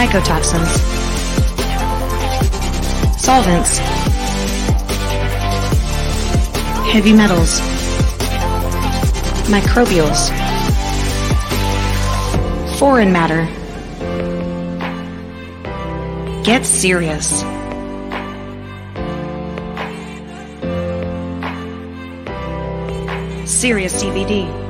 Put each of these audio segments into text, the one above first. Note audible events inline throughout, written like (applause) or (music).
mycotoxins, solvents, heavy metals, microbials, foreign matter. Get serious. Serious CBD.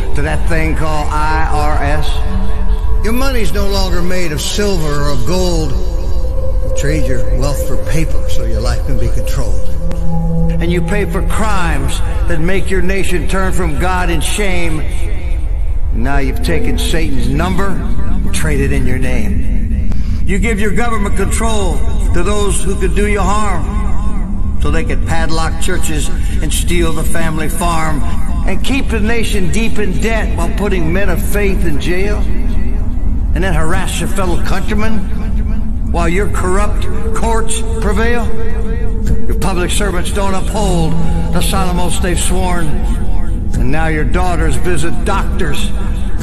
to that thing called IRS. Your money's no longer made of silver or gold. You trade your wealth for paper so your life can be controlled. And you pay for crimes that make your nation turn from God in shame. Now you've taken Satan's number, and traded in your name. You give your government control to those who could do you harm so they could padlock churches and steal the family farm and keep the nation deep in debt while putting men of faith in jail and then harass your fellow countrymen while your corrupt courts prevail? Your public servants don't uphold the solemn oaths they've sworn. And now your daughters visit doctors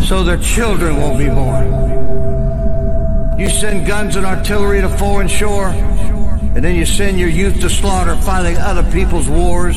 so their children won't be born. You send guns and artillery to foreign shore and then you send your youth to slaughter fighting other people's wars?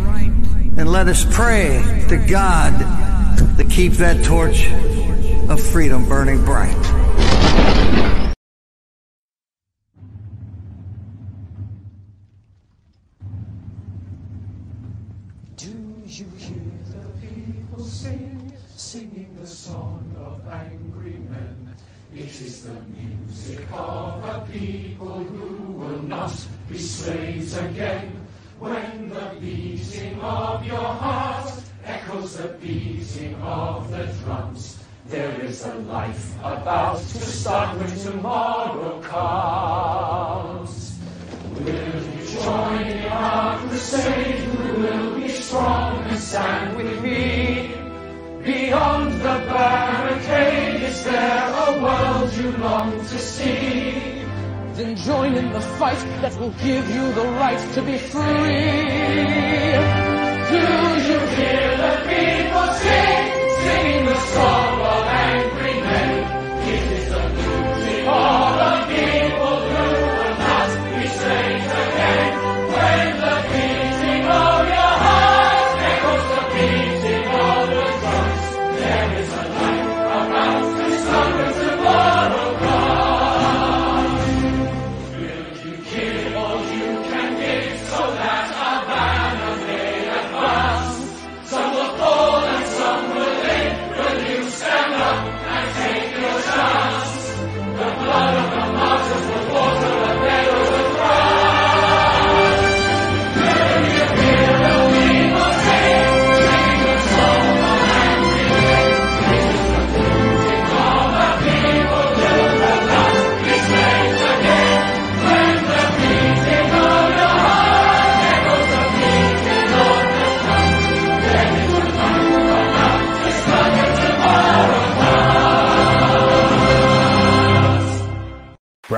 And let us pray to God to keep that torch of freedom burning bright. It is the music of a people who will not be slaves again. When the beating of your heart echoes the beating of the drums, there is a life about to start when tomorrow comes. Will you join in our crusade? Who will be strong and stand with me? Beyond the barricade, is there a world you long to see? Then join in the fight that will give you the right to be free. Do you hear the people sing, singing the song of angry men? It is the music of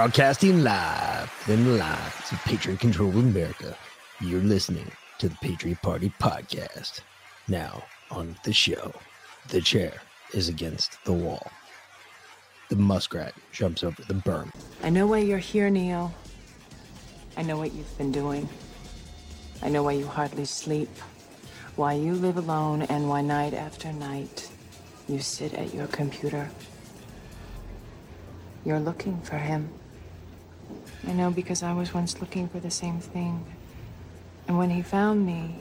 Broadcasting live in live to Patriot Control America. You're listening to the Patriot Party Podcast. Now, on the show. The chair is against the wall. The muskrat jumps over the berm. I know why you're here, Neo. I know what you've been doing. I know why you hardly sleep, why you live alone, and why night after night you sit at your computer. You're looking for him. I know because I was once looking for the same thing. And when he found me,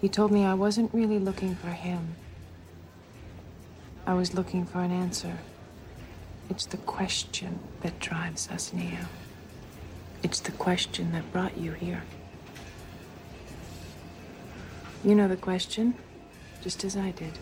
he told me I wasn't really looking for him. I was looking for an answer. It's the question that drives us, Neo. It's the question that brought you here. You know the question, just as I did.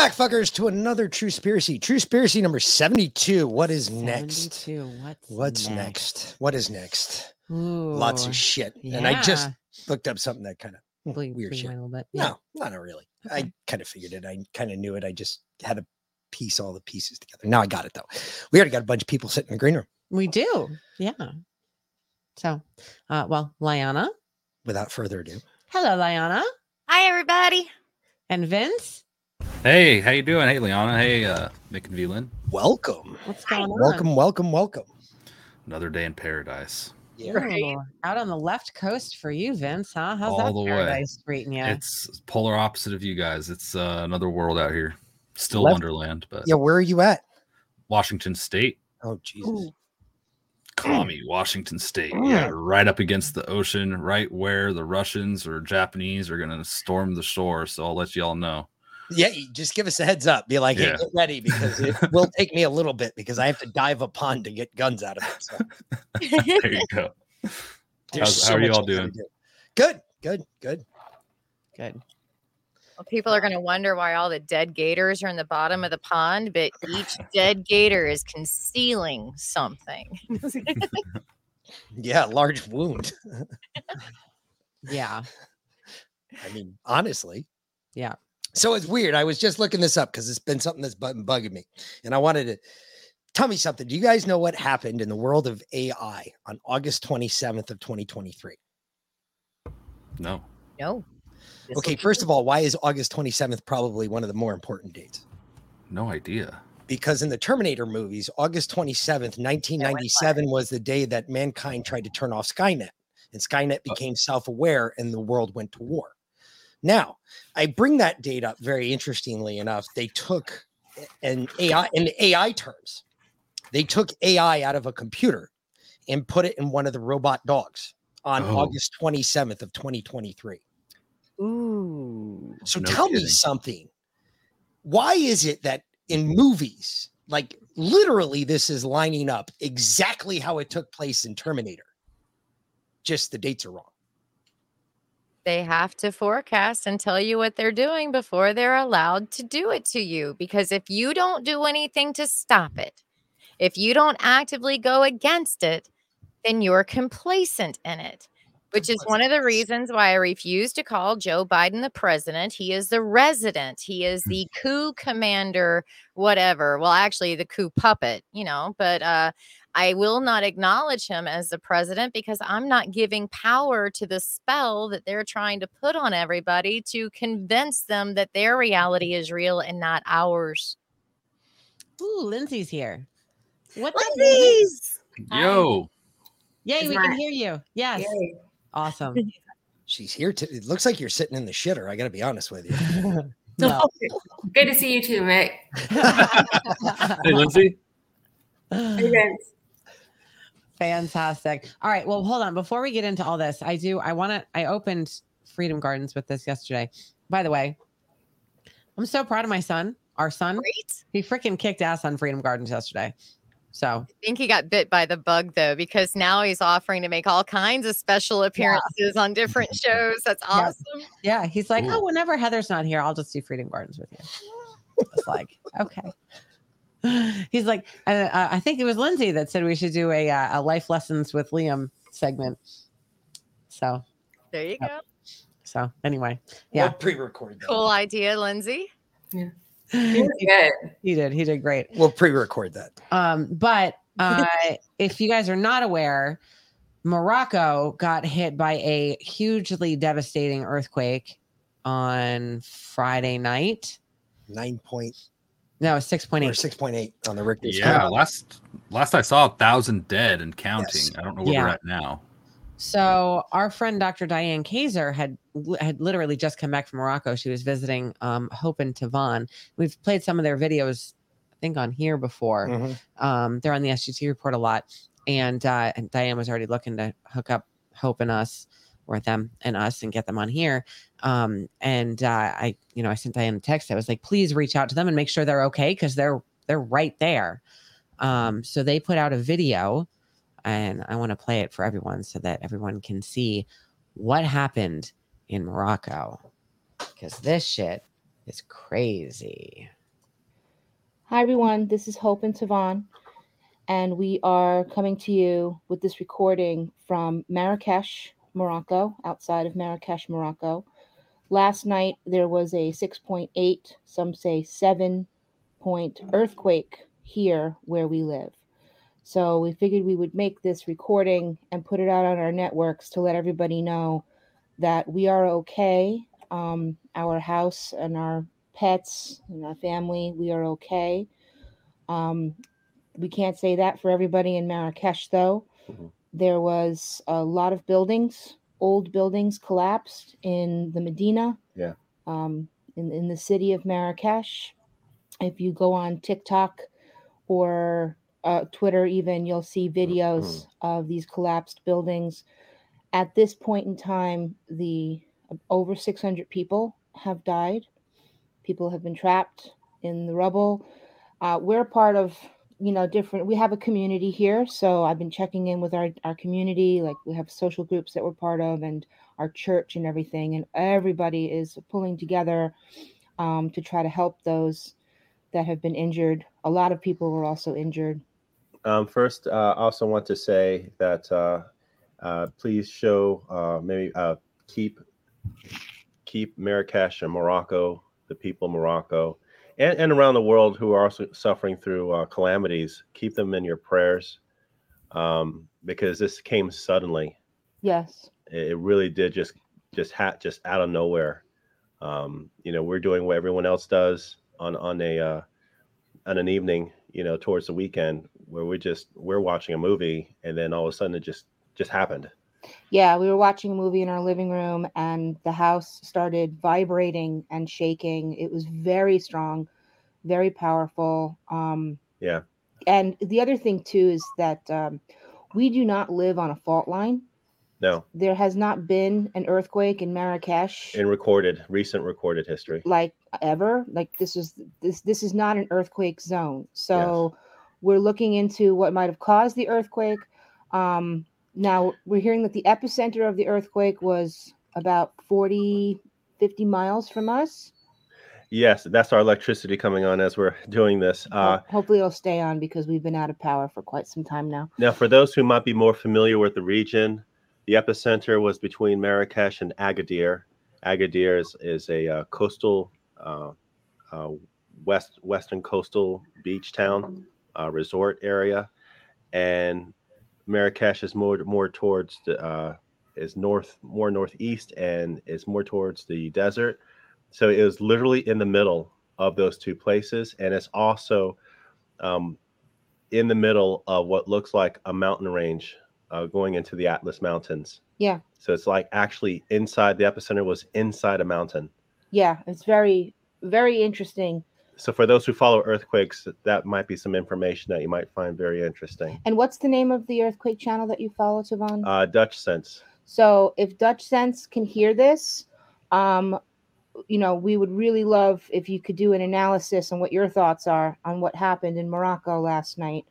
Back, fuckers, to another Truspiracy. True Spiracy number 72. What is next? What's, What's next? What is next? Ooh, Lots of shit. And I just looked up something that kind of Blew- weird shit. my little bit. Yeah. No, not really. Okay. I kind of figured it. I kind of knew it. I just had to piece all the pieces together. Now I got it though. We already got a bunch of people sitting in the green room. We do. Yeah. So, uh, well, Liana. Without further ado, Hello, Liana. Hi, everybody. And Vince. Hey, how you doing? Hey, Liana. Hey, uh, Mick and Velin. welcome. What's going on? Welcome, welcome, welcome. Another day in paradise. Yeah. Ooh, out on the left coast for you, Vince, huh? How's All that the way. treating you? It's polar opposite of you guys. It's uh, another world out here. Still Left- Wonderland, but Yeah, where are you at? Washington State. Oh Jesus. Commie, Washington State. Yeah, right up against the ocean, right where the Russians or Japanese are going to storm the shore. So I'll let you all know. Yeah, you just give us a heads up. Be like, hey, Yeah. get ready because it (laughs) will take me a little bit because I have to dive a pond to get guns out of it. So There you go. (laughs) there's so how are you all doing? do. Good, good, good. Good. Well, people are going to wonder why all the dead gators are in the bottom of the pond, but each dead gator is concealing something. (laughs) Yeah, large wound. Yeah. I mean, honestly. Yeah. So it's weird. I was just looking this up because it's been something that's been bugging me. And I wanted to tell me something. Do you guys know what happened in the world of AI on August 27th of 2023? No. no. This Okay, will be first of all, why is August 27th probably one of the more important dates? No idea. Because in the Terminator movies, August 27th, 1997 was the day that mankind tried to turn off Skynet. And Skynet uh became self aware and the world went to war. Now, I bring that date up very interestingly enough. They took an AI in the AI terms, they took AI out of a computer and put it in one of the robot dogs on Oh. August 27th of 2023. Ooh. So No tell me something. Why is it that in movies, like literally, this is lining up exactly how it took place in Terminator? Just the dates are wrong. They have to forecast and tell you what they're doing before they're allowed to do it to you. Because if you don't do anything to stop it, if you don't actively go against it, then you're complacent in it, which is one of the reasons why I refuse to call Joe Biden the president. He is the resident, he is the coup commander, whatever. Well, actually, the coup puppet, you know, but uh, I will not acknowledge him as the president because I'm not giving power to the spell that they're trying to put on everybody to convince them that their reality is real and not ours. Ooh, Lindsay's here. What's up, Lindsay? Yo. Yay, we can hear you. Yes. Yay. Awesome. (laughs) She's here to, it looks like you're sitting in the shitter. I got to be honest with you. (laughs) No. (laughs) Good to see you too, Mick. Hey, Lindsay. Hey, Vince. Fantastic. All right. Well, hold on. Before we get into all this, I do, I want to, I opened Freedom Gardens with this yesterday. By the way, I'm so proud of my son, our son. Great. He freaking kicked ass on Freedom Gardens yesterday. So, I think he got bit by the bug though, because now he's offering to make all kinds of special appearances on different (laughs) shows. That's awesome. yeah, he's like, Cool. oh, whenever Heather's not here, I'll just do Freedom Gardens with you. It's like, okay. (laughs) He's like, uh, uh, I think it was Lindsay that said we should do a, uh, a life lessons with Liam segment. So, There you go. so anyway, yeah, We'll pre-record that. Cool idea, Lindsay. Yeah, (laughs) He was good. he did. He did great. We'll pre-record that. Um, but uh, (laughs) if you guys are not aware, Morocco got hit by a hugely devastating earthquake on Friday night. Nine point No, six point or eight. six point eight on the Richter Yeah, scale. last last I saw a thousand dead and counting. Yes. I don't know where Yeah. we're at now. So our friend Dr. Diane Kaiser had had literally just come back from Morocco. She was visiting um, Hope and Tavon. We've played some of their videos, I think, on here before. Mhm. Um, they're on the SGT report a lot, and, uh, and Diane was already looking to hook up Hope and us, or them and us, and get them on here. Um, and uh, I, you know, I sent Diane a text. I was like, please reach out to them and make sure they're okay because they're they're right there. Um, so they put out a video, and I want to play it for everyone so that everyone can see what happened in Morocco because this shit is crazy. Hi, everyone. This is Hope and Tavon, and we are coming to you with this recording from Marrakesh, Morocco, outside of Marrakesh, Morocco. Last night, there was a 6.8, some say 7 point earthquake here where we live. So we figured we would make this recording and put it out on our networks to let everybody know that we are okay. Um, our house and our pets and our family, we are okay. Um, we can't say that for everybody in Marrakesh, though. There was a lot of buildings, old buildings collapsed in the Medina, Yeah. um, in, in the city of Marrakesh. If you go on TikTok or uh, Twitter, even, you'll see videos of these collapsed buildings. At this point in time, the over 600 people have died. People have been trapped in the rubble. Uh, we're part of, you know, different. We have a community here, so I've been checking in with our our community. Like we have social groups that we're part of, and our church and everything, and everybody is pulling together um, to try to help those that have been injured. A lot of people were also injured. Um, first, uh, I also want to say that uh, uh, please show uh, maybe uh, keep keep Marrakesh and Morocco, the people of Morocco, and, and around the world who are also suffering through uh, calamities. Keep them in your prayers um, because this came suddenly. Yes. It it really did just just hat just out of nowhere. Um, you know, we're doing what everyone else does on on a uh, on an evening, you know, towards the weekend where we just we're watching a movie and then all of a sudden it just just happened. Yeah, we were watching a movie in our living room and the house started vibrating and shaking. It was very strong, very powerful. Um, Yeah. and the other thing too is that um, we do not live on a fault line. No, There has not been an earthquake in Marrakesh in recorded recent recorded history. like ever. Like this is this this is not an earthquake zone. So we're looking into what might have caused the earthquake. Um, now we're hearing that the epicenter of the earthquake was about 40, 50 miles from us. Yes, that's our electricity coming on as we're doing this. Uh, Hopefully it'll stay on because we've been out of power for quite some time now. Now, for those who might be more familiar with the region, the epicenter was between Marrakesh and Agadir. Agadir is, is a uh, coastal, uh, uh, west western coastal beach town, uh, resort area, and Marrakesh is more more towards the uh, is north more northeast and is more towards the desert. So it was literally in the middle of those two places, and it's also um, in the middle of what looks like a mountain range uh, going into the Atlas Mountains. Yeah. So it's like actually inside the epicenter was inside a mountain. Yeah, it's very, very interesting. So for those who follow earthquakes, that might be some information that you might find very interesting. And what's the name of the earthquake channel that you follow, Tavon? Uh, Dutchsinse. So if Dutchsinse can hear this, um, you know, we would really love if you could do an analysis on what your thoughts are on what happened in Morocco last night,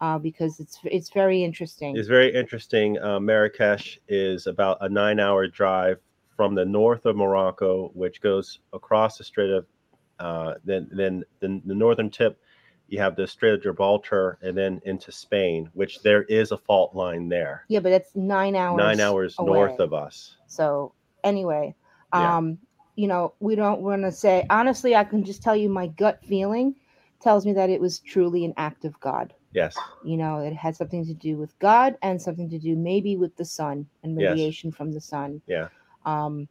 uh, because it's it's very interesting. It's very interesting. Uh, Marrakesh is about a nine-hour drive from the north of Morocco, which goes across the Strait of, uh, then then the, the northern tip. You have the Strait of Gibraltar, and then into Spain, which there is a fault line there. Yeah, but it's nine hours. Nine hours north of us. So anyway, Yeah. um, you know, we don't want to say honestly. I can just tell you my gut feeling tells me that it was truly an act of God. Yes. You know, it had something to do with God and something to do maybe with the sun and Yes. radiation from the sun. Yeah. Um,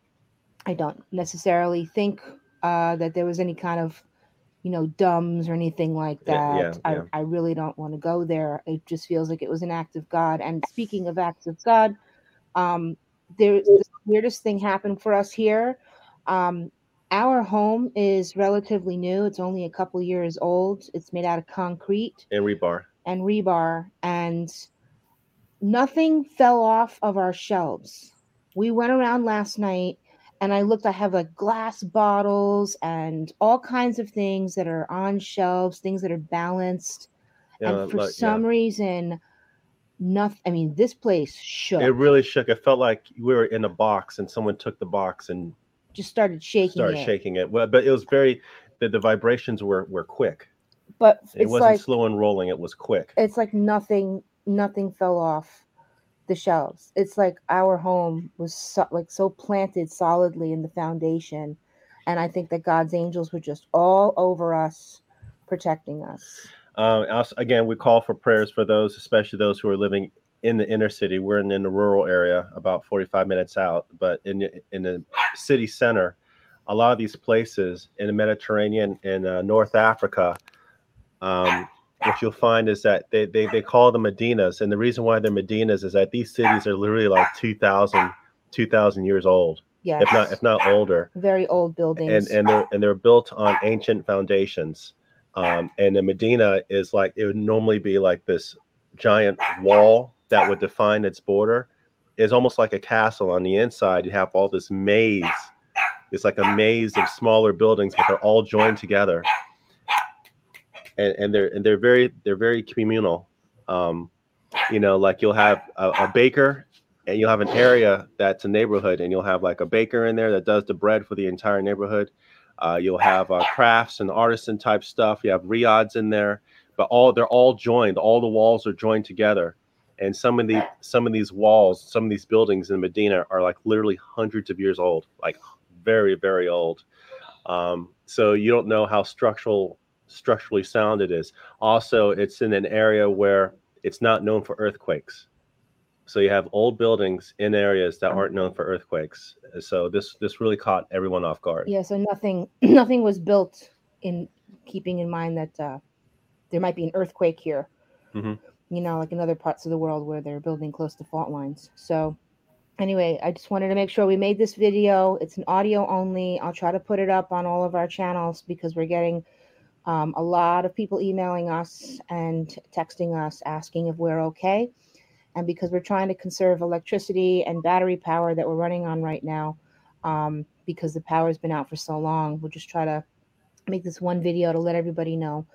I don't necessarily think uh, that there was any kind of, you know, dumbs or anything like Yeah, that. yeah, I, yeah. I really don't want to go there. It just feels like it was an act of God. And speaking of acts of God, um, there the weirdest thing happened for us here. Um, our home is relatively new. It's only a couple years old. It's made out of concrete And rebar. and rebar, and nothing fell off of our shelves. We went around last night and I looked, I have like glass bottles and all kinds of things that are on shelves, things that are balanced. Yeah, and for like- yeah. some reason, nothing, I mean, this place shook. It really shook. It felt like we were in a box and someone took the box and just started shaking started it. shaking it. Well, but it was very the, the vibrations were were quick. But It wasn't like slow and rolling. It was quick. it's like nothing nothing fell off the shelves. It's like our home was so, like so planted solidly in the foundation, and I think that God's angels were just all over us, protecting us. Um, also, again, we call for prayers for those, especially those who are living in the inner city. We're in, in the rural area, about 45 minutes out, but in in the city center, a lot of these places in the Mediterranean in uh, North Africa, um, what you'll find is that they, they they call them Medinas, and the reason why they're Medinas is that these cities are literally like 2,000 2,000 years old, Yes, if not if not older very old buildings. and and they're and they're built on ancient foundations. Um, and the Medina is like it would normally be like this giant wall that would define its border. Is almost like a castle on the inside. You have all this maze. It's like a maze of smaller buildings, but they're all joined together. And, and they're and they're very they're very communal. Um, you know, like you'll have a, a baker and you'll have an area that's a neighborhood and you'll have like a baker in there that does the bread for the entire neighborhood. Uh, you'll have uh, crafts and artisan type stuff. You have riads in there but all they're all joined. All the walls are joined together. And some of the some of these walls some of these buildings in medina are like literally hundreds of years old like very very old. Um, so you don't know how structural structurally sound it is also it's in an area where it's not known for earthquakes so you have old buildings in areas that aren't known for earthquakes. So this this really caught everyone off guard. Yeah, so nothing (clears throat) nothing was built in keeping in mind that uh, there might be an earthquake here. Mhm. You know, like in other parts of the world where they're building close to fault lines. So anyway, I just wanted to make sure we made this video. It's an audio only. I'll try to put it up on all of our channels because we're getting um, a lot of people emailing us and texting us asking if we're okay. And because we're trying to conserve electricity and battery power that we're running on right now, um, because the power's been out for so long, we'll just try to make this one video to let everybody know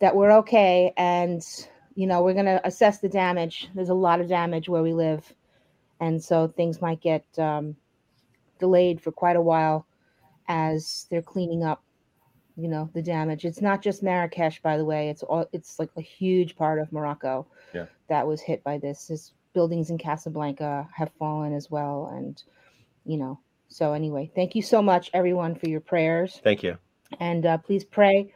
that we're okay. And, you know, we're going to assess the damage. There's a lot of damage where we live. And so things might get um, delayed for quite a while as they're cleaning up you know the damage it's not just marrakesh by the way it's all it's like a huge part of morocco Yeah. that was hit by this His buildings in casablanca have fallen as well and you know so anyway thank you so much everyone for your prayers Thank you. and uh, please pray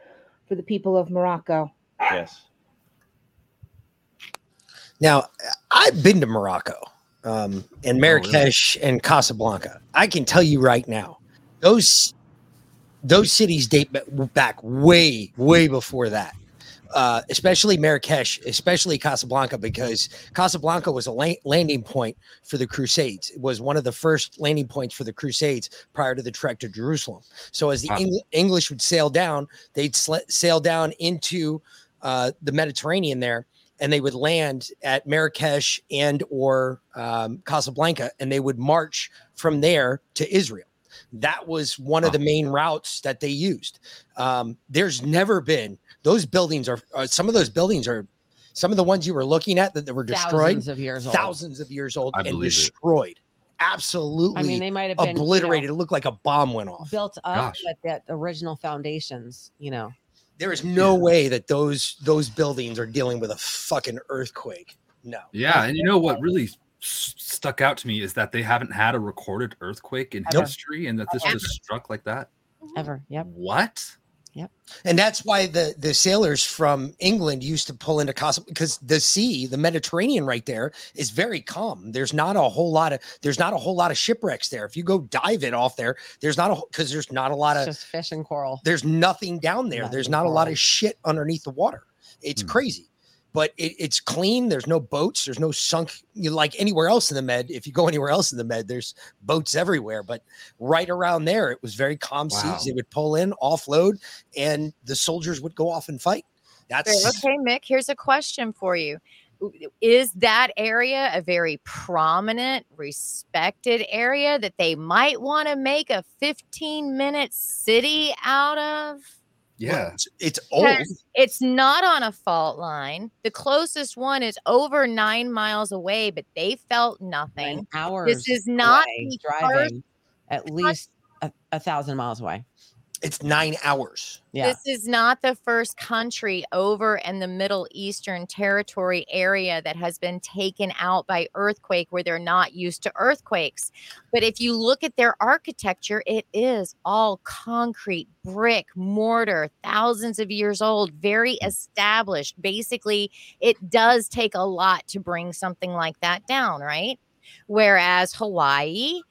for the people of morocco Yes. Now, I've been to Morocco um, and Marrakesh and Casablanca. I can tell you right now, those those cities date back way, way before that. Uh, especially Marrakesh, especially Casablanca, because Casablanca was a la- landing point for the Crusades. It was one of the first landing points for the Crusades prior to the trek to Jerusalem. So as the Wow. Eng- English would sail down, they'd sl- sail down into uh, the Mediterranean there, and they would land at Marrakesh and or um, Casablanca, and they would march from there to Israel. That was one of the main routes that they used. Um, there's never been those buildings are uh, some of those buildings are some of the ones you were looking at that, that were destroyed Thousands of years old. thousands of years old I and believe it. destroyed absolutely I mean, they might have been you know, obliterated it looked like a bomb went off built up, Gosh. but that original foundations, you know, there is no way that those those buildings are dealing with a fucking earthquake no Yeah, and you know what really s- stuck out to me is that they haven't had a recorded earthquake in Ever. history, and that this Ever. just struck like that. ever. Yep. What? Yep. And that's why the the sailors from England used to pull into Casa because the sea, the Mediterranean, right there is very calm. There's not a whole lot of there's not a whole lot of shipwrecks there. If you go dive it off there, there's not a because there's not a lot It's of just fish and coral. there's nothing down there. There's Nothing not a lot of shit underneath the water. It's Hmm. crazy, but it, it's clean. There's no boats. There's no sunk. You like anywhere else in the Med. If you go anywhere else in the Med, there's boats everywhere. But right around there, it was very calm Wow. seas. They would pull in, offload, and the soldiers would go off and fight. That's Okay, Mick, here's a question for you. Is that area a very prominent, respected area that they might want to make a 15 minute city out of? Yeah. it's, it's old. It's not on a fault line. The closest one is over nine miles away, but they felt nothing. Nine hours. is not away the driving. At least a, a thousand miles away. It's nine hours. Yeah. This is not the first country over in the Middle Eastern territory area that has been taken out by earthquake where they're not used to earthquakes. But if you look at their architecture, it is all concrete, brick, mortar, thousands of years old, very hmm. established. Basically, it does take a lot to bring something like that down, right? Whereas Hawaii,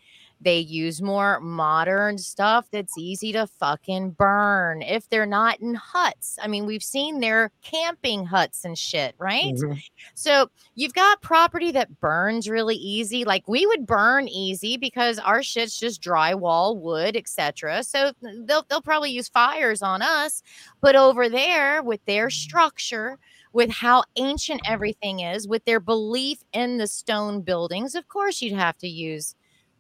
they use more modern stuff that's easy to fucking burn if they're not in huts. I mean, we've seen their camping huts and shit, right? Mhm. So you've got property that burns really easy. Like we would burn easy because our shit's just drywall, wood, etc. So they'll they'll probably use fires on us. But over there with their structure, with how ancient everything is, with their belief in the stone buildings, of course you'd have to use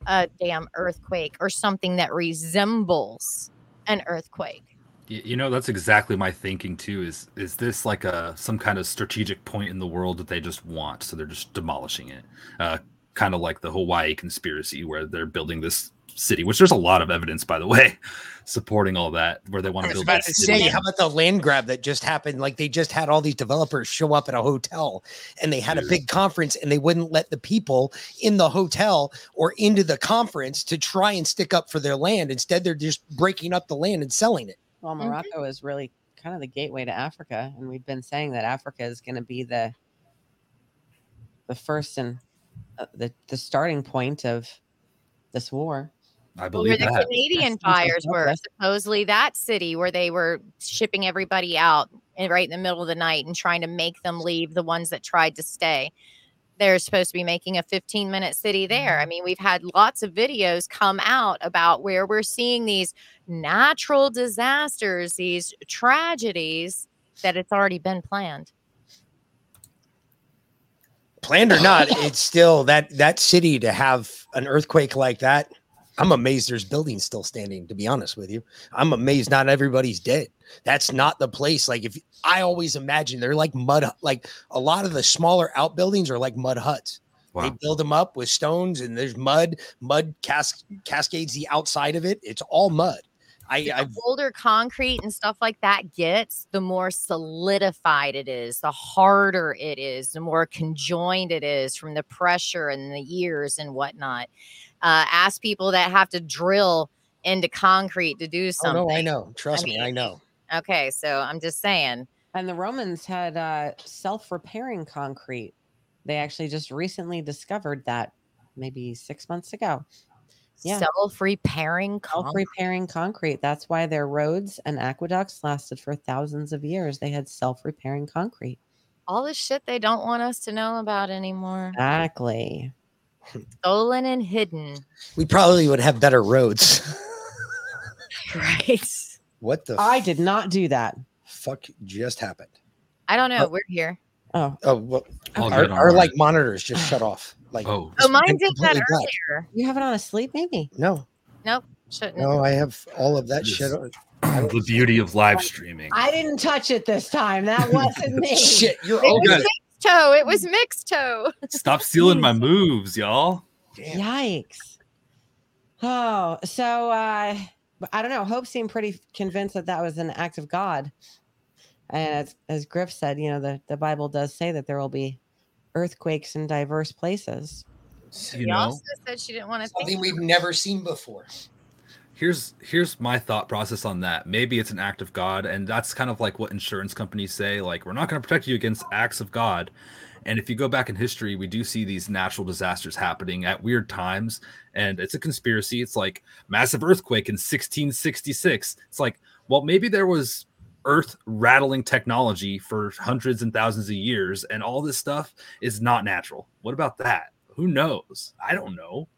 a damn earthquake or something that resembles an earthquake. You know, that's exactly my thinking too. Is is this like a some kind of strategic point in the world that they just want, so they're just demolishing it? Uh, kind of like the Hawaii conspiracy, where they're building this city, which there's a lot of evidence, by the way, (laughs) supporting all that, where they want to build about that to city. say, how about the land grab that just happened? Like they just had all these developers show up at a hotel and they had a big conference and they wouldn't let the people in the hotel or into the conference to try and stick up for their land. Instead, they're just breaking up the land and selling it. Well, Morocco is really kind of the gateway to Africa, and we've been saying that Africa is going to be the the first and uh, the the starting point of this war. I Well, where the Canadian fires were supposedly that city where they were shipping everybody out and right in the middle of the night and trying to make them leave the ones that tried to stay. They're supposed to be making a 15 minute city there. Mm-hmm. I mean, we've had lots of videos come out about where we're seeing these natural disasters, these tragedies that it's already been planned. Planned or not, (laughs) it's still that that city to have an earthquake like that. I'm amazed there's buildings still standing, to be honest with you. I'm amazed not everybody's dead. That's not the place. Like if I always imagine they're like mud, like a lot of the smaller outbuildings are like mud huts. They build them up with stones and there's mud, mud cas- cascades the outside of it. It's all mud. I, the I've older concrete and stuff like that gets, the more solidified it is, the harder it is, the more conjoined it is from the pressure and the years and whatnot. Uh, ask people that have to drill into concrete to do oh something. no, I know. Trust me, mean, I know. Okay, so I'm just saying. And the Romans had uh, self-repairing concrete. They actually just recently discovered that maybe six months ago. Yeah. Self-repairing self-repairing concrete. That's why their roads and aqueducts lasted for thousands of years. They had self-repairing concrete. All the shit they don't want us to know about anymore. Exactly. (laughs) Stolen and hidden. We probably would have better roads. (laughs) right. What the I did not do that. fuck just happened? I don't know. Oh. We're here. Oh, oh, well, All our, our our like monitors just shut off. Like, oh, Oh, mine went did that completely black. earlier. You have it on a sleep, maybe? No, Nope. Shouldn't. no, I have all of that shit. On- (laughs) the beauty of live streaming. I didn't touch it this time. That (laughs) wasn't me. Shit, you're It all was mixed toe. It was mixed toe. Stop stealing my moves, y'all. Yikes. Oh, so uh I don't know. Hope seemed pretty convinced that that was an act of God. And as, as Griff said, you know, the, the Bible does say that there will be earthquakes in diverse places. You She know, also said she didn't want to Something think. we've never seen before. here's here's my thought process on that. Maybe it's an act of God, and that's kind of like what insurance companies say. Like, we're not going to protect you against acts of God. And if you go back in history, we do see these natural disasters happening at weird times, and it's a conspiracy. It's like massive earthquake in 1666. It's like, well, maybe there was earth rattling technology for hundreds and thousands of years, and all this stuff is not natural. What about that? Who knows? I don't know.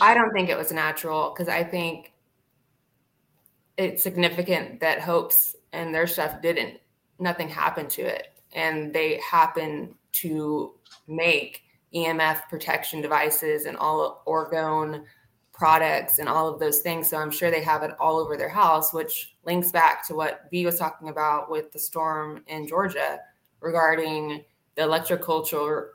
I don't think it was natural because I think it's significant that hopes and their stuff didn't. Nothing happened to it, and they happen to make EMF protection devices and all orgone products and all of those things. So I'm sure they have it all over their house, which links back to what B was talking about with the storm in Georgia regarding the electroculture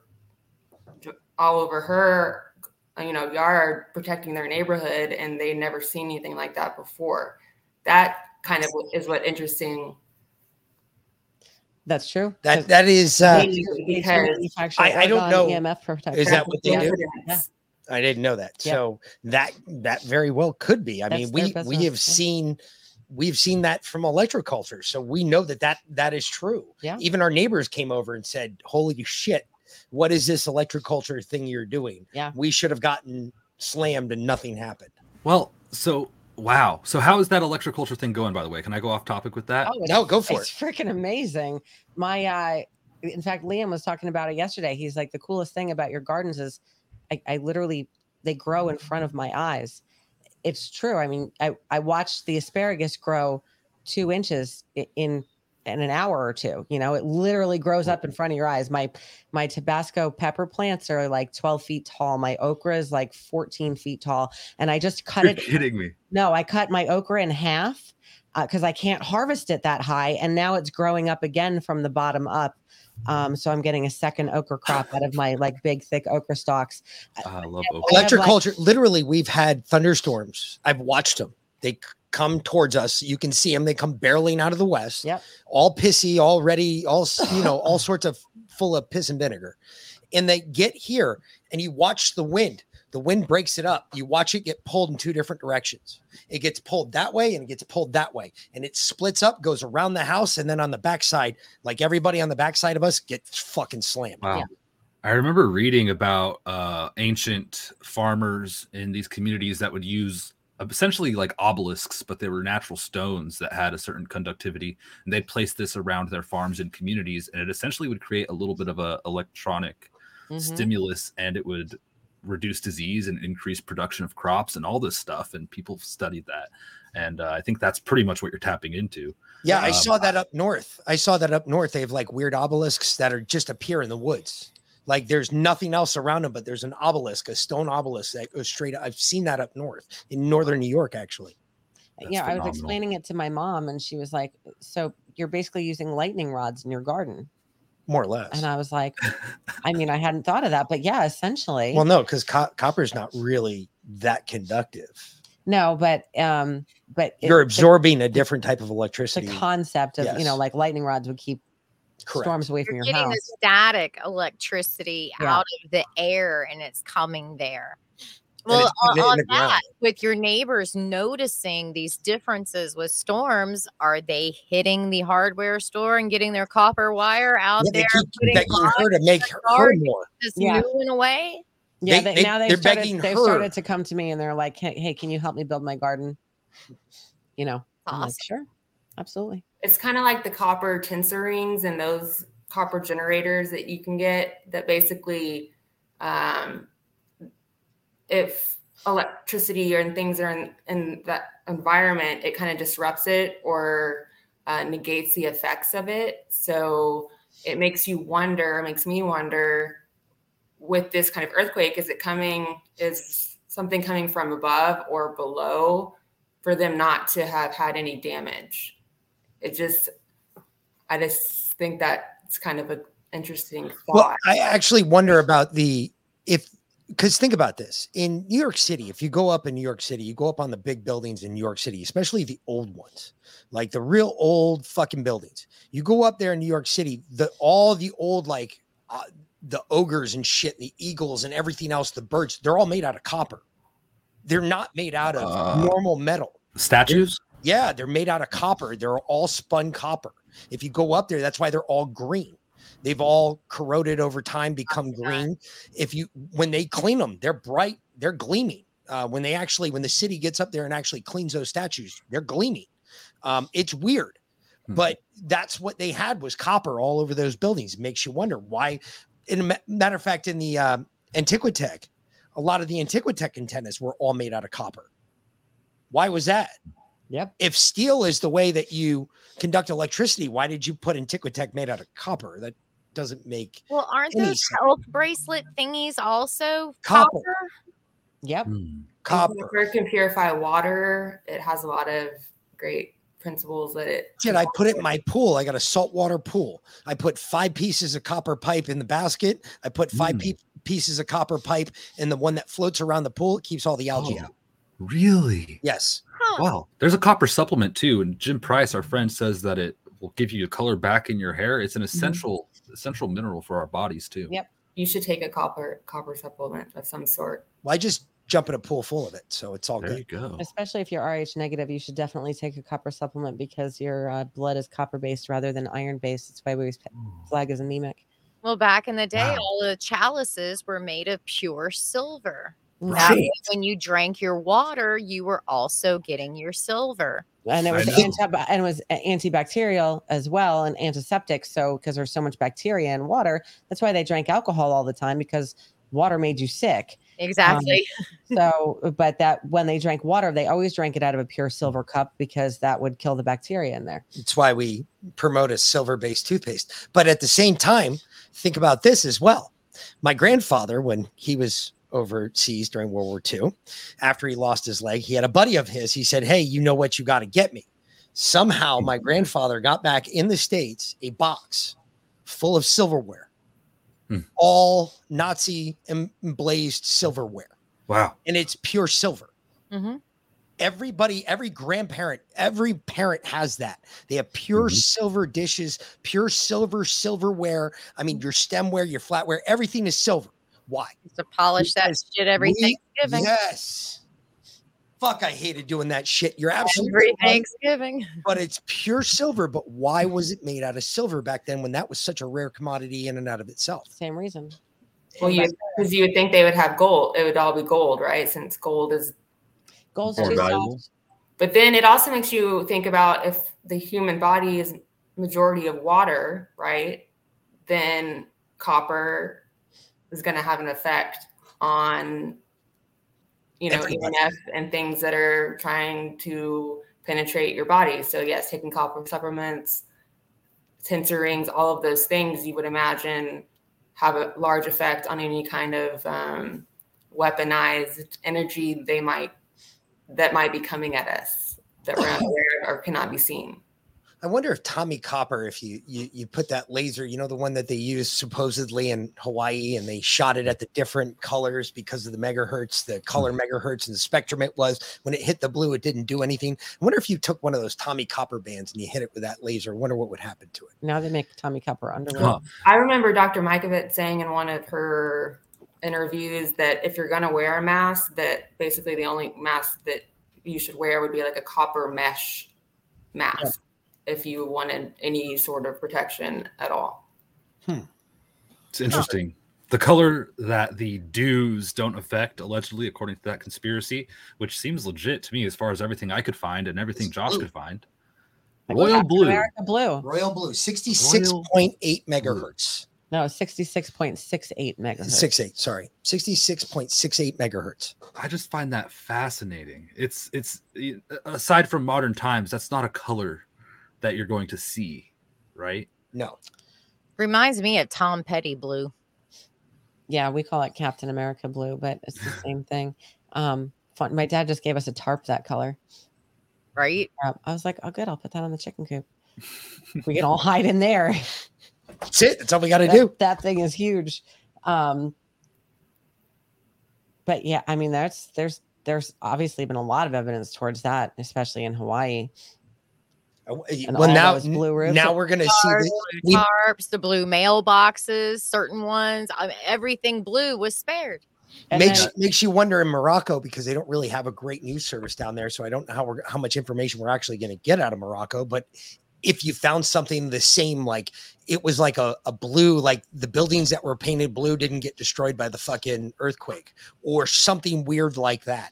all over her uh, you know, Yara protecting their neighborhood and they never seen anything like that before. That kind of is what interesting. That's true. That that is. Uh, Because I, I don't know. EMF protection. Is that what they do? Yeah. I didn't know that. Yeah. So that that very well could be. I That's mean, their we we have yeah. seen we've seen that from electroculture, so we know that that that is true. Yeah. Even our neighbors came over and said, "Holy shit, what is this electroculture thing you're doing? Yeah. we should have gotten slammed and nothing happened." Well, so wow. So how is that electroculture thing going? By the way, can I go off topic with that? Oh, it's, No, go for it. it's freaking amazing. My, uh, in fact, Liam was talking about it yesterday. He's like, the coolest thing about your gardens is I, I literally, they grow in front of my eyes. It's true. I mean, I, I watched the asparagus grow two inches in in an hour or two. You know, it literally grows up in front of your eyes. My my Tabasco pepper plants are like 12 feet tall. My okra is like 14 feet tall. And I just cut You're it. kidding me. No, I cut my okra in half uh, because I can't harvest it that high, and now it's growing up again from the bottom up. Um, so I'm getting a second okra crop out of my like big thick okra stalks. I love I have, like- Electroculture. literally, we've had thunderstorms. I've watched them. They come towards us. You can see them. They come barreling out of the west. Yep. All pissy, all ready, all you know, (laughs) all sorts of full of piss and vinegar. And they get here, and you watch the wind. The wind breaks it up. You watch it get pulled in two different directions. It gets pulled that way and it gets pulled that way. And it splits up, goes around the house, and then on the backside, like everybody on the backside of us gets fucking slammed. Wow. I remember reading about uh, ancient farmers in these communities that would use essentially like obelisks, but they were natural stones that had a certain conductivity, and they'd place this around their farms and communities, and it essentially would create a little bit of a electronic Mhm. stimulus, and it would reduce disease and increase production of crops and all this stuff. And people studied that, and uh, I think that's pretty much what you're tapping into. Yeah, I Um, saw that up north. I saw that up north. They have like weird obelisks that are just appear in the woods. Like there's nothing else around them, but there's an obelisk, a stone obelisk that goes straight. I've seen that up north in northern New York, actually. yeah, I was explaining it to my mom, and she was like, "So you're basically using lightning rods in your garden?" More or less. And I was like, (laughs) "I mean, I hadn't thought of that, but yeah, essentially." Well, no, because co- copper's not really that conductive. no, but um, but it- You're the- absorbing a different type of electricity. the concept of you know like lightning rods would keep Correct. storms away from You're your getting house. the static electricity Yeah. out of the air and it's coming there. And Well, on, putting it in on the ground. that, with your neighbors noticing these differences with storms, are they hitting the hardware store and getting their copper wire out Yeah, they there, keep putting begging her to make in her yard, more. just Yeah. mooing away? Yeah, They- they, they- now they've they're started. begging They've her. started to come to me and they're like, "Hey, hey, can you help me build my garden?" You know, I'm like, sure, absolutely. It's kind of like the copper tensor rings and those copper generators that you can get that basically, um, if electricity and things are in, in that environment, it kind of disrupts it or uh, negates the effects of it. So it makes you wonder, makes me wonder with this kind of earthquake, is it coming, is something coming from above or below for them not to have had any damage? It just, I just think that it's kind of an interesting thought. Well, I actually wonder about the if because think about this in New York City. If you go up in New York City, you go up on the big buildings in New York City, especially the old ones, like the real old fucking buildings. You go up there in New York City, the all the old like uh, the ogres and shit, the eagles and everything else, the birds, they're all made out of copper. They're not made out of Uh, normal metal. Statues? Yeah, they're made out of copper. They're all spun copper. If you go up there, that's why they're all green. They've all corroded over time, become green. If you when they clean them, they're bright, they're gleaming. Uh, when they actually when the city gets up there and actually cleans those statues, they're gleaming. Um, it's weird, but that's what they had was copper all over those buildings. It makes you wonder why. In a matter of fact, in the um, Antiquitech, a lot of the Antiquitech antennas were all made out of copper. Why was that? Yep. If steel is the way that you conduct electricity, why did you put Antiquitech made out of copper? That doesn't make Well, aren't Any those sense. health bracelet thingies also Copper. copper? Yep. Hmm. copper. Copper can purify water. It has a lot of great principles that it. Did I put it in my pool? I got a saltwater pool. I put five pieces of copper pipe in the basket. I put five hmm. pe- pieces of copper pipe, in the one that floats around the pool it keeps all the algae Oh. out. Really? Yes. Wow. There's a copper supplement too, and Jim Price, our friend, says that it will give you a color back in your hair. It's an mm-hmm. essential essential mineral for our bodies too. Yep. You should take a copper copper supplement of some sort. Well, just jump in a pool full of it, so it's all There good. you go. Especially if you're RH negative, you should definitely take a copper supplement because your uh, blood is copper based rather than iron based. That's why we always flag as anemic. Well, back in the day, Wow. all the chalices were made of pure silver. That Right. way when you drank your water, you were also getting your silver. and it was anti- and it was antibacterial as well and antiseptic. So because there's so much bacteria in water, that's why they drank alcohol all the time because water made you sick. Um, exactly. (laughs) So, but that when they drank water, they always drank it out of a pure silver cup because that would kill the bacteria in there. It's why we promote a silver based toothpaste. But at the same time, think about this as well. My grandfather, when he was overseas during World War II, after he lost his leg, he had a buddy of his. He said, Hey, you know what? You got to get me. Somehow, my grandfather got back in the States a box full of silverware, Hmm. all Nazi emblazed silverware, Wow. and it's pure silver hmm everybody every grandparent every parent has that they have pure Mhm. silver dishes pure silver silverware i mean your stemware your flatware everything is silver why To polish that shit every we- Thanksgiving. yes fuck i hated doing that shit you're absolutely Every right, Thanksgiving. (laughs) but it's pure silver but why was it made out of silver back then when that was such a rare commodity in and out of itself Same reason. Well, you because you would think they would have gold. It would all be gold, right? Since gold is. Gold's More too valuable. soft. But then it also makes you think about if the human body is majority of water, right? Then copper is going to have an effect on, you know, Everybody. EMF and things that are trying to penetrate your body. So yes, taking copper supplements, tensor rings, all of those things you would imagine have a large effect on any kind of um, weaponized energy they might that might be coming at us that we're (laughs) unaware or cannot be seen. I wonder if Tommie Copper, if you, you you put that laser, you know, the one that they used supposedly in Hawaii, and they shot it at the different colors because of the megahertz, the color mm-hmm. megahertz, and the spectrum it was. When it hit the blue, it didn't do anything. I wonder if you took one of those Tommie Copper bands and you hit it with that laser. I wonder what would happen to it. Now they make Tommie Copper underwear. Huh. I remember Dr. Mikovits saying in one of her interviews that if you're going to wear a mask, that basically the only mask that you should wear would be like a copper mesh mask if you wanted any sort of protection at all. Hmm. It's interesting. The color that the dews don't affect, allegedly, according to that conspiracy, which seems legit to me as far as everything I could find and everything Josh blue. could find. Royal Captain blue. America blue. Royal Blue, 66.8 megahertz. No, 66.68 megahertz. Six eight, sorry. 66.68 megahertz. I just find that fascinating. It's it's aside from modern times, that's not a color that you're going to see, right? No. Reminds me of Tom Petty blue. Yeah, we call it Captain America blue, but it's the same (laughs) thing. Um, fun. My dad just gave us a tarp that color. Right? Um, I was like, oh, good. I'll put that on the chicken coop. we can all hide in there. That's it. That's all we got to do. that thing is huge. Um, but yeah, I mean, that's there's there's obviously been a lot of evidence towards that, especially in Hawaii. And Uh, well, now, those blue roofs. now we're going to see the, blue we, tarps, the blue mailboxes, certain ones. I mean, everything blue was spared. And makes then- makes you wonder in Morocco because they don't really have a great news service down there. So I don't know how we're how much information we're actually going to get out of Morocco. But if you found something the same, like it was like a, a blue, like the buildings that were painted blue didn't get destroyed by the fucking earthquake or something weird like that.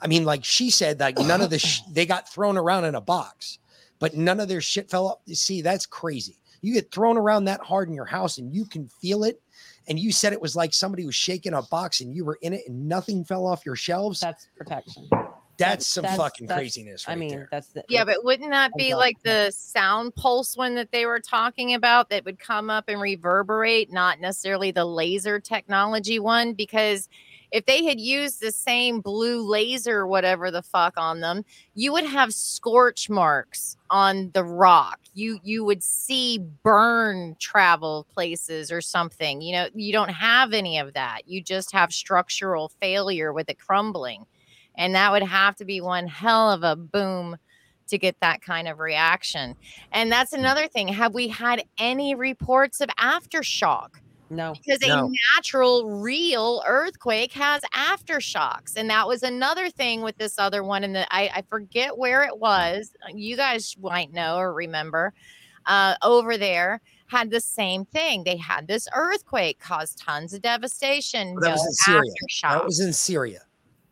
I mean, like she said, like none of the sh- (laughs) they got thrown around in a box, but none of their shit fell up. You see, that's crazy. You get thrown around that hard in your house and you can feel it. And you said it was like somebody was shaking a box and you were in it and nothing fell off your shelves. That's protection. That's some That's- fucking that's- craziness. I mean, there. that's the Yeah, but wouldn't that be like the sound pulse one that they were talking about that would come up and reverberate, not necessarily the laser technology one? Because if they had used the same blue laser, whatever the fuck, on them, you would have scorch marks on the rock. You you would see burn travel places or something. You know, you don't have any of that. You just have structural failure with it crumbling. And that would have to be one hell of a boom to get that kind of reaction. And that's hmm. another thing. Have we had any reports of aftershock? No. Because a natural, real earthquake has aftershocks. And that was another thing with this other one. And I, I forget where it was. You guys might know or remember. Uh, over there had the same thing. They had this earthquake caused tons of devastation. Well, that was in Syria. aftershocks. That was in Syria.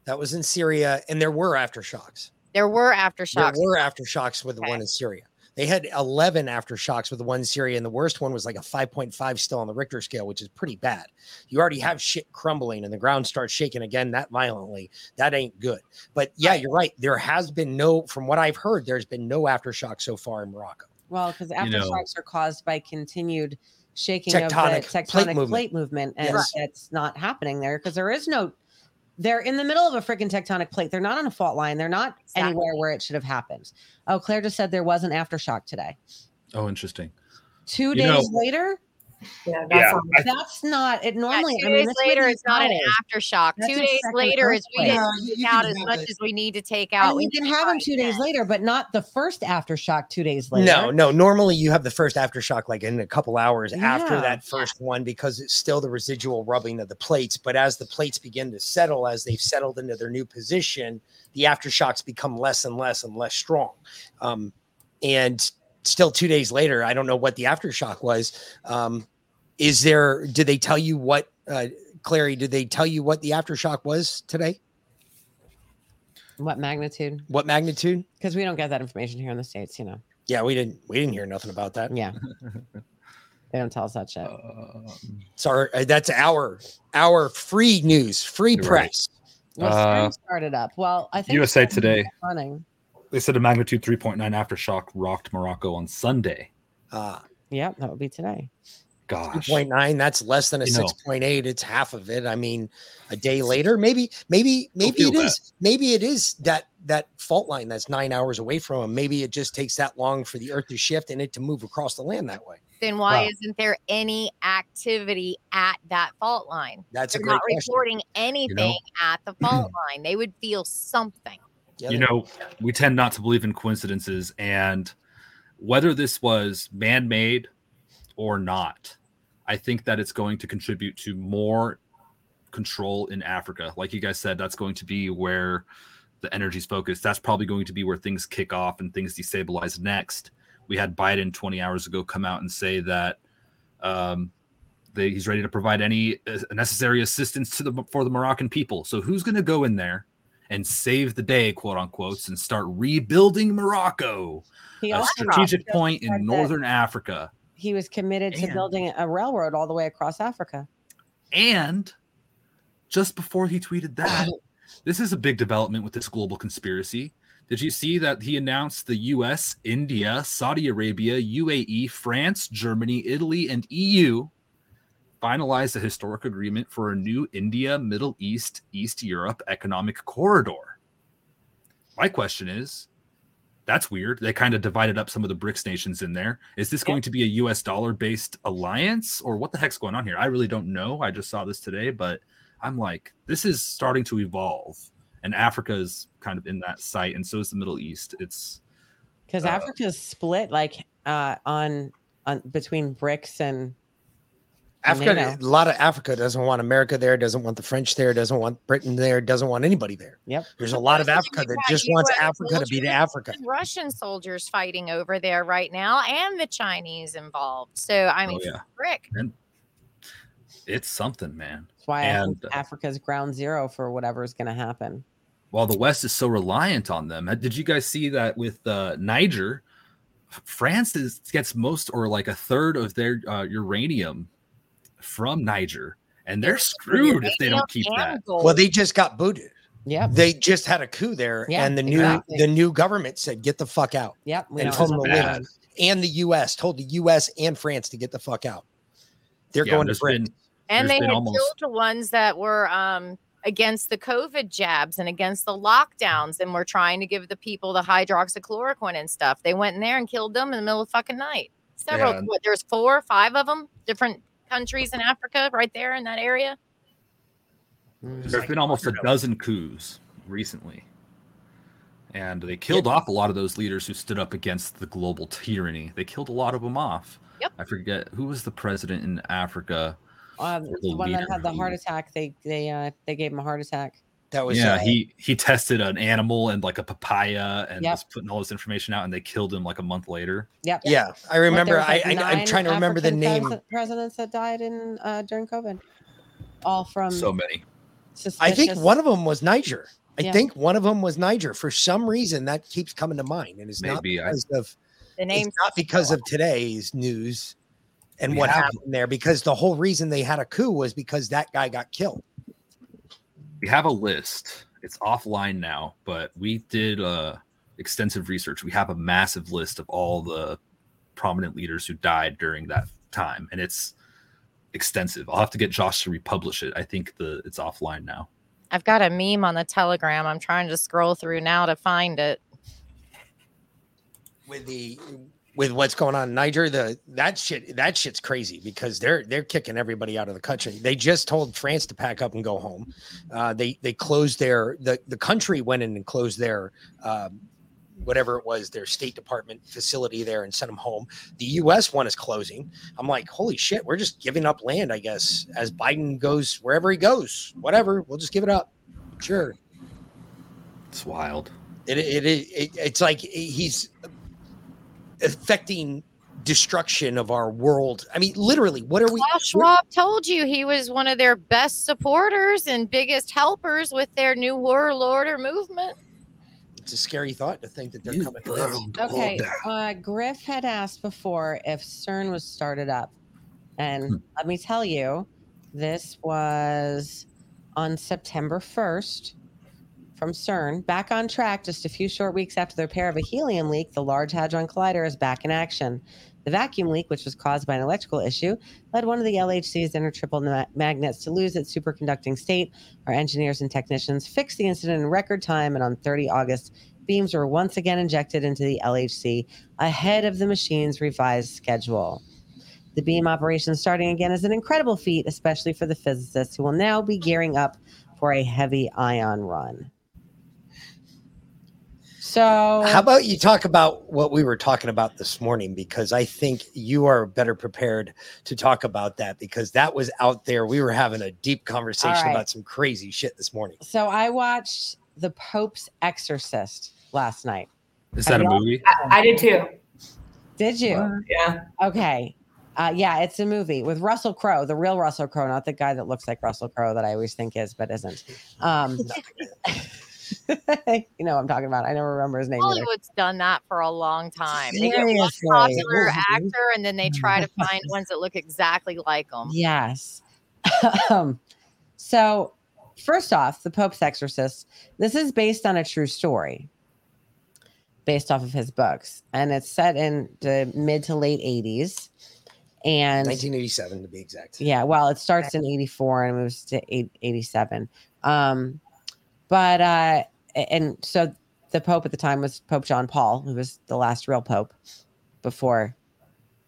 That was in Syria, and there were aftershocks. there were aftershocks. There were aftershocks with the one in Syria. They had 11 aftershocks with the one in Syria, and the worst one was like a 5.5 still on the Richter scale, which is pretty bad. You already have shit crumbling and the ground starts shaking again that violently. That ain't good. But yeah, you're right. There has been no, from what I've heard, there's been no aftershock so far in Morocco. Well, because You know- aftershocks are caused by continued shaking of Tectonic the plate tectonic movement. plate movement, and Yes. it's not happening there because there is no. They're in the middle of a freaking tectonic plate. They're not on a fault line. They're not anywhere where it should have happened. Oh, Claire just said there was an aftershock today. Oh, interesting. Two You days know- later. Yeah, Yeah, I- that's not it. Normally, two I mean, days later, wouldn't it's not an aftershock. That's two days later is we didn't No, you- take out as much it. as we need to take out. you We can have them two days later, but not the first aftershock two days later. No, no. Normally, you have the first aftershock like in a couple hours after that first one because it's still the residual rubbing of the plates. But as the plates begin to settle, as they've settled into their new position, the aftershocks become less and less and less strong. Um, and still, two days later, I don't know what the aftershock was. Um, is there? Did they tell you what, uh, Clary? Did they tell you what the aftershock was today? What magnitude? What magnitude? Because we don't get that information here in the states. You know. Yeah, we didn't. We didn't hear nothing about that. Yeah. (laughs) They don't tell us that shit. Sorry, uh, that's our our free news, free Right. press. Well, Uh, started up. Well, I think USA Today. running. They said a magnitude 3.9 aftershock rocked Morocco on Sunday. Uh, yeah, that would be today. Gosh. 2.9 that's less than a You know. 6.8 it's half of it i mean a day later maybe maybe maybe feel it is maybe it is that that fault line that's nine hours away from them maybe it just takes that long for the earth to shift and it to move across the land that way then why Wow. isn't there any activity at that fault line? That's a They're great not question. reporting anything at the fault (clears throat) line. They would feel something. you know, we tend not to believe in coincidences, and whether this was man made or not, I think that it's going to contribute to more control in Africa. Like you guys said, that's going to be where the energy's focused. That's probably going to be where things kick off and things destabilize next. We had Biden 20 hours ago come out and say that um, they, he's ready to provide any uh, necessary assistance to the for the Moroccan people. So who's going to go in there and save the day, quote unquote, and start rebuilding Morocco, He a strategic point in that northern Africa? He was committed to building a railroad all the way across Africa. And just before he tweeted (laughs) that, this is a big development with this global conspiracy. Did you see that he announced the US, India, Saudi Arabia, UAE, France, Germany, Italy, and EU finalized a historic agreement for a new India, Middle East, East Europe economic corridor? My question is that's weird. They kind of divided up some of the BRICS nations in there. Is this going to be a US dollar based alliance or what the heck's going on here? I really don't know. I just saw this today, but I'm like, this is starting to evolve. And Africa is kind of in that site, and so is the Middle East. It's Because Uh, Africa's split like uh on on between BRICS and and africa a lot of africa doesn't want america there doesn't want the french there doesn't want britain there doesn't want anybody there yep there's a lot of africa that just wants africa to be the africa Russian soldiers fighting over there right now, and the Chinese involved. So I mean, Oh, yeah. frick. and it's something, man. That's why I and think Africa's ground zero for whatever's going to happen. while the West is so reliant on them, uh, did you guys see that with uh, Niger? France is, gets most or like a third of their uh, uranium from Niger, and they're screwed if they don't keep that. well they just got booted yeah they just had a coup there Yeah, and the new exactly. the new government said get the fuck out Yep, and told them to leave. and the us told the us and france to get the fuck out they're Yeah, going to there's britain been- And they been had almost- killed the ones that were um against the COVID jabs and against the lockdowns and were trying to give the people the hydroxychloroquine and stuff. They went in there and killed them in the middle of fucking night. Several, Yeah. what, there's four, five of them, different countries in Africa, right there in that area. There's been almost a dozen coups recently. And they killed off a lot of those leaders who stood up against the global tyranny. They killed a lot of them off. Yep. I forget who was the president in Africa. Um, or the one that had the heart attack, they they uh they gave him a heart attack. That was yeah, uh, he he tested an animal and like a papaya and Yep. was putting all this information out, and they killed him like a month later. Yep. Yeah, I remember. was, I, like, I I'm trying to remember the African name. presidents that died in uh, during COVID, all from So many. I think one of them was Niger. I Yeah. think one of them was Niger. For some reason, that keeps coming to mind, and it's not Maybe, I- because of The name not because of today's news and We what happened there. Because the whole reason they had a coup was because that guy got killed. We have a list. It's offline now, but we did uh, extensive research. We have a massive list of all the prominent leaders who died during that time, and it's extensive. I'll have to get Josh to republish it. I think the it's offline now. I've got a meme on the Telegram. I'm trying to scroll through now to find it. with the with what's going on in Niger, the that shit that shit's crazy because they're they're kicking everybody out of the country. They just told France to pack up and go home. Uh, they they closed their the the country went in and closed their um, whatever it was their State Department facility there and sent them home. The U.S. one is closing. I'm like, holy shit, we're just giving up land, I guess, as Biden goes wherever he goes. Whatever, we'll just give it up. Sure. It's wild. It, it, it, it it's like he's affecting destruction of our world. I mean, literally, what are we? Klaus Schwab told you he was one of their best supporters and biggest helpers with their new world order movement. It's a scary thought to think that they're coming. for. Okay, uh, Griff had asked before if CERN was started up, and Hmm. let me tell you, this was on September first from CERN, back on track just a few short weeks after the repair of a helium leak. The Large Hadron Collider is back in action. The vacuum leak, which was caused by an electrical issue, led one of the LHC's inner triple ma- magnets to lose its superconducting state. Our engineers and technicians fixed the incident in record time, and on 30 August, beams were once again injected into the LHC ahead of the machine's revised schedule. The beam operation starting again is an incredible feat, especially for the physicists who will now be gearing up for a heavy ion run. So, How about you talk about what we were talking about this morning? Because I think you are better prepared to talk about that because that was out there. We were having a deep conversation right. about some crazy shit this morning. so I watched The Pope's Exorcist last night. Is that a movie? I, I did too. Did you? Yeah. Okay. Uh, yeah, it's a movie with Russell Crowe, the real Russell Crowe, not the guy that looks like Russell Crowe that I always think is, but isn't. Um, (laughs) (laughs) you know what I'm talking about. I never remember his name. either. Hollywood's done that for a long time. They get one popular actor and then they try to find (laughs) ones that look exactly like them. Yes. (laughs) um, so, first off, The Pope's Exorcist. This is based on a true story, based off of his books, and it's set in the mid to late 80s. And 1987 to be exact. yeah, well, it starts in 84 and moves to 87. Um, but, uh, and so the Pope at the time was Pope John Paul, who was the last real Pope before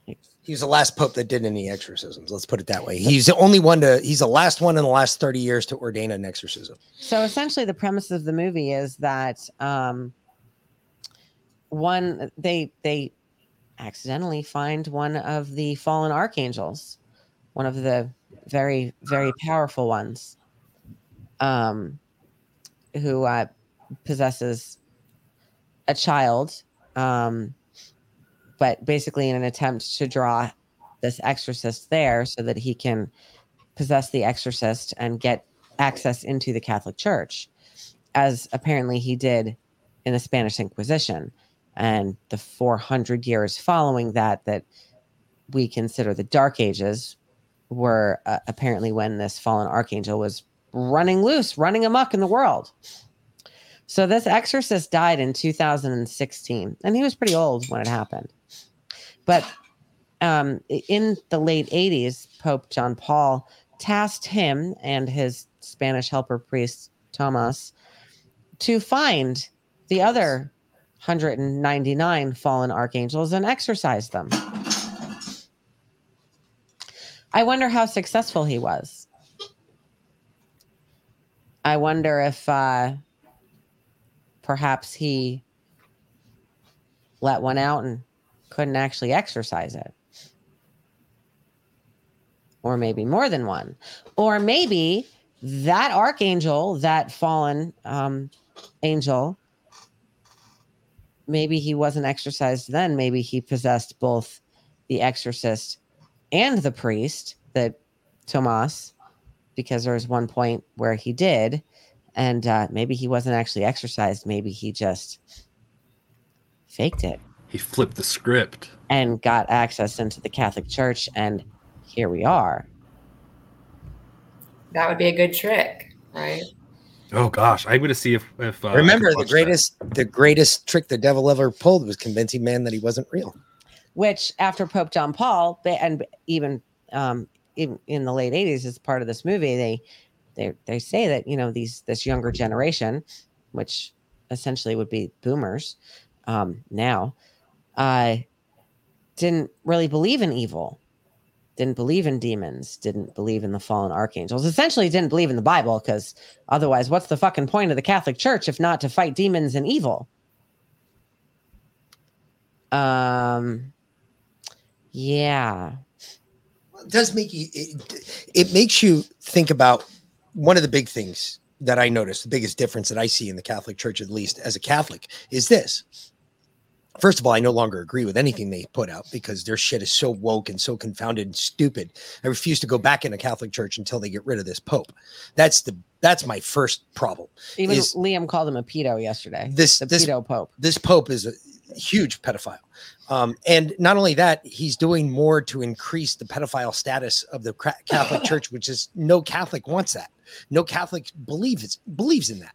He was the last pope that did any exorcisms. Let's put it that way. He's the only one to. He's the last one in the last 30 years to ordain an exorcism. So essentially, the premise of the movie is that um, one they they accidentally find one of the fallen archangels, one of the very very powerful ones, um, who uh, possesses a child, um, but basically in an attempt to draw this exorcist there so that he can possess the exorcist and get access into the Catholic Church, as apparently he did in the Spanish Inquisition and the 400 years following that, that we consider the Dark Ages, were uh, apparently when this fallen archangel was running loose, running amok in the world. So this exorcist died in 2016, and he was pretty old when it happened. But um, in the late 80s, Pope John Paul tasked him and his Spanish helper priest Thomas to find the other 199 fallen archangels and exorcise them. I wonder how successful he was. I wonder if uh, perhaps he let one out and couldn't actually exercise it. Or maybe more than one. Or maybe that archangel, that fallen um, angel, maybe he wasn't exorcised then. Maybe he possessed both the exorcist and the priest, that Tomas, because there was one point where he did. And uh, maybe he wasn't actually exorcised. Maybe he just faked it He flipped the script. and got access into the Catholic Church. And here we are. That would be a good trick, right? Oh gosh, I'm gonna see if if uh, I Remember, the watch that. greatest the greatest trick the devil ever pulled was convincing man that he wasn't real. which after Pope John Paul ba- and even um in, in the late 80s as part of this movie they they they say that you know these this younger generation which essentially would be boomers um now uh didn't really believe in evil didn't believe in demons didn't believe in the fallen archangels essentially didn't believe in the bible because otherwise what's the fucking point of the catholic church if not to fight demons and evil? Um yeah does make you it, it makes you think about one of the big things that I notice, the biggest difference that I see in the Catholic Church, at least as a Catholic, is this. First of all, I no longer agree with anything they put out because their shit is so woke and so confounded and stupid. I refuse to go back in a Catholic Church until they get rid of this Pope. That's the that's my first problem. Even Liam called him a pedo yesterday. this the this pedo pope. This pope is a huge pedophile, um, and not only that, he's doing more to increase the pedophile status of the Catholic (laughs) Church, which is no Catholic wants that. No Catholic believes believes in that.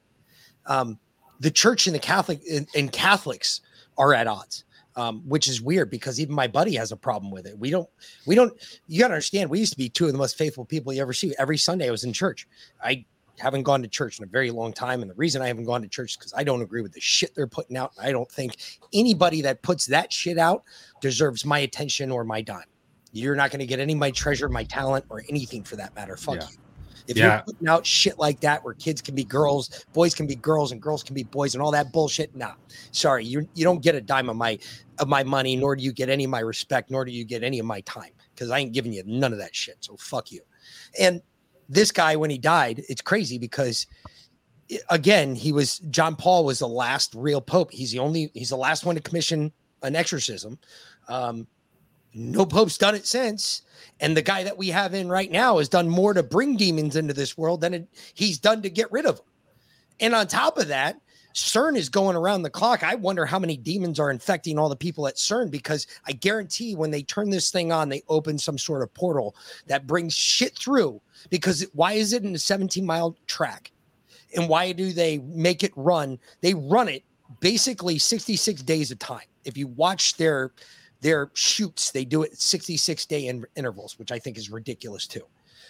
Um, the Church and the Catholic and, and Catholics are at odds. Um, which is weird because even my buddy has a problem with it. We don't, we don't, you got to understand, we used to be two of the most faithful people you ever see. Every Sunday I was in church. I haven't gone to church in a very long time. And the reason I haven't gone to church is because I don't agree with the shit they're putting out. I don't think anybody that puts that shit out deserves my attention or my dime. You're not going to get any of my treasure, my talent, or anything for that matter. Fuck Yeah. you. If Yeah. you're putting out shit like that where kids can be girls, boys can be girls, and girls can be boys, and all that bullshit, nah. Sorry, you you don't get a dime of my of my money, nor do you get any of my respect, nor do you get any of my time because I ain't giving you none of that shit. So fuck you. And this guy, when he died, it's crazy because again, he was John Paul was the last real pope. He's the only he's the last one to commission an exorcism. Um, no pope's done it since. And the guy that we have in right now has done more to bring demons into this world than it, he's done to get rid of them. And on top of that, CERN is going around the clock. I wonder how many demons are infecting all the people at CERN because I guarantee when they turn this thing on, they open some sort of portal that brings shit through. Because why is it in a 17 mile track? And why do they make it run? They run it basically 66 days a time. If you watch their their shoots, they do it 66 day in- intervals, which I think is ridiculous too.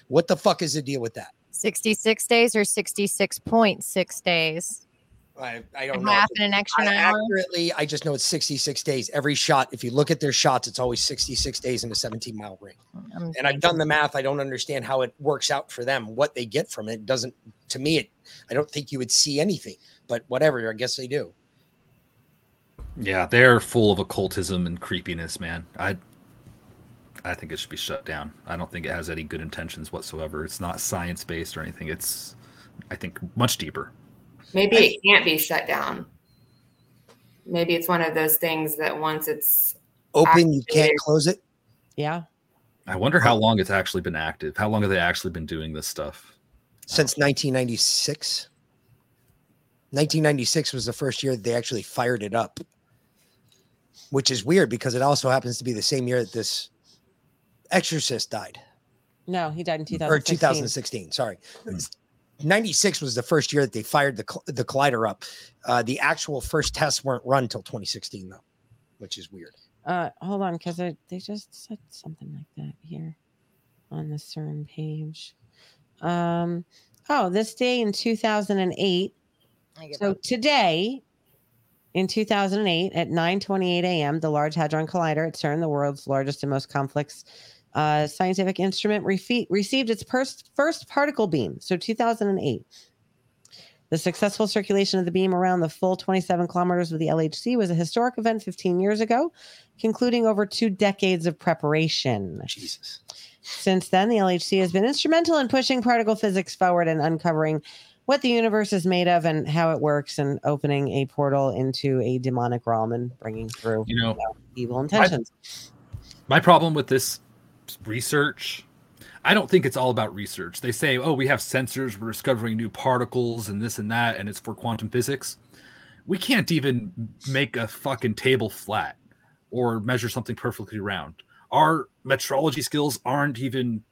What the fuck is the deal with that? 66 days or 66.6 days? I, I A don't know. half and an extra I, hour? accurately, I just know it's 66 days. Every shot, if you look at their shots, it's always 66 days in a 17 mile ring. I'm And I've done the math. I don't understand how it works out for them, what they get from it. It doesn't, to me, it, I don't think you would see anything, but whatever. I guess they do. Yeah, they're full of occultism and creepiness, man. I I think it should be shut down. I don't think it has any good intentions whatsoever. It's not science based or anything. It's I think much deeper. Maybe it can't be shut down. Maybe it's one of those things that once it's Open, you can't close it. Yeah. I wonder how long it's actually been active. How long have they actually been doing this stuff? since 1996. 1996 was the first year that they actually fired it up, which is weird because it also happens to be the same year that this exorcist died, No, he died in 2016. or 2016. Sorry, hmm. 96 was the first year that they fired the col- the collider up. Uh, the actual first tests weren't run until 2016 though, which is weird. Uh, hold on, because they just said something like that here on the CERN page. Um, Oh, this day in 2008. So today, in 2008, at 9:28 a.m., the Large Hadron Collider at CERN, the world's largest and most complex uh, scientific instrument, refe- received its first first particle beam. So 2008. The successful circulation of the beam around the full 27 kilometers of the LHC was a historic event 15 years ago, concluding over two decades of preparation. Jesus. Since then, the LHC has been instrumental in pushing particle physics forward and uncovering what the universe is made of and how it works, and opening a portal into a demonic realm and bringing through You know, evil intentions. My problem with this research, I don't think it's all about research. They say, oh, we have sensors, we're discovering new particles and this and that, and it's for quantum physics. We can't even make a fucking table flat or measure something perfectly round. Our metrology skills aren't even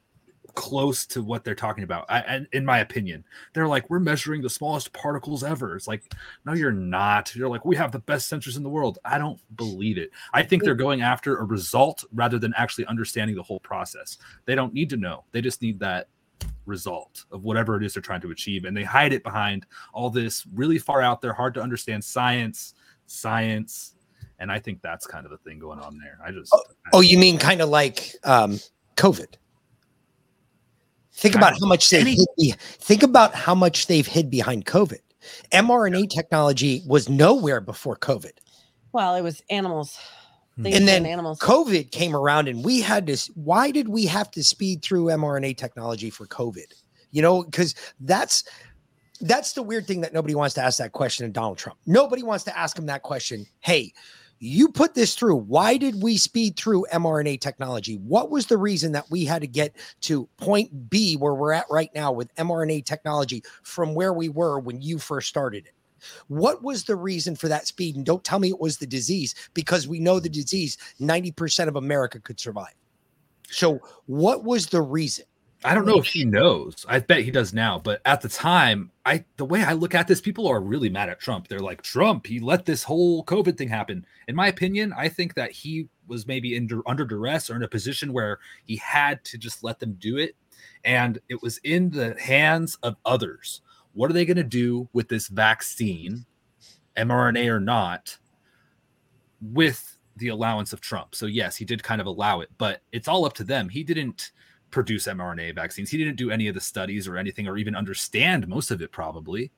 close to what they're talking about. I, and in my opinion, they're like, we're measuring the smallest particles ever. It's like, no, you're not. You're like, we have the best sensors in the world. I don't believe it. I think they're going after a result rather than actually understanding the whole process. They don't need to know. They just need that result of whatever it is they're trying to achieve. And they hide it behind all this really far out there, hard to understand science, science. And I think that's kind of the thing going on there. I just, Oh, you mean kind of like um, COVID? Think about how much they hid be- think about how much they've hid behind COVID. mRNA technology was nowhere before COVID. Well, it was animals. Hmm. They and then animals. COVID came around and we had to why did we have to speed through mRNA technology for COVID? You know, because that's that's the weird thing that nobody wants to ask that question to Donald Trump. Nobody wants to ask him that question. Hey, you put this through. Why did we speed through mRNA technology? What was the reason that we had to get to point B where we're at right now with mRNA technology from where we were when you first started it? What was the reason for that speed? And don't tell me it was the disease because we know the disease 90% of America could survive. So, what was the reason? I don't know if he knows. I bet he does now. But at the time, I the way I look at this, people are really mad at Trump. They're like, Trump, he let this whole COVID thing happen. In my opinion, I think that he was maybe in, under duress or in a position where he had to just let them do it. And it was in the hands of others. What are they going to do with this vaccine, mRNA or not, with the allowance of Trump? So, yes, he did kind of allow it, but it's all up to them. He didn't produce mRNA vaccines. He didn't do any of the studies or anything or even understand most of it, probably.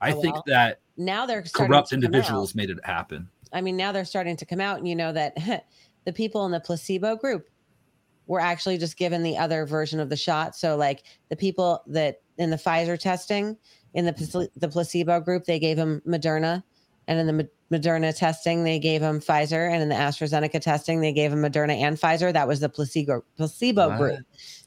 I Oh, think well, that now they're corrupt individuals made it happen. I mean, now they're starting to come out, and you know that (laughs) the people in the placebo group were actually just given the other version of the shot. So, like the people that in the Pfizer testing in the the placebo group, they gave them Moderna, and in the Moderna testing, they gave them Pfizer, and in the AstraZeneca testing, they gave them Moderna and Pfizer. That was the placebo placebo group,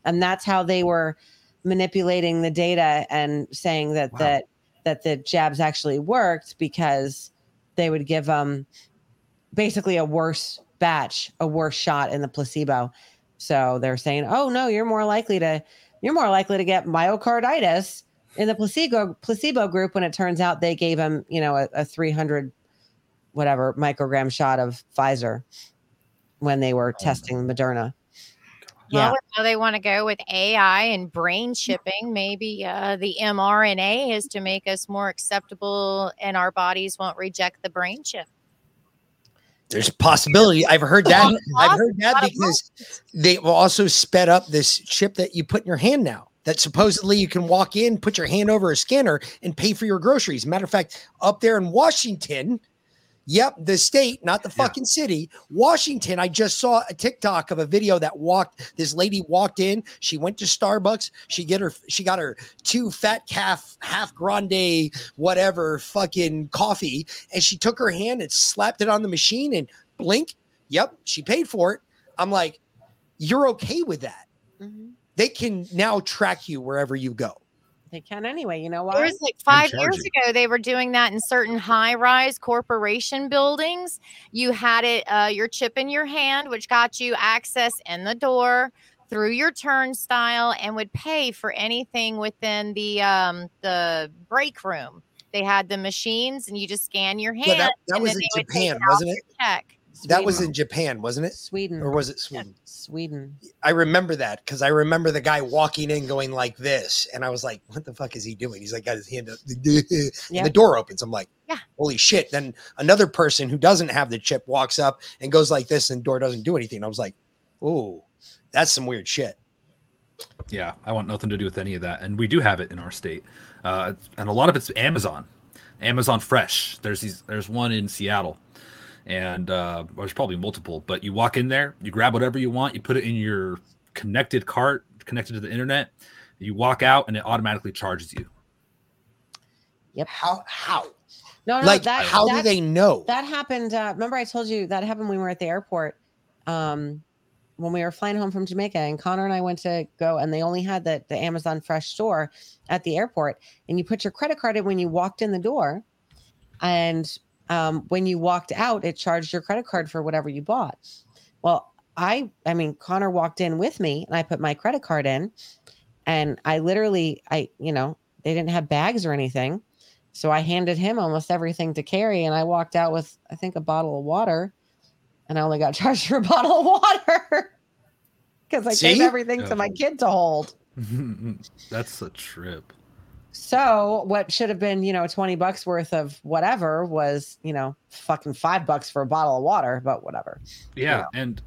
and that's how they were manipulating the data and saying that that that the jabs actually worked because they would give them basically a worse batch, a worse shot in the placebo. So they're saying, "Oh no, you're more likely to you're more likely to get myocarditis in the placebo placebo group." When it turns out they gave them, you know, a, a 300 whatever microgram shot of Pfizer when they were testing Moderna. Yeah. Well, now they want to go with AI and brain chipping. Maybe uh, the mRNA is to make us more acceptable, and our bodies won't reject the brain chip. There's a possibility. I've heard that. Oh, (laughs) I've heard that because they also sped up this chip that you put in your hand now. That supposedly you can walk in, put your hand over a scanner, and pay for your groceries. Matter of fact, up there in Washington, yep, the state, not the fucking city, Washington. I just saw a TikTok of a video that walked. This lady walked in. She went to Starbucks. She get her. She got her two fat calf half grande whatever fucking coffee, and she took her hand and slapped it on the machine and blink. Yep, she paid for it. I'm like, you're okay with that? Mm-hmm. They can now track you wherever you go. They can anyway. You know It why? was like five years ago. They were doing that in certain high-rise corporation buildings. You had it, uh, your chip in your hand, which got you access in the door through your turnstile, and would pay for anything within the um, the break room. They had the machines, and you just scan your hand. Yeah, that, that and was then in they Japan, wasn't it? Check. That was in Japan, wasn't it? Sweden. Or was it Sweden? Sweden. I remember that because I remember the guy walking in going like this, and I was like, "What the fuck is he doing?" He's like, got his hand up, (laughs) and Yeah. the door opens. I'm like, Yeah. holy shit!" Then another person who doesn't have the chip walks up and goes like this, and door doesn't do anything. I was like, "Oh, that's some weird shit." Yeah, I want nothing to do with any of that. And we do have it in our state, uh, and a lot of it's Amazon, Amazon Fresh. There's these. There's one in Seattle, and uh, there's probably multiple. But you walk in there, you grab whatever you want, you put it in your connected cart, connected to the internet. You walk out, and it automatically charges you. Yep. How? How? No, no, Like, that, how do they know? That happened. Uh, remember, I told you that happened when we were at the airport. Um, when we were flying home from Jamaica, and Connor and I went to go, and they only had the the Amazon Fresh store at the airport, and you put your credit card in when you walked in the door, and um, when you walked out, it charged your credit card for whatever you bought. Well, I, I mean, Connor walked in with me, and I put my credit card in, and I literally, I, you know, they didn't have bags or anything. So I handed him almost everything to carry, and I walked out with I think a bottle of water, and I only got (laughs) charged for a bottle of water (laughs) because I gave See? everything to my kid to hold. (laughs) That's a trip. So what should have been you know twenty bucks worth of whatever was you know fucking five bucks for a bottle of water, but whatever. Yeah, and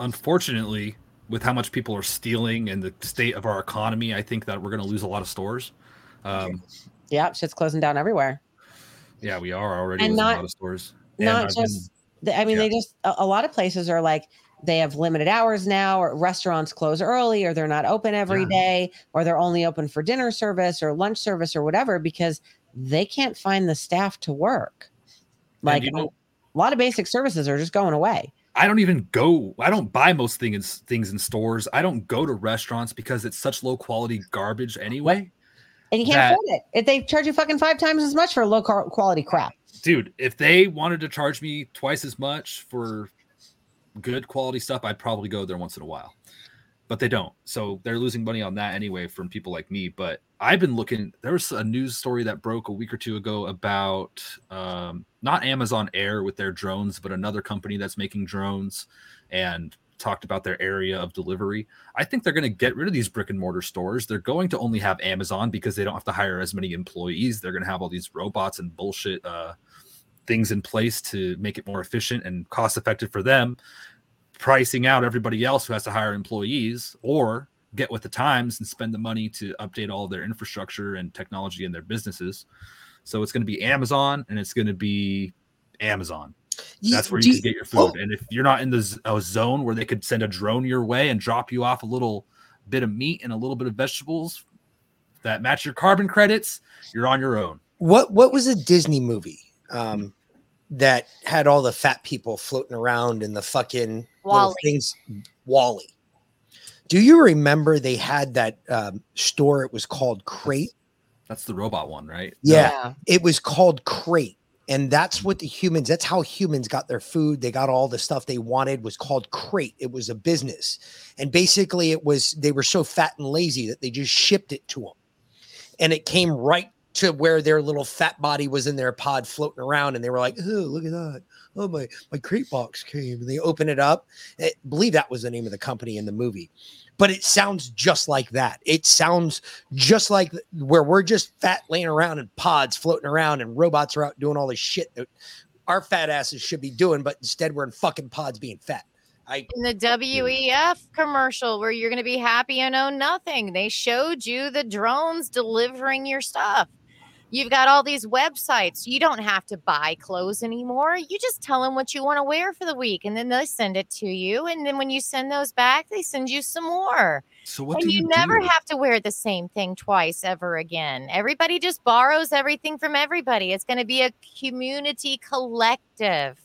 unfortunately, with how much people are stealing and the state of our economy, I think that we're going to lose a lot of stores. Um, (laughs) Yeah, shit's closing down everywhere. yeah, we are already And losing not- a lot of stores. Not been- just the- i mean they just a, a lot of places are like they have limited hours now or restaurants close early or they're not open every day, or they're only open for dinner service or lunch service or whatever because they can't find the staff to work like you know- a lot of basic services are just going away I don't even go. I don't buy most things things in stores. I don't go to restaurants because it's such low quality garbage anyway. and you can't that- afford it if they charge you fucking five times as much for low quality crap dude, if they wanted to charge me twice as much for good quality stuff, I'd probably go there once in a while. But they don't. So they're losing money on that anyway from people like me. But I've been looking, there was a news story that broke a week or two ago about um, not Amazon Air with their drones, but another company that's making drones and talked about their area of delivery. I think they're going to get rid of these brick and mortar stores. They're going to only have Amazon because they don't have to hire as many employees. They're going to have all these robots and bullshit uh, things in place to make it more efficient and cost effective for them, pricing out everybody else who has to hire employees or get with the times and spend the money to update all their infrastructure and technology in their businesses. So it's going to be Amazon and it's going to be Amazon. That's where you you- can get your food. And if you're not in the a zone where they could send a drone your way and drop you off a little bit of meat and a little bit of vegetables that match your carbon credits, you're on your own. What what was a Disney movie um, that had all the fat people floating around in the fucking little Wall-E. things? Wall-E. Do you remember they had that um, store? It was called Crate. That's the robot one, right? Yeah, it was called Crate, and that's what the humans. That's how humans got their food. They got all the stuff they wanted. Was called Crate. It was a business, and basically, it was they were so fat and lazy that they just shipped it to them, and it came right to where their little fat body was in their pod floating around, and they were like, "Oh, look at that! Oh my my crate box came." And they open it up. I believe that was the name of the company in the movie but it sounds just like that. It sounds just like where we're just fat laying around in pods floating around and robots are out doing all this shit that our fat asses should be doing, but instead we're in fucking pods being fat. I in the WEF commercial where you're going to be happy and own nothing. They showed you the drones delivering your stuff. You've got all these websites. You don't have to buy clothes anymore. You just tell them what you want to wear for the week and then they send it to you. And then when you send those back, they send you some more. So what and you, you never do? have to wear the same thing twice ever again. Everybody just borrows everything from everybody. It's going to be a community collective.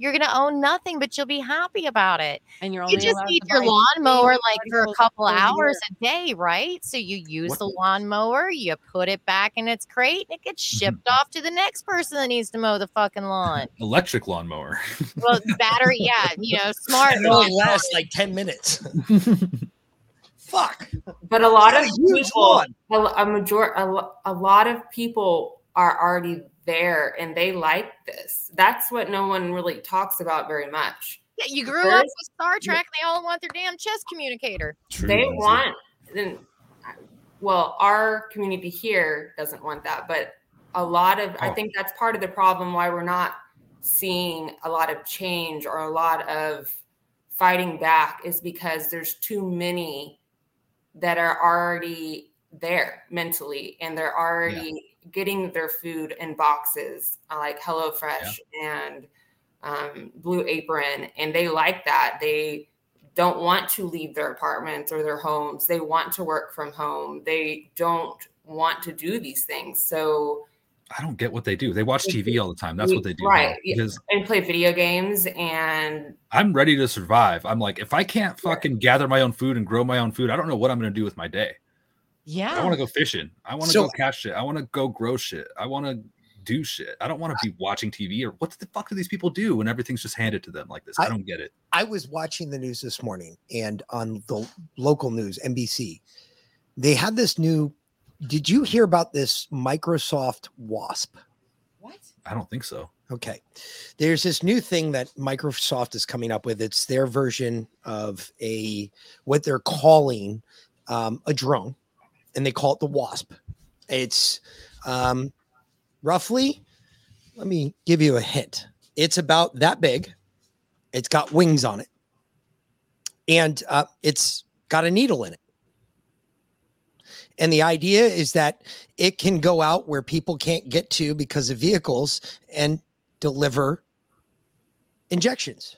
You're going to own nothing, but you'll be happy about it. And you're you just need your lawnmower like for a couple hours a day, right? So you use What- the lawnmower, you put it back in its crate, and it gets Mm-hmm. shipped off to the next person that needs to mow the fucking lawn. (laughs) Electric lawnmower. well, battery, (laughs) yeah, you know, smart. it only lawnmower. lasts like 10 minutes. (laughs) Fuck. But a lot of a huge people, a, a major, a, a lot of people are already there and they like this. That's what no one really talks about very much. Yeah, you grew up with Star Trek and they all want their damn chess communicator. they want then well our community here doesn't want that but a lot of i Oh. think that's part of the problem why we're not seeing a lot of change or a lot of fighting back is because there's too many that are already there mentally and they're already getting their food in boxes uh, like HelloFresh and um, Blue Apron, and they like that. They don't want to leave their apartments or their homes. They want to work from home. They don't want to do these things. So I don't get what they do. They watch TV all the time. That's what they do. right? Because and play video games and I'm ready to survive. I'm like, if I can't fucking gather my own food and grow my own food, I don't know what I'm gonna do with my day. Yeah. I want to go fishing. I want to So- go catch shit. I want to go grow shit. I want to do shit. I don't want to be watching TV or what the fuck do these people do when everything's just handed to them like this? I, I- don't get it. I was watching the news this morning and on the local news, NBC, they had this new. Did you hear about this Microsoft Wasp? What? I don't think so. Okay. There's this new thing that Microsoft is coming up with. It's their version of a what they're calling um, a drone, and they call it the Wasp. It's um, roughly, let me give you a hint. It's about that big. It's got wings on it, and uh, it's got a needle in it. And the idea is that it can go out where people can't get to because of vehicles and deliver injections,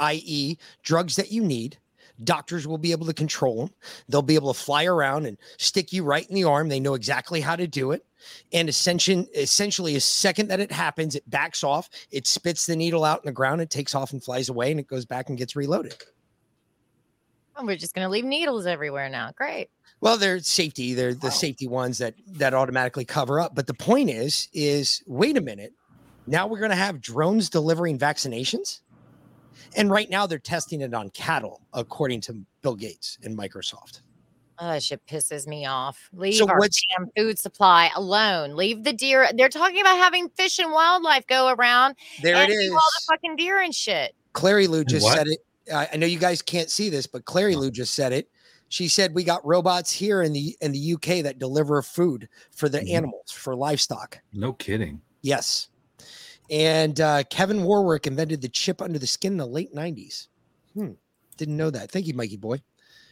i.e., drugs that you need. Doctors will be able to control them. They'll be able to fly around and stick you right in the arm. They know exactly how to do it. And essentially, essentially, a second that it happens, it backs off, it spits the needle out in the ground, it takes off and flies away, and it goes back and gets reloaded. Oh, we're just gonna leave needles everywhere now. Great. Well, they're safety. They're the safety ones that that automatically cover up. But the point is, is wait a minute. Now we're going to have drones delivering vaccinations, and right now they're testing it on cattle, according to Bill Gates and Microsoft. Oh, that shit pisses me off. Leave So our damn food supply alone. Leave the deer. They're talking about having fish and wildlife go around There and it do is. all the fucking deer and shit. Clary Lou just what? said it. I I know you guys can't see this, but Clary Lou just said it. She said we got robots here in the in the UK that deliver food for the Mhm. animals for livestock. No kidding. Yes. And uh, Kevin Warwick invented the chip under the skin in the late 90s. Hmm. Didn't know that. Thank you, Mikey boy.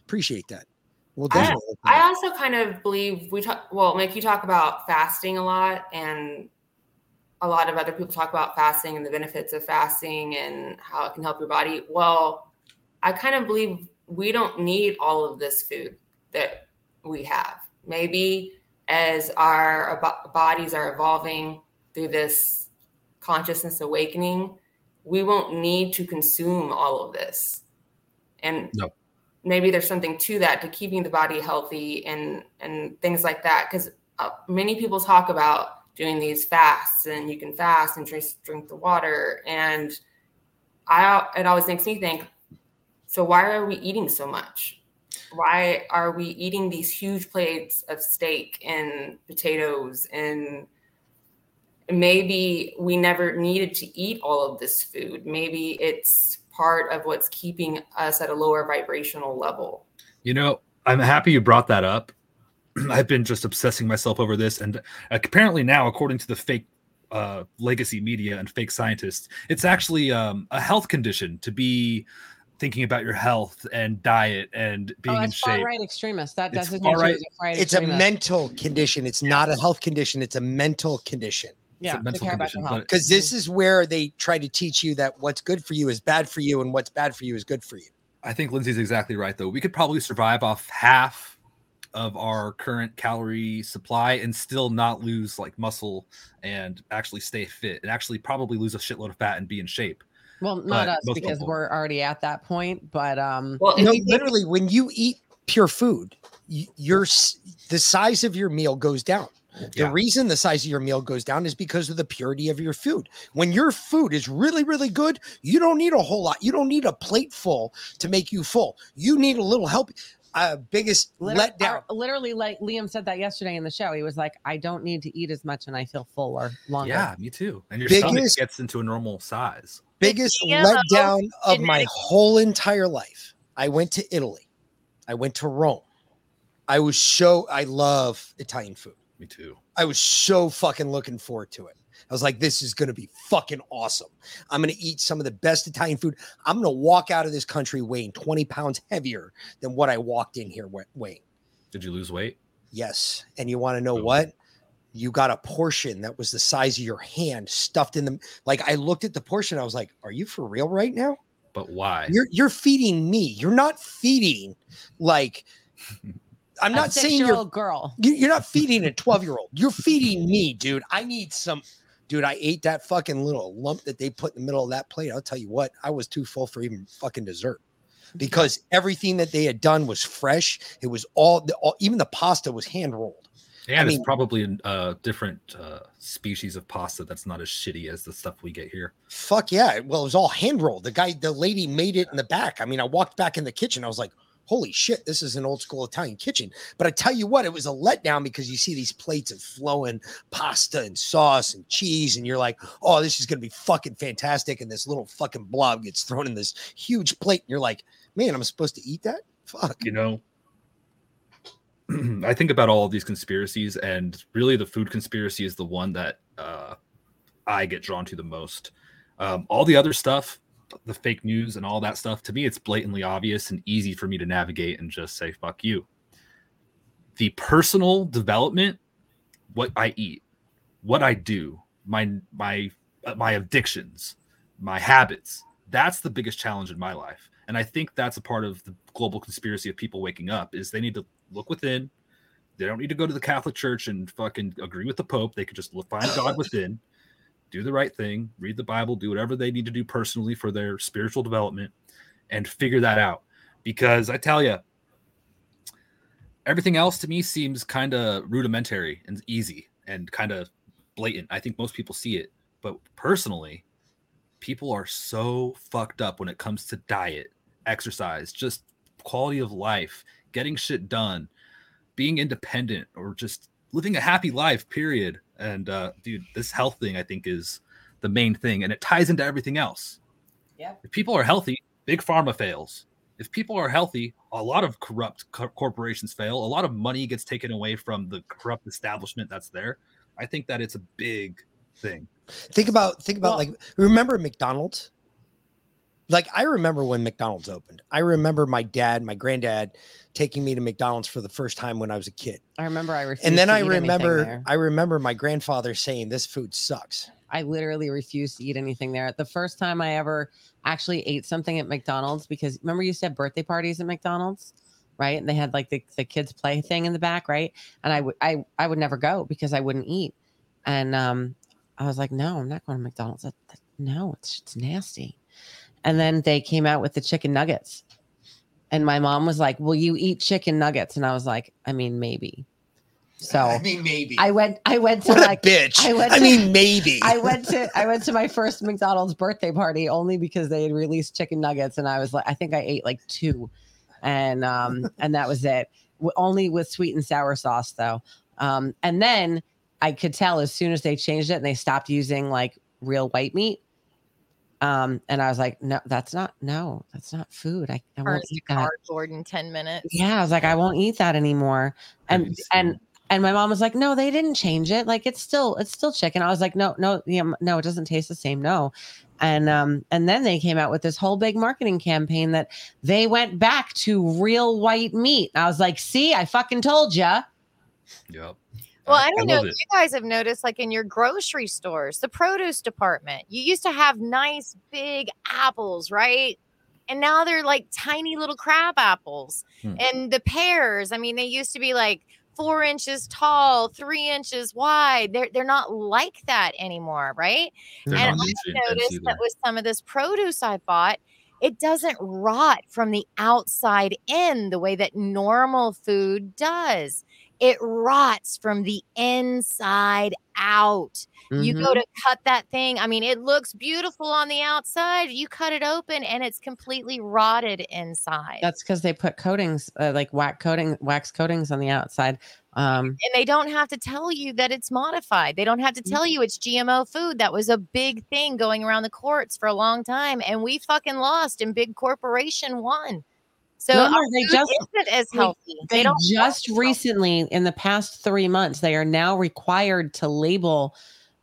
Appreciate that. We'll I, definitely. look that I also kind of believe we talk well like you talk about fasting a lot and a lot of other people talk about fasting and the benefits of fasting and how it can help your body well i kind of believe we don't need all of this food that we have maybe as our bodies are evolving through this consciousness awakening we won't need to consume all of this. And No. maybe there's something to that to keeping the body healthy and and things like that. Because uh, many people talk about doing these fasts and you can fast and drink drink the water. And i it always makes me think so why are we eating so much? Why are we eating these huge plates of steak and potatoes and maybe we never needed to eat all of this food maybe it's part of what's keeping us at a lower vibrational level You know, I'm happy you brought that up. (clears throat) I've been just obsessing myself over this, and apparently now, according to the fake uh, legacy media and fake scientists, it's actually um, a health condition to be thinking about your health and diet and being oh, in far shape. right extremist. That doesn't far right- It's a mental condition. It's not a health condition. It's a mental condition. Yeah, mental care condition, your but- Because this is where they try to teach you that what's good for you is bad for you, and what's bad for you is good for you. I think Lindsay's exactly right, though. We could probably survive off half of our current calorie supply and still not lose like muscle and actually stay fit and actually probably lose a shitload of fat and be in shape. Well, not But us because people- we're already at that point. But um, well no, literally, when you eat pure food, y- your the size of your meal goes down. The Yeah. reason the size of your meal goes down is because of the purity of your food. When your food is really, really good, you don't need a whole lot. You don't need a plate full to make you full. You need a little help. uh, biggest Liter- letdown. or- literally, like Liam said that yesterday in the show. He was like, "I don't need to eat as much, and I feel fuller longer." Yeah, me too. And your stomach gets into a normal size. biggest GMO letdown of my whole entire life. I went to Italy. I went to Rome. I was so I love Italian food. Me too. I was so fucking looking forward to it. I was like, this is gonna be fucking awesome. I'm gonna eat some of the best Italian food. I'm gonna walk out of this country weighing 20 pounds heavier than what I walked in here weighing. Did you lose weight? Yes. And you want to know oh. what? You got a portion that was the size of your hand stuffed in them. Like I looked at the portion, I was like, "Are you for real right now?" But why? You're you're feeding me. You're not feeding like (laughs) I'm A not saying you're six-year-old girl. you- you're not feeding a 12 year old. You're feeding me, dude. I need some. Dude, I ate that fucking little lump that they put in the middle of that plate. I'll tell you what, I was too full for even fucking dessert because everything that they had done was fresh. It was all, the, all even the pasta was hand rolled. And I it's mean- probably a uh, different uh, species of pasta that's not as shitty as the stuff we get here. Fuck yeah. Well, it was all hand rolled. The guy, the lady made it in the back. I mean, I walked back in the kitchen. I was like, holy shit, this is an old school Italian kitchen. But I tell you what, it was a letdown because you see these plates of flowing pasta and sauce and cheese, and you're like, oh, this is going to be fucking fantastic. And this little fucking blob gets thrown in this huge plate. And you're like, man, I'm supposed to eat that? Fuck. You know, (clears throat) I think about all of these conspiracies, and really, the food conspiracy is the one that uh, I get drawn to the most. Um, all the other stuff, the fake news and all that stuff, to me, it's blatantly obvious and easy for me to navigate and just say "fuck you." The personal development, what I eat, what I do, my my uh, my addictions, my habits. That's the biggest challenge in my life, and I think that's a part of the global conspiracy of people waking up. Is they need to look within. They don't need to go to the Catholic Church and fucking agree with the Pope. They could just find God within, do the right thing, read the Bible, do whatever they need to do personally for their spiritual development, and figure that out. Because I tell you, everything else to me seems kind of rudimentary and easy and kind of blatant. I think most people see it, but personally, people are so fucked up when it comes to diet, exercise, just quality of life, getting shit done, being independent, or just living a happy life, period. And uh, dude, this health thing I think is the main thing, and it ties into everything else. Yeah. If people are healthy, big pharma fails. If people are healthy, a lot of corrupt co- corporations fail. A lot of money gets taken away from the corrupt establishment that's there. I think that it's a big thing. Think about think about like remember McDonald's? Like I remember when McDonald's opened. I remember my dad, my granddad taking me to McDonald's for the first time when I was a kid. I remember I refused. And then I remember. I remember my grandfather saying this food sucks. I literally refused to eat anything there. The first time I ever actually ate something at McDonald's, because remember you said birthday parties at McDonald's, right? And they had like the, the kids play thing in the back, right? And I would I I would never go because I wouldn't eat. And um I was like, no, I'm not going to McDonald's. That, that- no, it's it's nasty. And then they came out with the chicken nuggets. And my mom was like, Will you eat chicken nuggets? And I was like, I mean, maybe. So I mean, maybe. I went I went to What a like bitch. I went I to- mean, maybe. (laughs) I went to I went to my first McDonald's birthday party only because they had released chicken nuggets and I was like I think I ate like two and um (laughs) and that was it only with sweet and sour sauce though um and then I could tell as soon as they changed it and they stopped using like real white meat um and I was like no that's not no that's not food I, I won't eat that cardboard in 10 minutes. yeah, I was like, I won't eat that anymore. And and and my mom was like, No, they didn't change it. Like it's still it's still chicken. I was like, No, no, yeah, no, it doesn't taste the same. No. And um and then they came out with this whole big marketing campaign that they went back to real white meat. I was like, See, I fucking told you. Yep. Well, I don't know it. you guys have noticed, like in your grocery stores, the produce department, you used to have nice big apples, right? And now they're like tiny little crab apples. Hmm. And the pears, I mean, they used to be like four inches tall, three inches wide. They're they're not like that anymore, right? They're and I noticed that with some of this produce I bought, it doesn't rot from the outside in the way that normal food does. It rots from the inside out. You go Mhm. to cut that thing. I mean, it looks beautiful on the outside. You cut it open and it's completely rotted inside. That's because they put coatings, uh, like wax coating, wax coatings on the outside. Um, and they don't have to tell you that it's modified. They don't have to tell you it's GMO food. That was a big thing going around the courts for a long time, and we fucking lost, and big corporation won. So No, no, they just- isn't as healthy. They, don't just recently, in the past three months, they are now required to label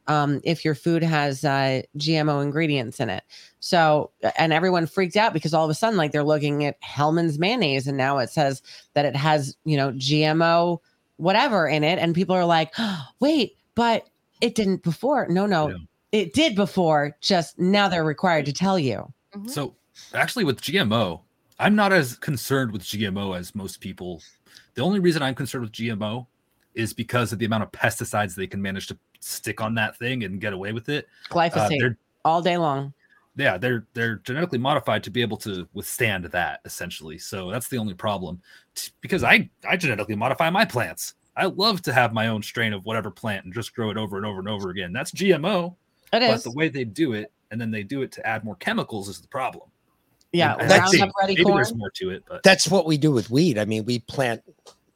um, if your food has uh, GMO ingredients in it. So, and everyone freaked out because all of a sudden, like they're looking at Hellmann's mayonnaise, and now it says that it has, you know, GMO whatever in it, and people are like, (gasps) "Wait, but it didn't before." No, no, it did before. Just now they're required to tell you. Mm-hmm. So actually, with GMO, I'm not as concerned with GMO as most people. The only reason I'm concerned with GMO is because of the amount of pesticides they can manage to stick on that thing and get away with it. Uh, Glyphosate they're all day long. yeah, they're they're genetically modified to be able to withstand that essentially. So that's the only problem. Because I I genetically modify my plants. I love to have my own strain of whatever plant and just grow it over and over and over again. That's GMO. It but is. the way they do it, and then they do it to add more chemicals is the problem. Yeah, And That's maybe, it. Ready maybe corn? there's more to it, but That's what we do with weed. I mean, we plant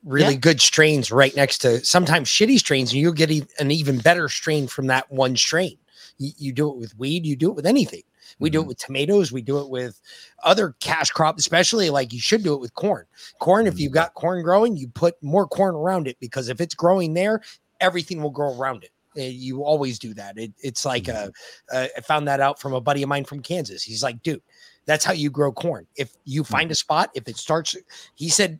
really Yeah. good strains right next to sometimes shitty strains, and you'll get an even better strain from that one strain. You, you do it with weed, you do it with anything. We do it with tomatoes, we do it with other cash crop, especially like you should do it with corn. Corn, if you've got corn growing, you put more corn around it because if it's growing there, everything will grow around it. Uh, You always do that. It, it's like uh, uh, I found that out from a buddy of mine from Kansas. He's like, dude, that's how you grow corn. If you find a mm-hmm. spot, if it starts, he said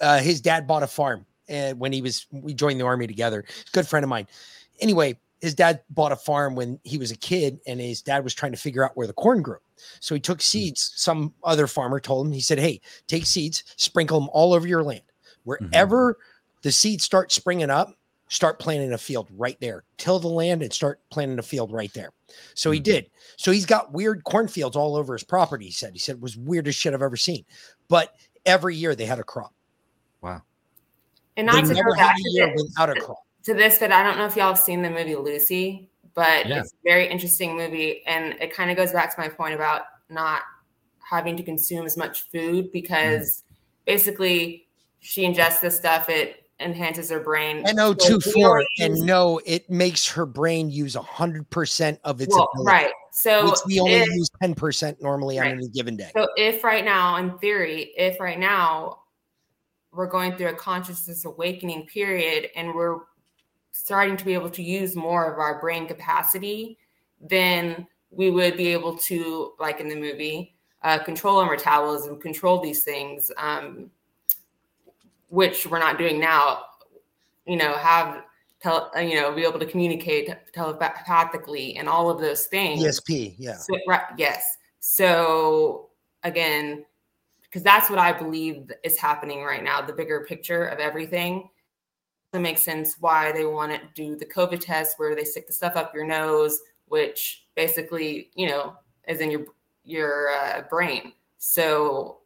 uh, his dad bought a farm and when he was we joined the army together. Good friend of mine. Anyway, his dad bought a farm when he was a kid, and his dad was trying to figure out where the corn grew. So he took mm-hmm. seeds. Some other farmer told him, he said, Hey, take seeds, sprinkle them all over your land. Mm-hmm. Wherever the seeds start springing up, start planting a field right there. Till the land and start planting a field right there. So he hmm. did. So he's got weird cornfields all over his property. He said, he said it was weirdest shit I've ever seen. But every year they had a crop. Wow. And They not to never go had back a to year this, without a crop. to this, but I don't know if y'all have seen the movie Lucy, but Yeah. it's a very interesting movie. And it kind of goes back to my point about not having to consume as much food because hmm. basically she ingests this stuff, it enhances her brain. NO24 So and no, it makes her brain use 100% of its Well, ability. right. So we only if- use 10% normally on Right. any given day. So if right now, in theory, if right now we're going through a consciousness awakening period and we're starting to be able to use more of our brain capacity, then we would be able to, like in the movie, uh, control our metabolism, control these things, um, which we're not doing now. You know, have tele, uh, you know, be able to communicate telepathically and all of those things. ESP, yeah. So, right, yes. So again, because that's what I believe is happening right now, the bigger picture of everything. It makes sense why they want to do the COVID test where they stick the stuff up your nose, which basically, you know, is in your your uh, brain. So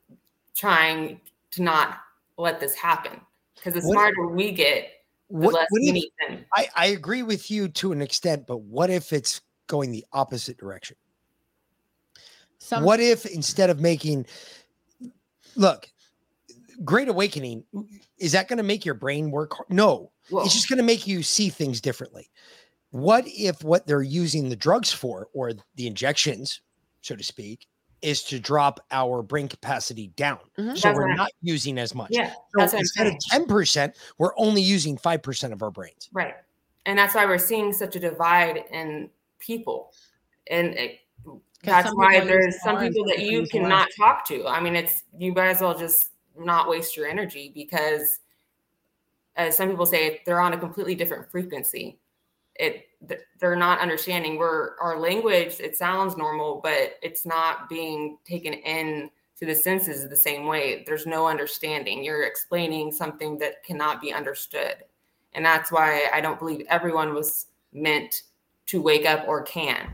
trying to not let this happen because the What- smarter we get, the What, less what we if- need them. I, I agree with you to an extent, but what if it's going the opposite direction? Some- what if instead of making, look, Great Awakening, is that going to make your brain work? hard? No, it's just going to make you see things differently. What if what they're using the drugs for, or the injections, so to speak, is to drop our brain capacity down? Mhm. So That's we're what I- not using as much. Yeah, So that's what I'm instead of 10%, we're only using 5% of our brains. Right. And that's why we're seeing such a divide in people. And it, that's why there's some people that you cannot less. talk to. I mean, it's you might as well just not waste your energy because as some people say, they're on a completely different frequency. It th- they're not understanding where our language, it sounds normal, but it's not being taken in to the senses the same way. There's no understanding. You're explaining something that cannot be understood. And that's why I don't believe everyone was meant to wake up or can,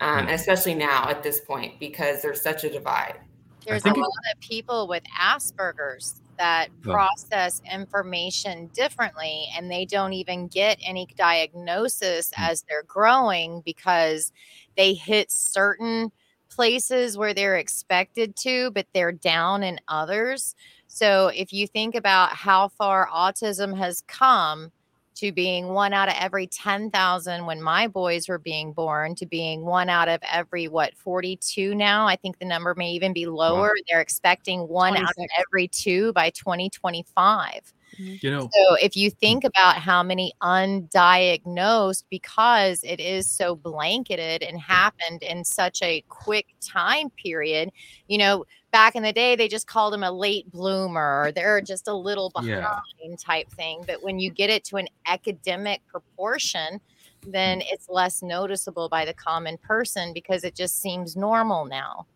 um, and especially now at this point, because there's such a divide. There's a lot of people with Asperger's that process information differently and they don't even get any diagnosis mm. as they're growing because they hit certain places where they're expected to, but they're down in others. So if you think about how far autism has come to being one out of every 10,000 when my boys were being born to being one out of every what 42 now. I think the number may even be lower. They're expecting one out of every two by 2025. Mm-hmm. You know, So if you mm. think about how many undiagnosed because it is so blanketed and happened in such a quick time period, you know, back in the day they just called them a late bloomer or they're just a little behind Yeah. type thing, but when you get it to an academic proportion, then it's less noticeable by the common person because it just seems normal now.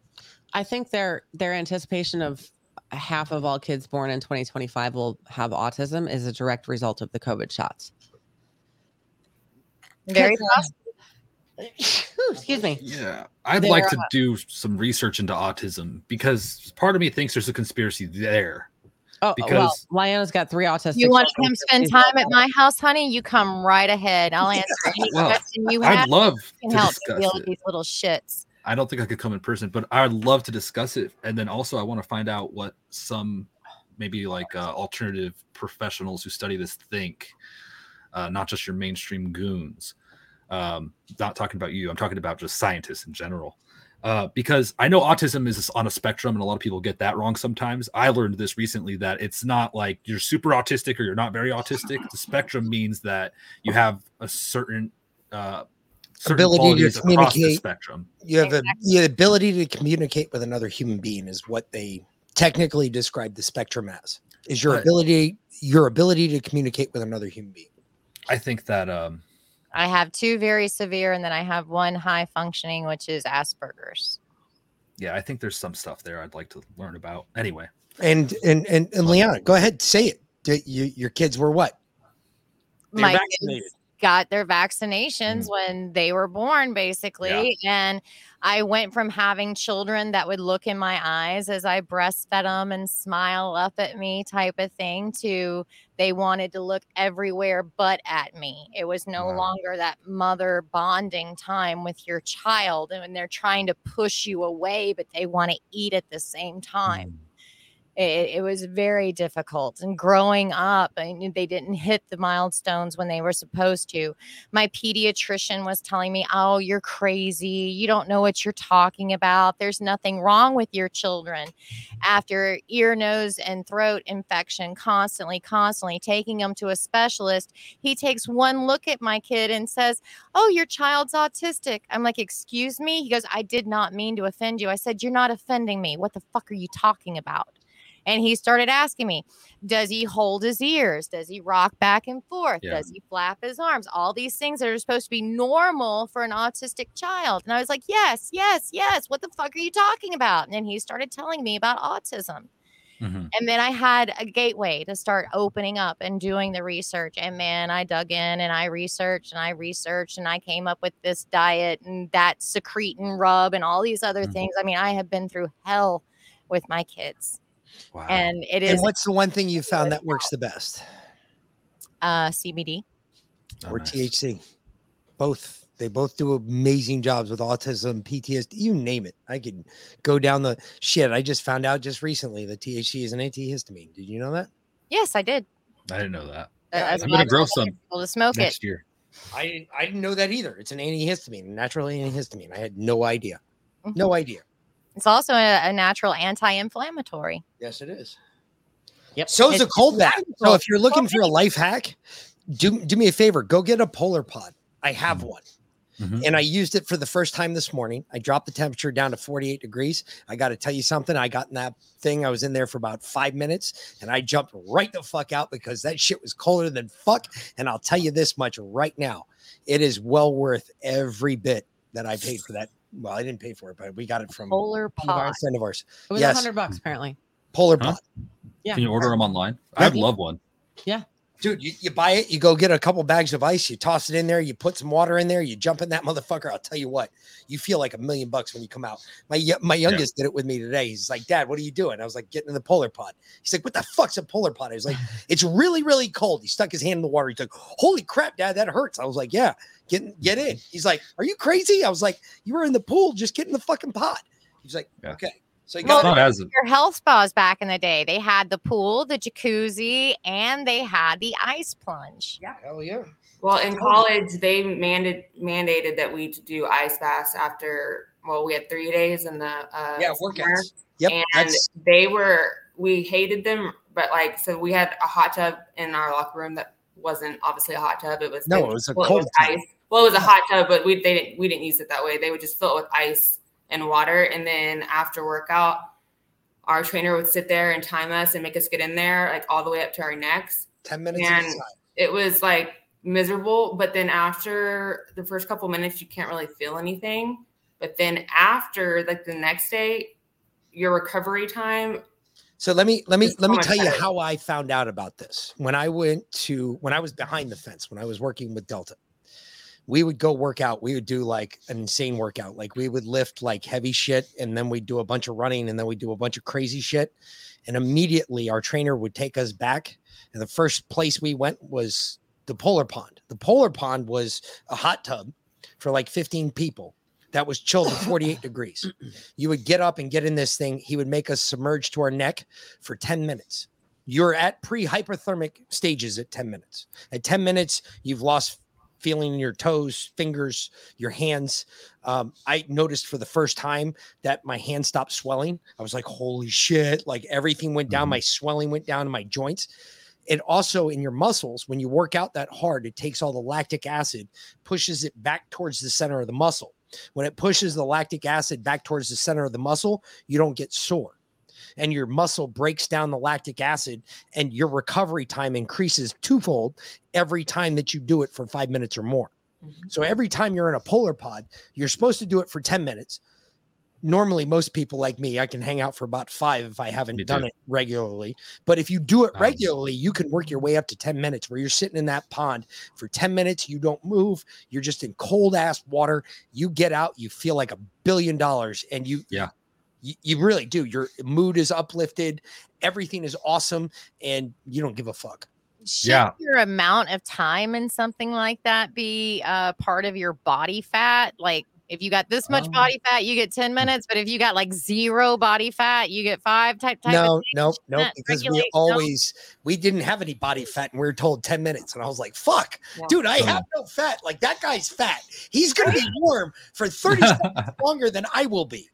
I think their their anticipation of half of all kids born in 2025 will have autism is a direct result of the COVID shots. Very Because, uh, Excuse me. Yeah, I'd They're, like to uh, do some research into autism because part of me thinks there's a conspiracy there. Oh, well, because Lyanna's got three autistic. You want to come spend time at my house, honey? You come right ahead. I'll answer any Well, question you have. I'd love I can to help discuss deal with these little shits. I don't think I could come in person, but I'd love to discuss it. And then also, I want to find out what some maybe like uh, alternative professionals who study this think, uh, not just your mainstream goons. Um, not talking about you, I'm talking about just scientists in general. Uh, because I know autism is on a spectrum, and a lot of people get that wrong sometimes. I learned this recently that it's not like you're super autistic or you're not very autistic. The spectrum means that you have a certain uh, certain ability to qualities the communicate. spectrum. You have a, the ability to communicate with another human being is what they technically describe the spectrum as. Is your But- ability your ability to communicate with another human being. I think that um I have two very severe, and then I have one high functioning, which is Asperger's. yeah, I think there's some stuff there I'd like to learn about. Anyway, And and and, and Liana, go ahead, say it. Do You, your kids were what? They're My vaccinated. kids got their vaccinations mm. when they were born, basically. And I went from having children that would look in my eyes as I breastfed them and smile up at me, type of thing, to they wanted to look everywhere but at me. It was no longer that mother bonding time with your child. And when they're trying to push you away, but they want to eat at the same time mm. It, it was very difficult and growing up I knew they didn't hit the milestones when they were supposed to. My pediatrician was telling me oh you're crazy. You don't know what you're talking about. There's nothing wrong with your children. After ear nose and throat infection constantly constantly taking them to a specialist he takes one look at my kid and says oh your child's autistic. I'm like excuse me? He goes i did not mean to offend you. I said you're not offending me. What the fuck are you talking about and he started asking me, does he hold his ears? Does he rock back and forth? Yeah. Does he flap his arms? All these things that are supposed to be normal for an autistic child. And I was like, yes, yes, yes. What the fuck are you talking about? And then he started telling me about autism. Mm-hmm. And then I had a gateway to start opening up and doing the research. And man, I dug in and I researched and I researched and I came up with this diet and that secretin rub and all these other mm-hmm. things. I mean, I have been through hell with my kids. And it is And what's the one thing you found that works the best? uh, CBD. or THC. Both they both do amazing jobs with autism, PTSD, you name it. I could go down the shit. I just found out just recently that THC is an antihistamine. Did you know that? Yes, I did. I didn't know that. That's I'm gonna grow told some people to smoke next it. year. I I didn't know that either. It's an antihistamine, natural antihistamine. I had no idea. Mm-hmm. No idea. It's also a, a natural anti-inflammatory. Yes, it is. Yep. So is a cold bath. So if you're looking for a life hack, do do me a favor. Go get a polar pod. I have one. And I used it for the first time this morning. I dropped the temperature down to 48 degrees. I got to tell you something. I got in that thing. I was in there for about five minutes and I jumped right the fuck out because that shit was colder than fuck. And I'll tell you this much right now it is well worth every bit that I paid for that. Well, I didn't pay for it, but we got it from Polar a friend of pod. ours- of ours. It was a yes, hundred bucks apparently. polar Huh? pod. Yeah. Can you order them online? I'd love one. Yeah. Dude, you, you buy it, you go get a couple bags of ice, you toss it in there, you put some water in there, you jump in that (laughs) motherfucker. I'll tell you what, you feel like a million bucks when you come out. My my youngest did it with me today. He's like, Dad, what are you doing? I was like, getting in the polar pod. He's like, What the fuck's a polar pod? I was like, (laughs) It's really, really cold. He stuck his hand in the water. He's like, Holy crap, Dad, that hurts. I was like, Yeah, get in- get in. He's like, Are you crazy? I was like, You were in the pool, just get in the fucking pod. He's like, Okay. So he Well, got your health spas back in the day, they had the pool, the jacuzzi, and they had the ice plunge. Yeah, hell yeah. Well, in college, they mandated mandated that we do ice baths after. Well, we had three days in the uh, Yeah, summer, workouts. Yep, and that's- they were we hated them, but like so we had a hot tub in our locker room that wasn't obviously a hot tub. It was No, they it was a fill cold with tub. ice. Well, it was a hot tub, but we they didn't we didn't use it that way. They would just fill it with ice and water, and then after workout, our trainer would sit there and time us and make us get in there like all the way up to our necks. 10 minutes And it was like miserable. But then after the first couple minutes, you can't really feel anything. But then after like the next day, your recovery time. So let me let me let me tell you how I found out about this. When I went to when I was behind the fence, when I was working with Delta, we would go work out. We would do like an insane workout. Like we would lift like heavy shit and then we'd do a bunch of running and then we'd do a bunch of crazy shit. And immediately our trainer would take us back. And the first place we went was the polar pond. The polar pond was a hot tub for like 15 people that was chilled to 48 (coughs) degrees. You would get up and get in this thing. He would make us submerge to our neck for 10 minutes. You're at pre hypothermic stages at 10 minutes. At 10 minutes, you've lost feeling in your toes, fingers, your hands. Um, I noticed for the first time that my hand stopped swelling. I was like, holy shit. Like everything went down. My swelling went down to my joints. It also in your muscles, when you work out that hard, it takes all the lactic acid, pushes it back towards the center of the muscle. When it pushes the lactic acid back towards the center of the muscle, you don't get sore. And your muscle breaks down the lactic acid, and your recovery time increases twofold every time that you do it for five minutes or more. Mm-hmm. So every time you're in a polar pod, you're supposed to do it for 10 minutes. Normally, most people like me, I can hang out for about five if I haven't Me done too. it regularly. But if you do it Nice. regularly, you can work your way up to 10 minutes where you're sitting in that pond for 10 minutes. You don't move. You're just in cold ass water. You get out, you feel like a billion dollars, and you, Yeah. You, you really do. Your mood is uplifted. Everything is awesome, and you don't give a fuck. Should your amount of time in something like that be uh, part of your body fat? Like, if you got this much Um, body fat, you get 10 minutes, but if you got like zero body fat, you get five type, type no, of no, no, that because we regulate- no? always we didn't have any body fat, and we were told ten minutes, and I was like, "Fuck, dude, I have no fat. Like that guy's fat. He's gonna be (laughs) warm for thirty (laughs) seconds longer than I will be."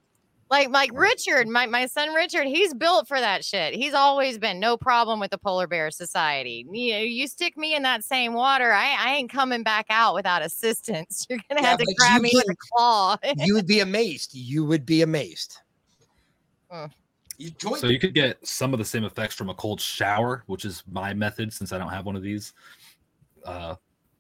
Like like Richard, my, my son Richard, he's built for that shit. He's always been no problem with the polar bear society. You know, you stick me in that same water, I, I ain't coming back out without assistance. (laughs) You're gonna Yeah, have to grab you me with a claw. you would (laughs) be amazed. You would be amazed. Mm. You join So you could get some of the same effects from a cold shower, which is my method since I don't have one of these. Uh,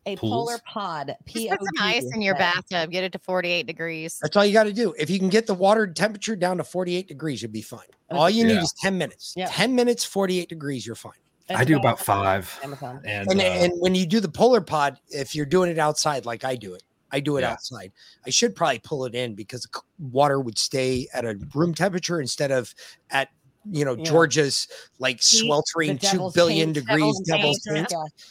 A Pools? polar pod. Just put some ice in your bathtub, get it to 48 degrees. That's all you got to do. If you can get the water temperature down to 48 degrees, you'll be fine. All you need is 10 minutes. Yeah. 10 minutes, 48 degrees, you're fine. I do about five. Amazon. And, And, uh, and when you do the polar pod, if you're doing it outside like I do it, I do it Yeah. outside. I should probably pull it in because the water would stay at a room temperature instead of at you know Yeah. Georgia's like sweltering two billion two devil's billion taint, degrees devil's devil's taint, taint yeah.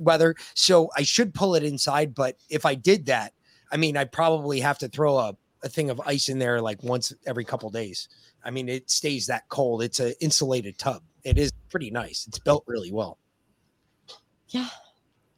Weather. So I should pull it inside. But if I did that, I mean, I'd probably have to throw a, a thing of ice in there like once every couple days. I mean, it stays that cold. It's an insulated tub. It is pretty nice. It's built really well. Yeah.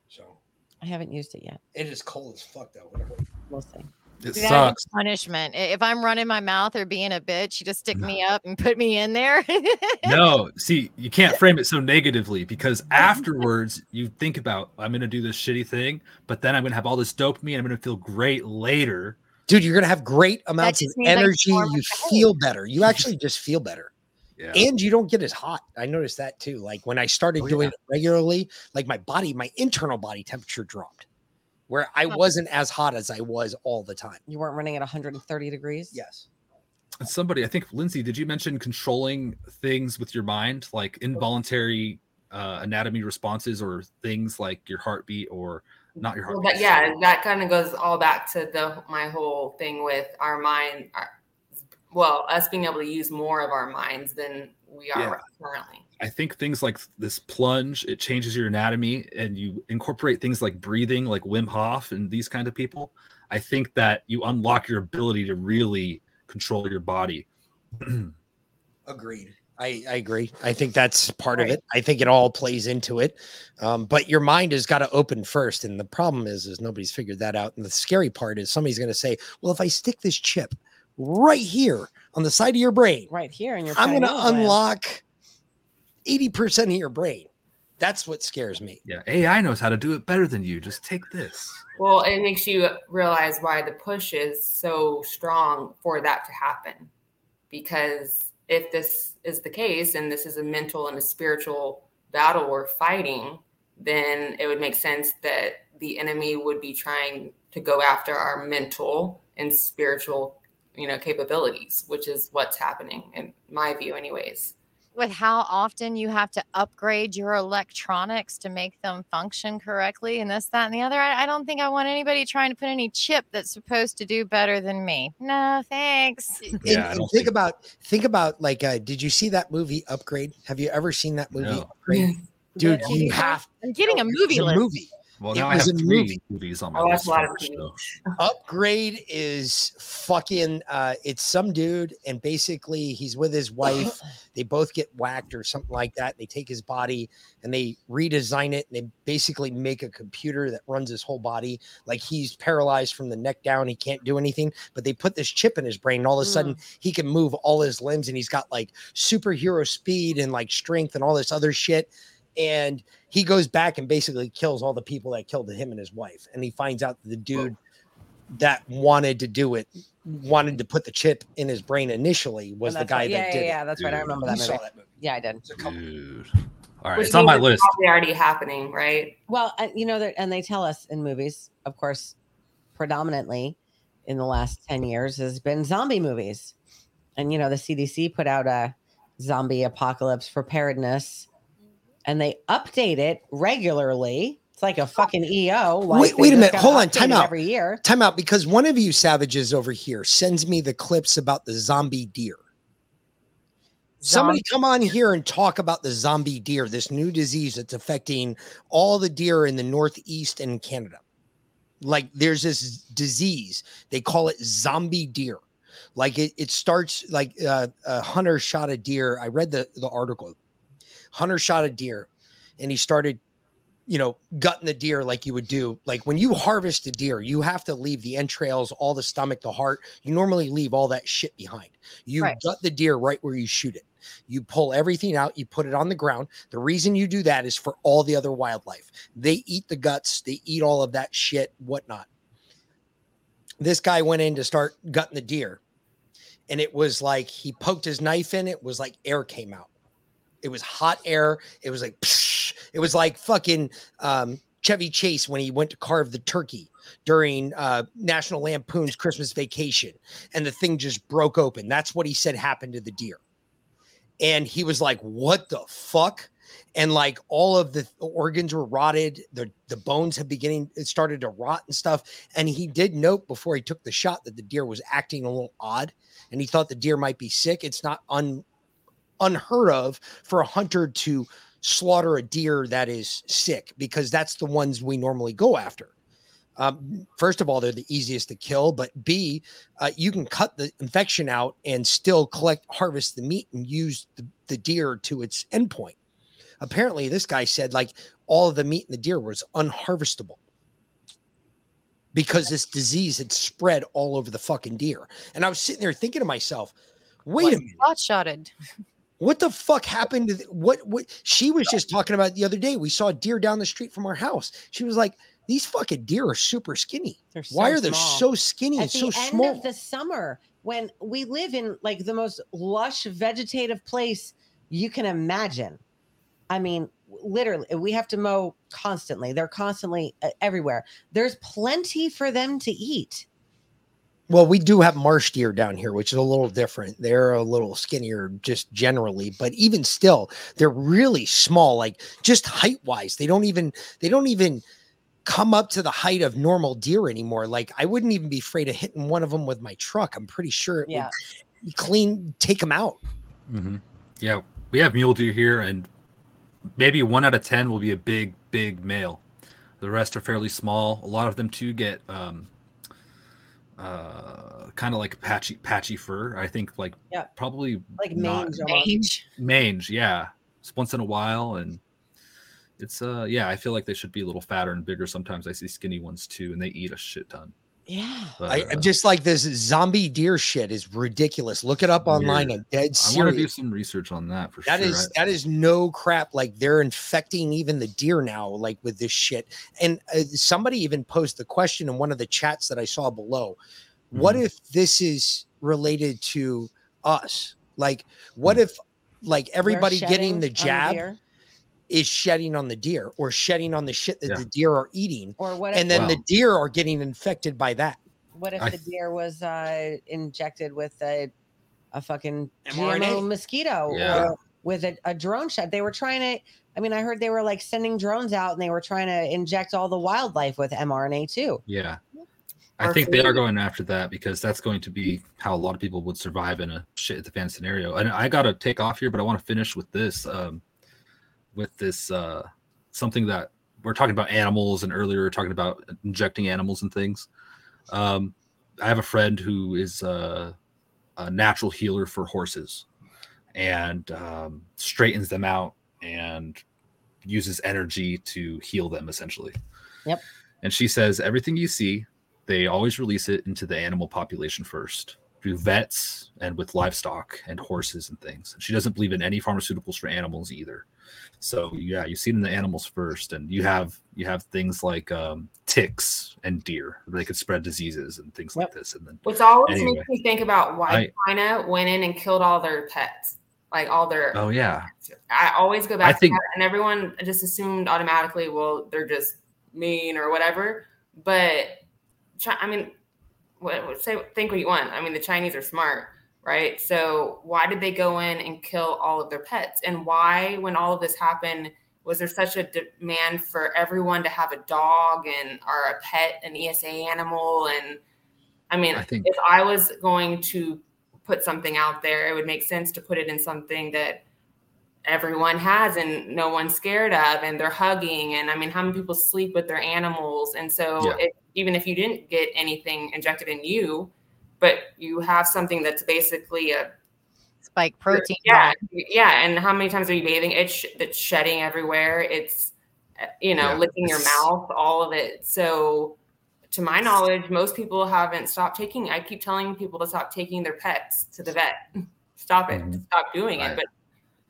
So I haven't used it yet. it is cold as fuck though. Whatever. We'll see. It See, that is sucks. punishment. If I'm running my mouth or being a bitch, you just stick me up and put me in there. (laughs) no, see, you can't frame it so negatively because (laughs) afterwards you think about I'm gonna do this shitty thing, but then I'm gonna have all this dopamine. I'm gonna feel great later. Dude, you're gonna have great amounts of just means I can energy. warm up You feel better. You (laughs) actually just feel better. Yeah. And you don't get as hot. I noticed that too. Like when I started Oh, doing yeah. it regularly, like my body, my internal body temperature dropped where I wasn't as hot as I was all the time. You weren't running at 130 degrees? Yes. And somebody, I think Lindsay, did you mention controlling things with your mind, like involuntary uh, anatomy responses or things like your heartbeat or not your Well, heartbeat. but yeah, that kind of goes all back to the my whole thing with our mind. Our, well, us being able to use more of our minds than we are Yeah. currently. I think things like this plunge, it changes your anatomy and you incorporate things like breathing, like Wim Hof and these kind of people. I think that you unlock your ability to really control your body. (clears throat) Agreed. I, I agree. I think that's part of it. I think it all plays into it. Um, but your mind has got to open first. And the problem is, is nobody's figured that out. And the scary part is somebody's going to say, well, if I stick this chip right here on the side of your brain, right here in your I'm going to pineal gland. unlock 80% of your brain. That's what scares me. Yeah, AI knows how to do it better than you. Just take this. Well, it makes you realize why the push is so strong for that to happen. Because if this is the case and this is a mental and a spiritual battle we're fighting, then it would make sense that the enemy would be trying to go after our mental and spiritual, you know, capabilities, which is what's happening in my view, anyways. With how often you have to upgrade your electronics to make them function correctly and this that and the other i, I don't think i want anybody trying to put any chip that's supposed to do better than me. No thanks. (laughs) And- and think, about think about like uh did you see that movie upgrade? Have you ever seen that movie No. upgrade? (laughs) Dude you have i'm getting a movie it's a movie Well, It now I was have a three movie. movies on my I watch list. a lot of so. (laughs) upgrade is fucking uh it's some dude and basically he's with his wife (clears throat) they both get whacked or something like that they take his body and they redesign it and they basically make a computer that runs his whole body like he's paralyzed from the neck down he can't do anything but they put this chip in his brain and all of a sudden he can move all his limbs and he's got like superhero speed and like strength and all this other shit and he goes back and basically kills all the people that killed him and his wife and he finds out that the dude that wanted to do it wanted to put the chip in his brain initially was the guy right. yeah, that yeah, did yeah, it. that's right. I remember that You saw movie. that movie. Yeah, I did. Dude. All right, Which it's on my list. Probably already happening, right? Well, uh, you know, that- and they tell us in movies, of course, predominantly in the last 10 years has been zombie movies. And, you know, the CDC put out a zombie apocalypse preparedness and they update it regularly. It's like a fucking EO. Like wait, wait a minute. Hold on. Time out. Every year. Time out because one of you savages over here sends me the clips about the zombie deer. Somebody come on here and talk about the zombie deer, this new disease that's affecting all the deer in the Northeast and Canada. Like there's this disease, they call it zombie deer. Like it, it starts like uh, a hunter shot a deer. I read the, the article. Hunter shot a deer and he started you know, gutting the deer like you would do. Like when you harvest a deer, you have to leave the entrails, all the stomach, the heart. You normally leave all that shit behind. You Right. gut the deer right where you shoot it. You pull everything out, you put it on the ground. The reason you do that is for all the other wildlife. They eat the guts, they eat all of that shit, whatnot. This guy went in to start gutting the deer, and it was like he poked his knife in, it was like air came out. It was hot air. It was like, psh, it was like fucking um, Chevy Chase when he went to carve the turkey during uh, National Lampoon's Christmas Vacation, and the thing just broke open. That's what he said happened to the deer. And he was like, "What the fuck?" And like all of the organs were rotted. The the bones had beginning it started to rot and stuff. And he did note before he took the shot that the deer was acting a little odd, and he thought the deer might be sick. It's not un unheard of for a hunter to slaughter a deer that is sick because that's the ones we normally go after. Um, first of all, they're the easiest to kill, but B, uh, you can cut the infection out and still collect, harvest the meat and use the, the deer to its endpoint. Apparently, this guy said like all of the meat in the deer was unharvestable because this disease had spread all over the fucking deer. And I was sitting there thinking to myself, wait a minute Hot shotted. (laughs) what the fuck happened to the, what what she was just talking about the other day we saw a deer down the street from our house she was like these fucking deer are super skinny They're why are they small. so skinny At and so the end small of the summer, when we live in like the most lush vegetative place you can imagine. I mean, literally, we have to mow constantly. They're constantly uh, everywhere. There's plenty for them to eat. Well, we do have marsh deer down here, which is a little different. They're a little skinnier just generally, but even still, they're really small, like just height wise. They don't even they don't even come up to the height of normal deer anymore. Like I wouldn't even be afraid of hitting one of them with my truck. I'm pretty sure it Yeah. would clean take them out. hmm Yeah, we have mule deer here, and maybe one out of ten will be a big, big male. The rest are fairly small. A lot of them too get um, uh, kind of like patchy, patchy fur. I think like Yeah. probably Like mange. Mange. mange, yeah, it's once in a while, and it's uh, yeah. I feel like they should be a little fatter and bigger. Sometimes I see skinny ones too, and they eat a shit ton. Yeah. But, I, uh, I'm just like this zombie deer shit is ridiculous. Look it up online. weird. I'm dead I want to serious. do some research on that for That sure. is I- that is no crap. Like they're infecting even the deer now, like with this shit. And uh, somebody even posed the question in one of the chats that I saw below. What Mm-hmm. if this is related to us? Like, what Hmm. if like everybody getting the shedding the jab deer? Is shedding on the deer or shedding on the shit that Yeah. the deer are eating, Or what if and then the deer are getting infected by that? what if I- the deer was uh injected with a a fucking mRNA? GMO mosquito Yeah. or with a, a drone shot? They were trying to I mean, I heard they were like sending drones out and they were trying to inject all the wildlife with mRNA too. Yeah. I Or think they are going after that because that's going to be how a lot of people would survive in a shit at the fan scenario. And I got to take off here, but I want to finish with this. Um, with this, uh, something that we're talking about animals, and earlier we were talking about injecting animals and things. Um, I have a friend who is uh, a natural healer for horses and um, straightens them out and uses energy to heal them essentially. Yep. And she says everything you see, they always release it into the animal population first through vets and with livestock and horses and things. She doesn't believe in any pharmaceuticals for animals either. So yeah, you see it in the animals first, and you have you have things like um, ticks and deer. They could spread diseases and things like this. And then Which always Anyway. makes me think about why I- China went in and killed all their pets, like all their. oh yeah, I always go back I think- that, and everyone just assumed automatically, well, they're just mean or whatever. But Chi- I mean, what, what- say think what you want. I mean, the Chinese are smart, right? So why did they go in and kill all of their pets? And why, when all of this happened, was there such a demand for everyone to have a dog and or a pet, an ESA animal? And I mean, I think- if I was going to put something out there, it would make sense to put it in something that everyone has and no one's scared of and they're hugging and i mean how many people sleep with their animals and so Yeah. if, even if you didn't get anything injected in you but you have something that's basically a Spike protein. yeah bomb. yeah and how many times are you bathing? It's sh- it's shedding everywhere. It's uh, you know Yeah, licking your mouth all of it. So to my knowledge most people haven't stopped taking i keep telling people to stop taking their pets to the vet. (laughs) Stop it. Mhm. stop doing it. But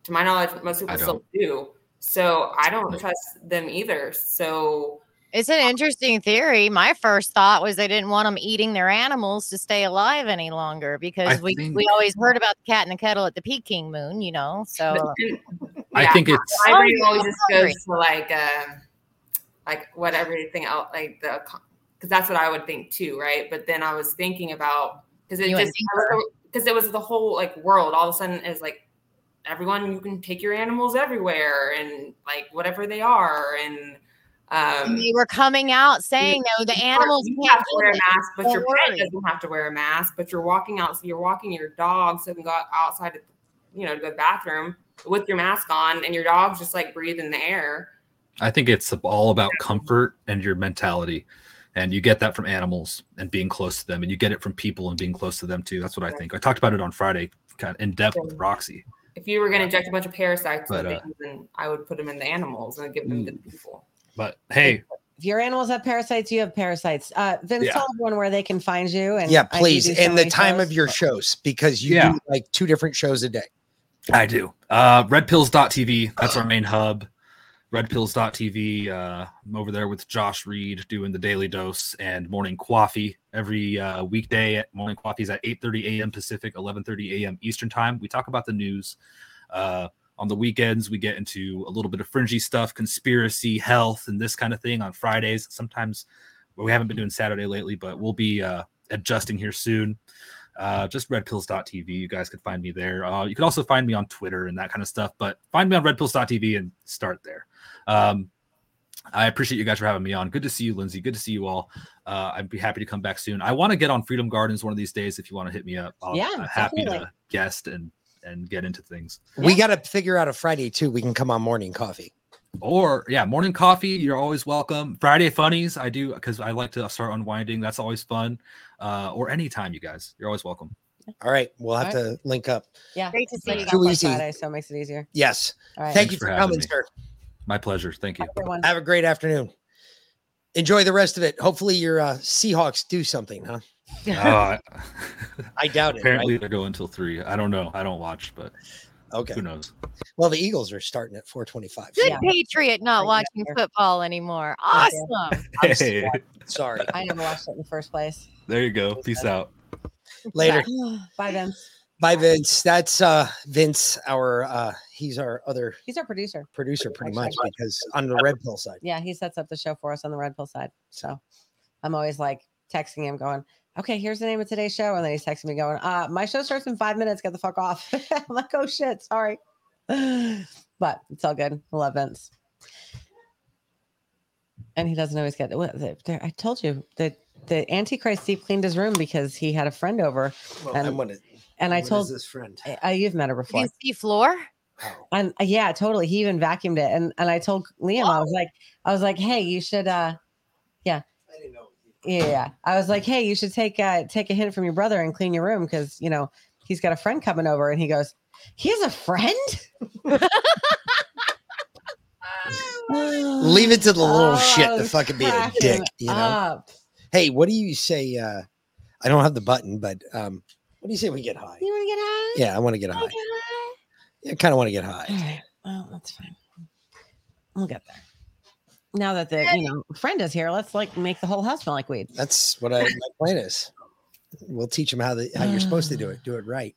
to my knowledge most people still do. So i don't trust them either. So It's an interesting theory. My first thought was they didn't want them eating their animals to stay alive any longer because we, think- we always heard about the cat in the kettle at the Peking moon, you know. So I think it's my brain always just goes to like uh, like what everything else like the because that's what I would think too, right? But then I was thinking about because it You just because it was the whole like world all of a sudden is like everyone you can take your animals everywhere and like whatever they are and um they were coming out saying, no, the animals you can't have to wear a mask, but Don't your worry. pet doesn't have to wear a mask. But you're walking out, so you're walking your dog, so you can go outside, you know, to the bathroom with your mask on, and your dog's just like breathing the air. I think it's all about comfort and your mentality. And you get that from animals and being close to them, and you get it from people and being close to them too. That's what I think. I talked about it on Friday, kind of in depth with Roxy. If you were going to inject a bunch of parasites, But, uh, things, then I would put them in the animals and give them to Mm. people. But hey, If your animals have parasites, you have parasites. Uh, Vince, Yeah. tell everyone where they can find you. And yeah, I know you please. do so And the time shows. of your shows because you Yeah. do like two different shows a day. I do. Uh, redpills.tv. That's our main hub. Redpills.tv. Uh, I'm over there with Josh Reed doing the daily dose and morning coffee every uh, weekday. At morning coffee is at 8:30 a.m. Pacific, 11:30 a.m. Eastern time. We talk about the news. Uh, on the weekends, we get into a little bit of fringy stuff, conspiracy, health, and this kind of thing. On Fridays, sometimes well, we haven't been doing Saturday lately, but we'll be uh, adjusting here soon. Uh, just redpills.tv. You guys could find me there. Uh, you can also find me on Twitter and that kind of stuff, but find me on redpills.tv and start there. Um, I appreciate you guys for having me on. Good to see you, Lindsay. Good to see you all. Uh, I'd be happy to come back soon. I want to get on Freedom Gardens one of these days. If you want to hit me up, I'll, Yeah, I'm happy definitely. to guest and and get into things. We got to figure out a Friday too. We can come on morning coffee. Or yeah, morning coffee. You're always welcome. Friday funnies. I do because I like to start unwinding. That's always fun. Uh, or anytime, you guys. You're always welcome. All right, we'll have All to link up. Yeah. Great to see you. Too on easy. Friday, so it makes it easier. Yes. All right. Thank Thanks you for for having coming, me. sir. My pleasure. Thank you. Everyone. Have a great afternoon. Enjoy the rest of it. Hopefully, your uh, Seahawks do something, huh? Uh, (laughs) I doubt it. apparently right? they're going until three. I don't know. I don't watch, but Okay. who knows? Well, the Eagles are starting at 425. Good Yeah. Patriot not Right watching there. football anymore. Awesome. (laughs) I'm Hey, Sorry. I never watched it in the first place. there you go. Peace out. Later. (sighs) Bye, Vince. Bye, Vince. That's uh Vince, our uh he's our other He's our producer. producer pretty much because on the red pill side. Yeah, he sets up the show for us on the Red Pill side. So I'm always like texting him, going, "Okay, here's the name of today's show," and then he's texting me, going, "Uh, my show starts in five minutes. Get the fuck off." (laughs) I'm like, "Oh shit, sorry," (sighs) but it's all good. I love Vince, and he doesn't always get. What, the- I told you that the Antichrist deep cleaned his room because he had a friend over, Well, And- I'm gonna and I what is told this friend. I, I you've met her Did before. you see floor? And uh, yeah, totally. He even vacuumed it. And and I told Liam, I was like, I was like, hey, you should uh yeah. Yeah. I was like, hey, you should take uh take a hint from your brother and clean your room because you know he's got a friend coming over and he goes, He has a friend? Leave it to the little (laughs) shit Oh, to fucking be a dick, you know. up. Hey, what do you say? Uh I don't have the button, but um what do you say we get high? You want to get high? Yeah, I want to get high. Yeah, I kind of want to get high. All right. Well, that's fine. We'll get there. Now that the you know friend is here, let's like make the whole house smell like weed. That's what I, my plan is. We'll teach them how the how you're supposed to do it. (sighs) Do it right.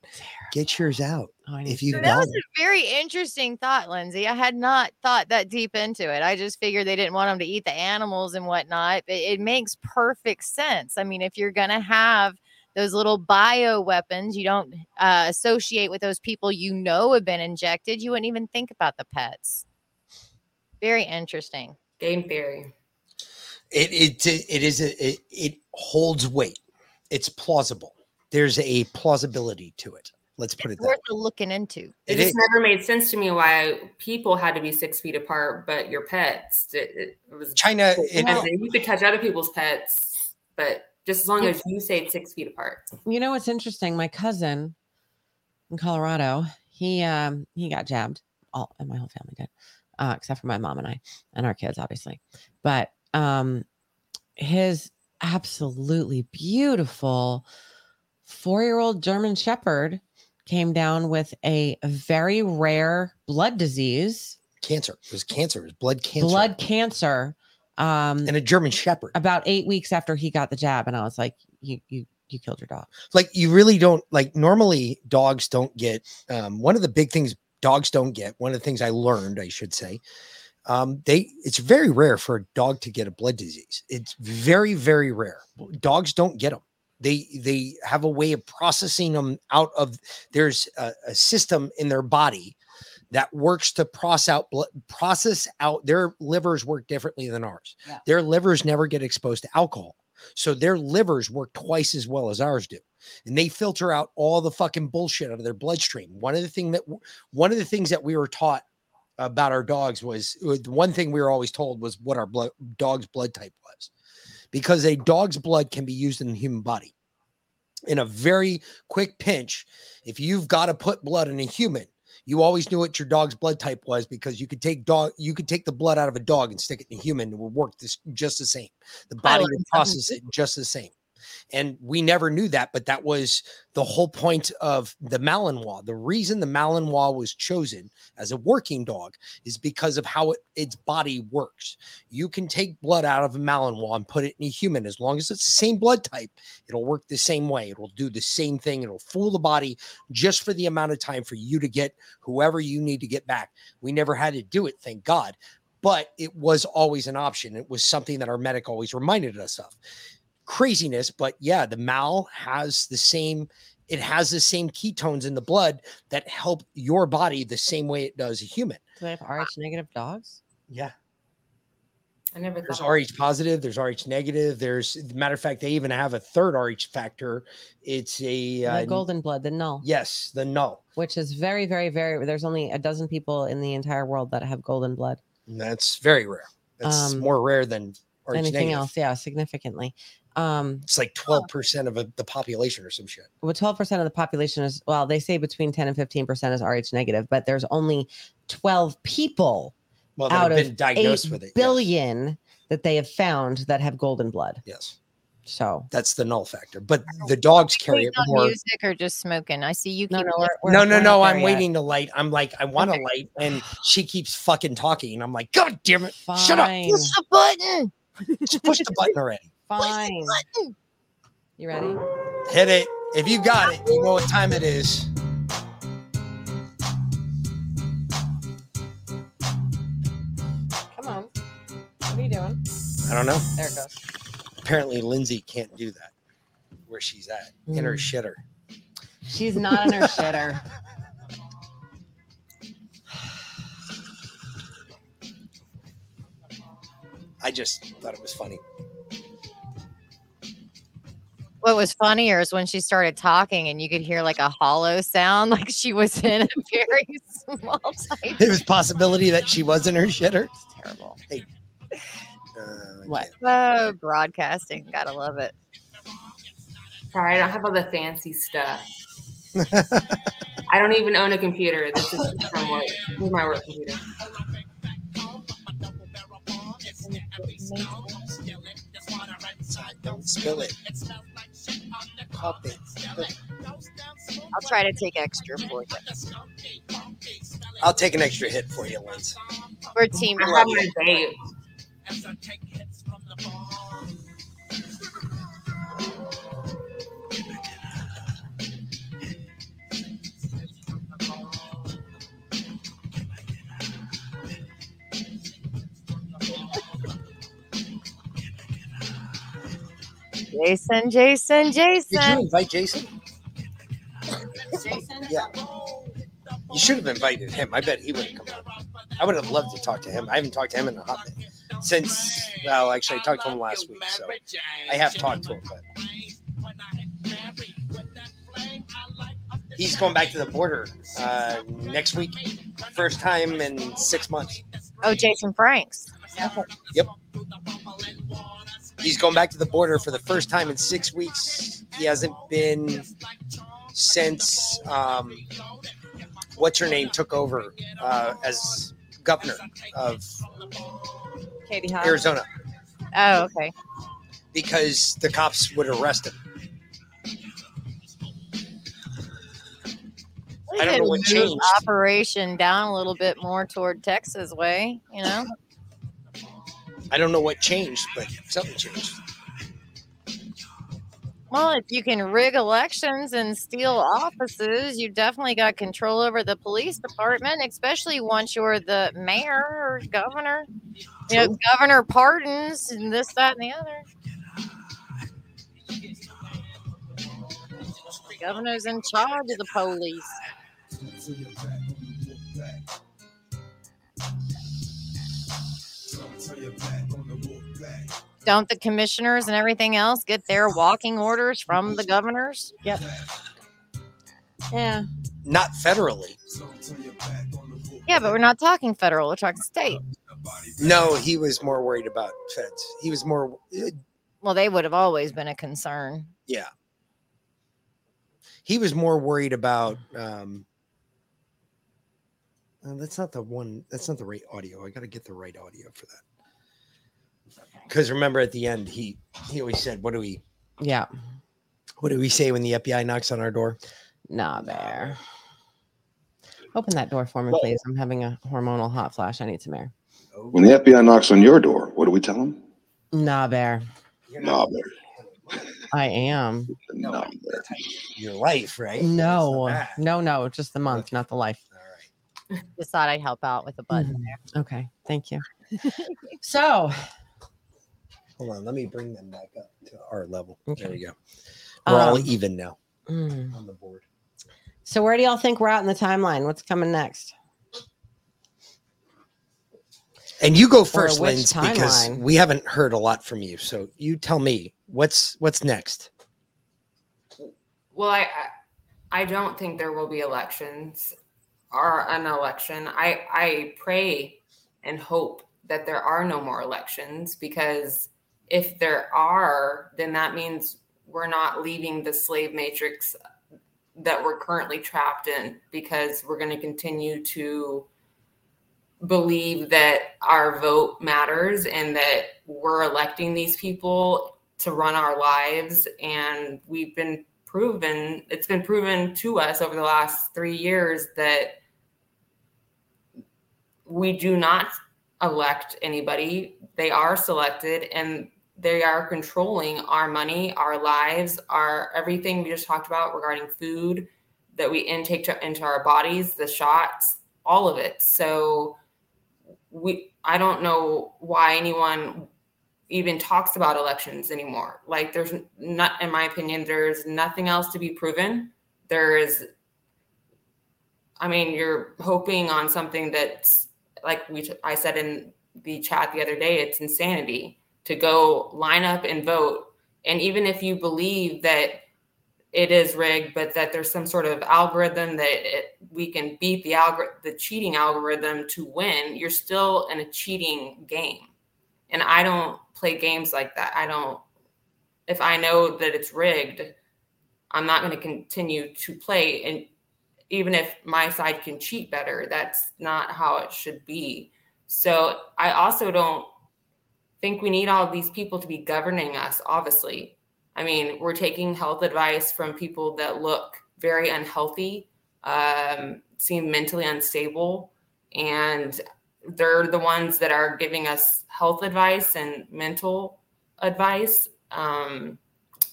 Get yours out. Oh, If you So that was it. a very interesting thought, Lindsay. I had not thought that deep into it. I just figured they didn't want them to eat the animals and whatnot. But it makes perfect sense. I mean, if you're gonna have those little bio weapons, you don't uh, associate with those people you know have been injected. You wouldn't even think about the pets. Very interesting. Game theory. It it it is a, it, it holds weight. It's plausible. There's a plausibility to it. Let's put it that way. Looking into. It, It just is. never made sense to me why people had to be six feet apart, but your pets, it, it, it was China. As It, in, you could touch other people's pets, but just as long as you stayed six feet apart. You know what's interesting? My cousin in Colorado, he um he got jabbed. All and my whole family did, uh, except for my mom and I and our kids, obviously. But um, his absolutely beautiful four-year-old German Shepherd came down with a very rare blood disease, cancer. It was cancer. It was blood cancer. blood cancer. Um, and a German Shepherd. about eight weeks after he got the jab, and I was like, "You, you, you killed your dog." like you really don't like normally dogs don't get um, one of the big things dogs don't get one of the things i learned i should say um, they it's very rare for a dog to get a blood disease. It's very very rare. Dogs don't get them they they have a way of processing them out of there's a, a system in their body that works to process out blood process out their livers work differently than ours. Yeah. their livers never get exposed to alcohol so their livers work twice as well as ours do and they filter out all the fucking bullshit out of their bloodstream. One of the thing that one of the things that we were taught about our dogs was uh, the one thing we were always told was what our blood dog's blood type was, because a dog's blood can be used in the human body in a very quick pinch. If you've got to put blood in a human, you always knew what your dog's blood type was because you could take dog you could take the blood out of a dog and stick it in a human. and It would work this just the same. The body would process it just the same and we never knew that but that was the whole point of the malinois. The reason the malinois was chosen as a working dog is because of how it, its body works. You can take blood out of a malinois and put it in a human. As long as it's the same blood type it'll work the same way. It'll do the same thing. It'll fool the body just for the amount of time for you to get whoever you need to get back. We never had to do it thank god but it was always an option. It was something that our medic always reminded us of craziness, but yeah, the mal has the same. It has the same ketones in the blood that help your body the same way it does a human. Do they have Rh negative dogs? Yeah. I never thought There's thought. RH positive, there's RH negative. There's matter of fact, they even have a third RH factor. It's a The uh, golden blood, the null. Yes, the null. Which is very, very, very. There's only a dozen people in the entire world that have golden blood. And That's very rare. That's Um, more rare than RH Anything negative. else? Yeah, significantly. Um, It's like 12% of a, the population or some shit. well, 12% of the population is, well, they say between 10 and 15% is RH negative, but there's only 12 people Well, that out have of been diagnosed 8 with it, yes. billion that they have found that have golden blood. Yes. So That's the null factor. But the dogs carry Wait it on more. music or just smoking? I see you keep. no, lifting- we're- we're- no, no, we're no. I'm there yet. waiting to light. I'm like, I want to light, and she keeps fucking talking. And I'm like, God damn it. Shut up. Push the button. Just push the button (laughs) already. Fine. You ready? Hit it. If you got it, you know what time it is. Come on. What are you doing? I don't know. There it goes. Apparently, Lindsay can't do that where she's at in her Mm. shitter. She's not in her (laughs) shitter. I just thought it was funny. What was funnier is when she started talking and you could hear like a hollow sound, (laughs) like she was in a very small (laughs) type. There was possibility that she was in her shitter. It's Terrible. Hey. Uh, what? Oh, broadcasting. Gotta love it. Sorry, I don't have all the fancy stuff. (laughs) I don't even own a computer. This is from work. This is my work computer. Don't spill it. Pop. I'll try to take extra for you. I'll take an extra hit for you, Linz. We're team. I have my vape. Jason, Jason, Jason. Did you Jason. invite Jason? Yeah. You should have invited him. I bet he would have come out. I would have loved to talk to him. I haven't talked to him in a hot minute. Since, well, actually, I talked to him last week, so I have talked to him. But he's going back to the border uh, next week. First time in six months. Oh, Jason Franks. Yep. He's going back to the border for the first time in six weeks. He hasn't been since um, what's her name took over uh, as governor of Katie. Arizona Oh, okay. because the cops would arrest him. I don't know what changed. Operation down a little bit more toward Texas way, you know? I don't know what changed, but something changed. Well, if you can rig elections and steal offices, you definitely got control over the police department, especially once you're the mayor or governor. You know, governor pardons and this, that, and the other. The governor's in charge of the police. Don't the commissioners and everything else get their walking orders from the governors? Yep. Yeah. Not federally. Yeah, but we're not talking federal, we're talking state. No, he was more worried about feds. He was more, uh, Well, they would have always been a concern. yeah. He was more worried about. Um, uh, that's not the one. That's not the right audio. I got to get the right audio for that. Because remember, at the end, he he always said, "What do we? Yeah. What do we say when the FBI knocks on our door?" Nah, bear. Open that door for me, please. I'm having a hormonal hot flash. I need some air. When the FBI knocks on your door, what do we tell them? Nah, bear. Nah, bear. I am. Nah, bear. Your life, right? No, no, no, just the month, not the life. Just thought I'd help out with a button mm-hmm. there. Okay, thank you. (laughs) so, Hold on, let me bring them back up to our level. There we go. We're all Um, even now Mm. on the board. So where do y'all think we're at in the timeline? What's coming next? And you go first, which Linz, because we haven't heard a lot from you. So you tell me what's what's next. Well, I I I don't think there will be elections or an election. I I pray and hope that there are no more elections because if there are, then that means we're not leaving the slave matrix that we're currently trapped in because we're going to continue to believe that our vote matters and that we're electing these people to run our lives. And we've been proven it's been proven to us over the last 3 years that we do not elect anybody. They are selected and they are controlling our money our lives our everything we just talked about regarding food that we intake to, into our bodies the shots all of it. So we i don't know why anyone even talks about elections anymore. Like there's not in my opinion there's nothing else to be proven. There is i mean you're hoping on something that's like we i said in the chat the other day it's insanity to go line up and vote. And even if you believe that it is rigged but that there's some sort of algorithm that it, we can beat the algor- the cheating algorithm to win you're still in a cheating game. And i don't play games like that. I don't if i know that it's rigged i'm not going to continue to play. And even if my side can cheat better that's not how it should be. So i also don't think we need all these people to be governing us obviously. I mean we're taking health advice from people that look very unhealthy um, seem mentally unstable and they're the ones that are giving us health advice and mental advice. Um,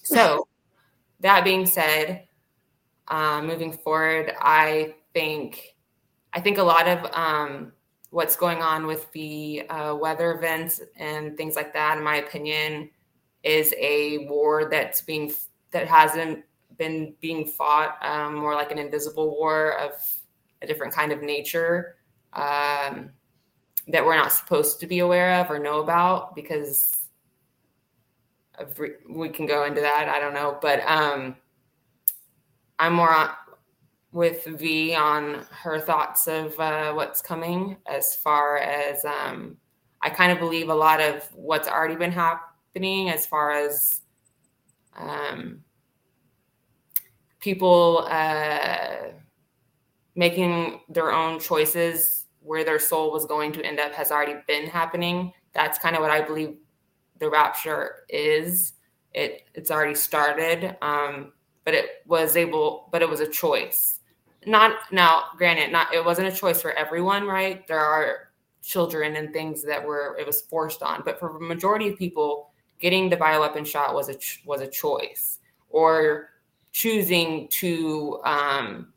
so that being said uh, moving forward i think i think a lot of um, what's going on with the uh, weather events and things like that in my opinion is a war that's being that hasn't been being fought um, more like an invisible war of a different kind of nature um, that we're not supposed to be aware of or know about because re- we can go into that i don't know but um, i'm more on with v on her thoughts of uh, what's coming as far as um, i kind of believe a lot of what's already been happening as far as um, people uh, making their own choices where their soul was going to end up has already been happening. That's kind of what I believe the rapture is. It it's already started, um, but it was able, but it was a choice. Not now, granted, not it wasn't a choice for everyone, right? There are children and things that were it was forced on, but for the majority of people, getting the bioweapon shot was a was a choice, or choosing to um,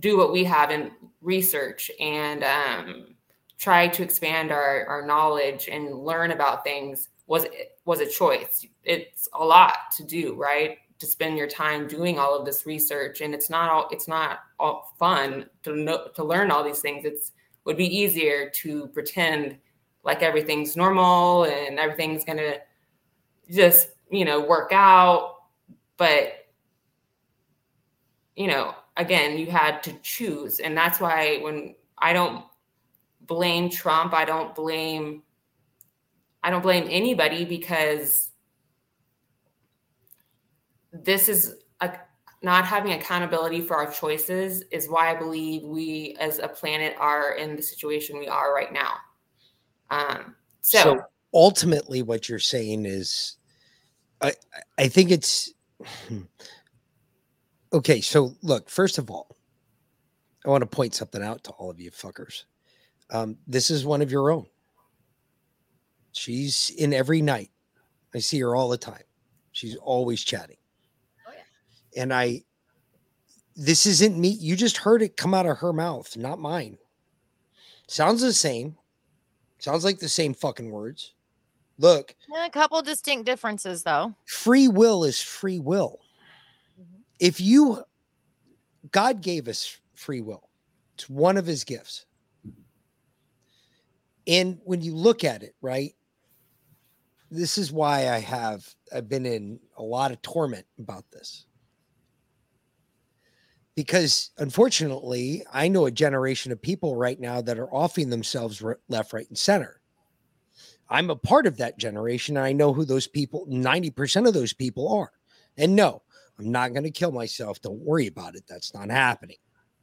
do what we have in research and um, try to expand our, our knowledge and learn about things was was a choice. It's a lot to do, right? To spend your time doing all of this research, and it's not all it's not all fun to know to learn all these things. It's would be easier to pretend like everything's normal and everything's gonna just you know work out, but you know again you had to choose. And that's why when i don't blame trump i don't blame i don't blame anybody because this is a, not having accountability for our choices is why i believe we as a planet are in the situation we are right now. Um so, so ultimately what you're saying is i i think it's okay so look first of all i want to point something out to all of you fuckers. Um, this is one of your own. She's in every night. I see her all the time. She's always chatting. And i this isn't me you just heard it come out of her mouth not mine sounds the same sounds like the same fucking words Look, A couple distinct differences, though. free will is free will. Mm-hmm. If you, God gave us free will, it's one of his gifts. And when you look at it, right, this is why I have, I've been in a lot of torment about this. Because unfortunately, I know a generation of people right now that are offing themselves left, right, and center. I'm a part of that generation. And I know who those people, 90% of those people are. And no, I'm not going to kill myself. Don't worry about it. That's not happening.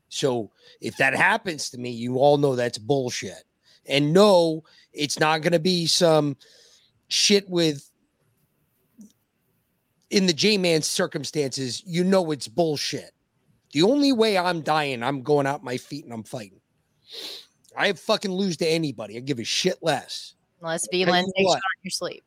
So if that happens to me, you all know that's bullshit. And no, it's not going to be some shit with in the J Man circumstances, you know it's bullshit. The only way I'm dying, I'm going out my feet and I'm fighting. I fucking lose to anybody. I give a shit less. Unless Tell you takes you on your sleep.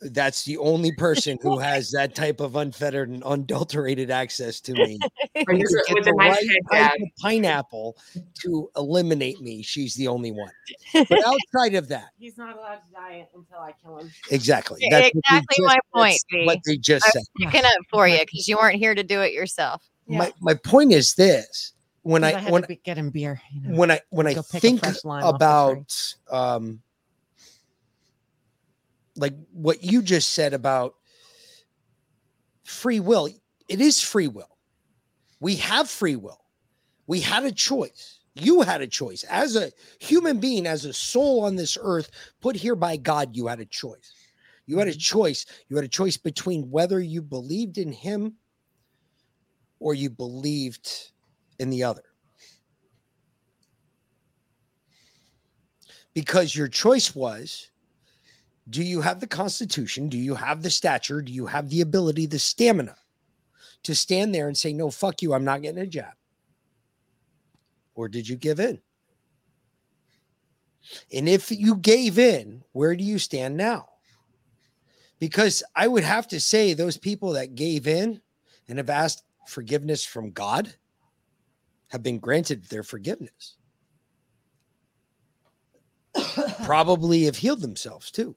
That's the only (laughs) person who has that type of unfettered and unadulterated access to me. (laughs) To get with the nice right type of pineapple to eliminate me. She's the only one. (laughs) But outside of that, He's not allowed to die until I kill him. exactly. That's exactly just- my point, that's V. What they just I said. picking up for you because you weren't here to do it yourself. My my point is this: when I, had when be- get him beer. you know. when I when I Go pick a think fresh lime off the about um like what you just said about free will, it is free will. We have free will. We had a choice. You had a choice as a human being, as a soul on this earth, put here by God. You had a choice. You had a choice. You had a choice between whether you believed in Him or you believed in the other. because your choice was do you have the constitution do you have the stature do you have the ability the stamina to stand there and say no fuck you i'm not getting a job? or did you give in and if you gave in where do you stand now because i would have to say those people that gave in and have asked forgiveness from god have been granted their forgiveness (coughs) probably have healed themselves too.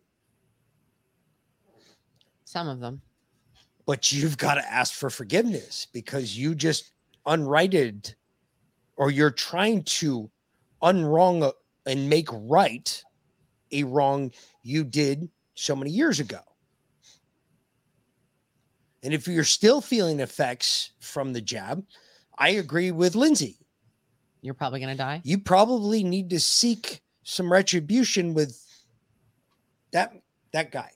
Some of them. But you've got to ask for forgiveness because you just unrighted or you're trying to unwrong and make right a wrong you did so many years ago. And if you're still feeling effects from the jab, I agree with Lindsay. You're probably going to die. You probably need to seek some retribution with that that guy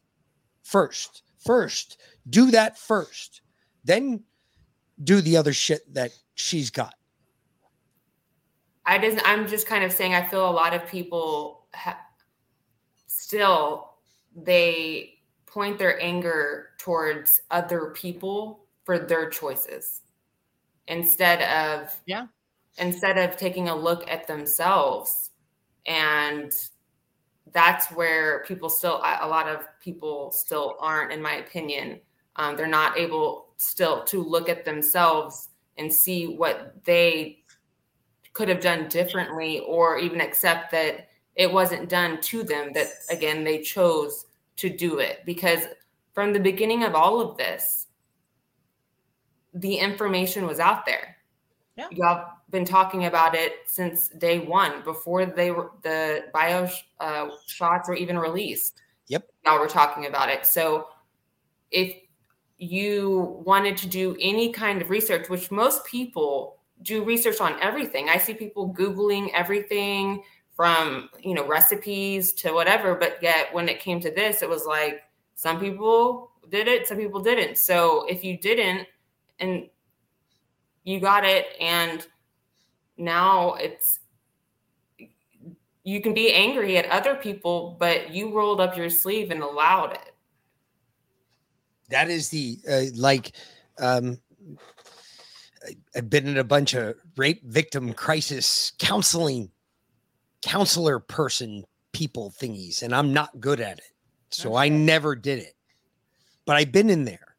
first. First, do that first. Then do the other shit that she's got. I just I'm just kind of saying I feel a lot of people ha- still they point their anger towards other people for their choices instead of yeah. instead of taking a look at themselves. And that's where people still a lot of people still aren't in my opinion. Um, they're not able still to look at themselves and see what they could have done differently or even accept that it wasn't done to them that again they chose to do it because from the beginning of all of this the information was out there. Yeah. y'all been talking about it since day one before they were the bio uh, shots were even released. Yep. y'all were talking about it. So if you wanted to do any kind of research which most people do research on everything. I see people googling everything from you know recipes to whatever but yet when it came to this it was like some people did it some people didn't. So if you didn't and you got it and now it's you can be angry at other people but you rolled up your sleeve and allowed it. That is the uh, like um I've been in a bunch of rape victim crisis counseling counselor person people thingies and I'm not good at it. So I never did it. But I've been in there.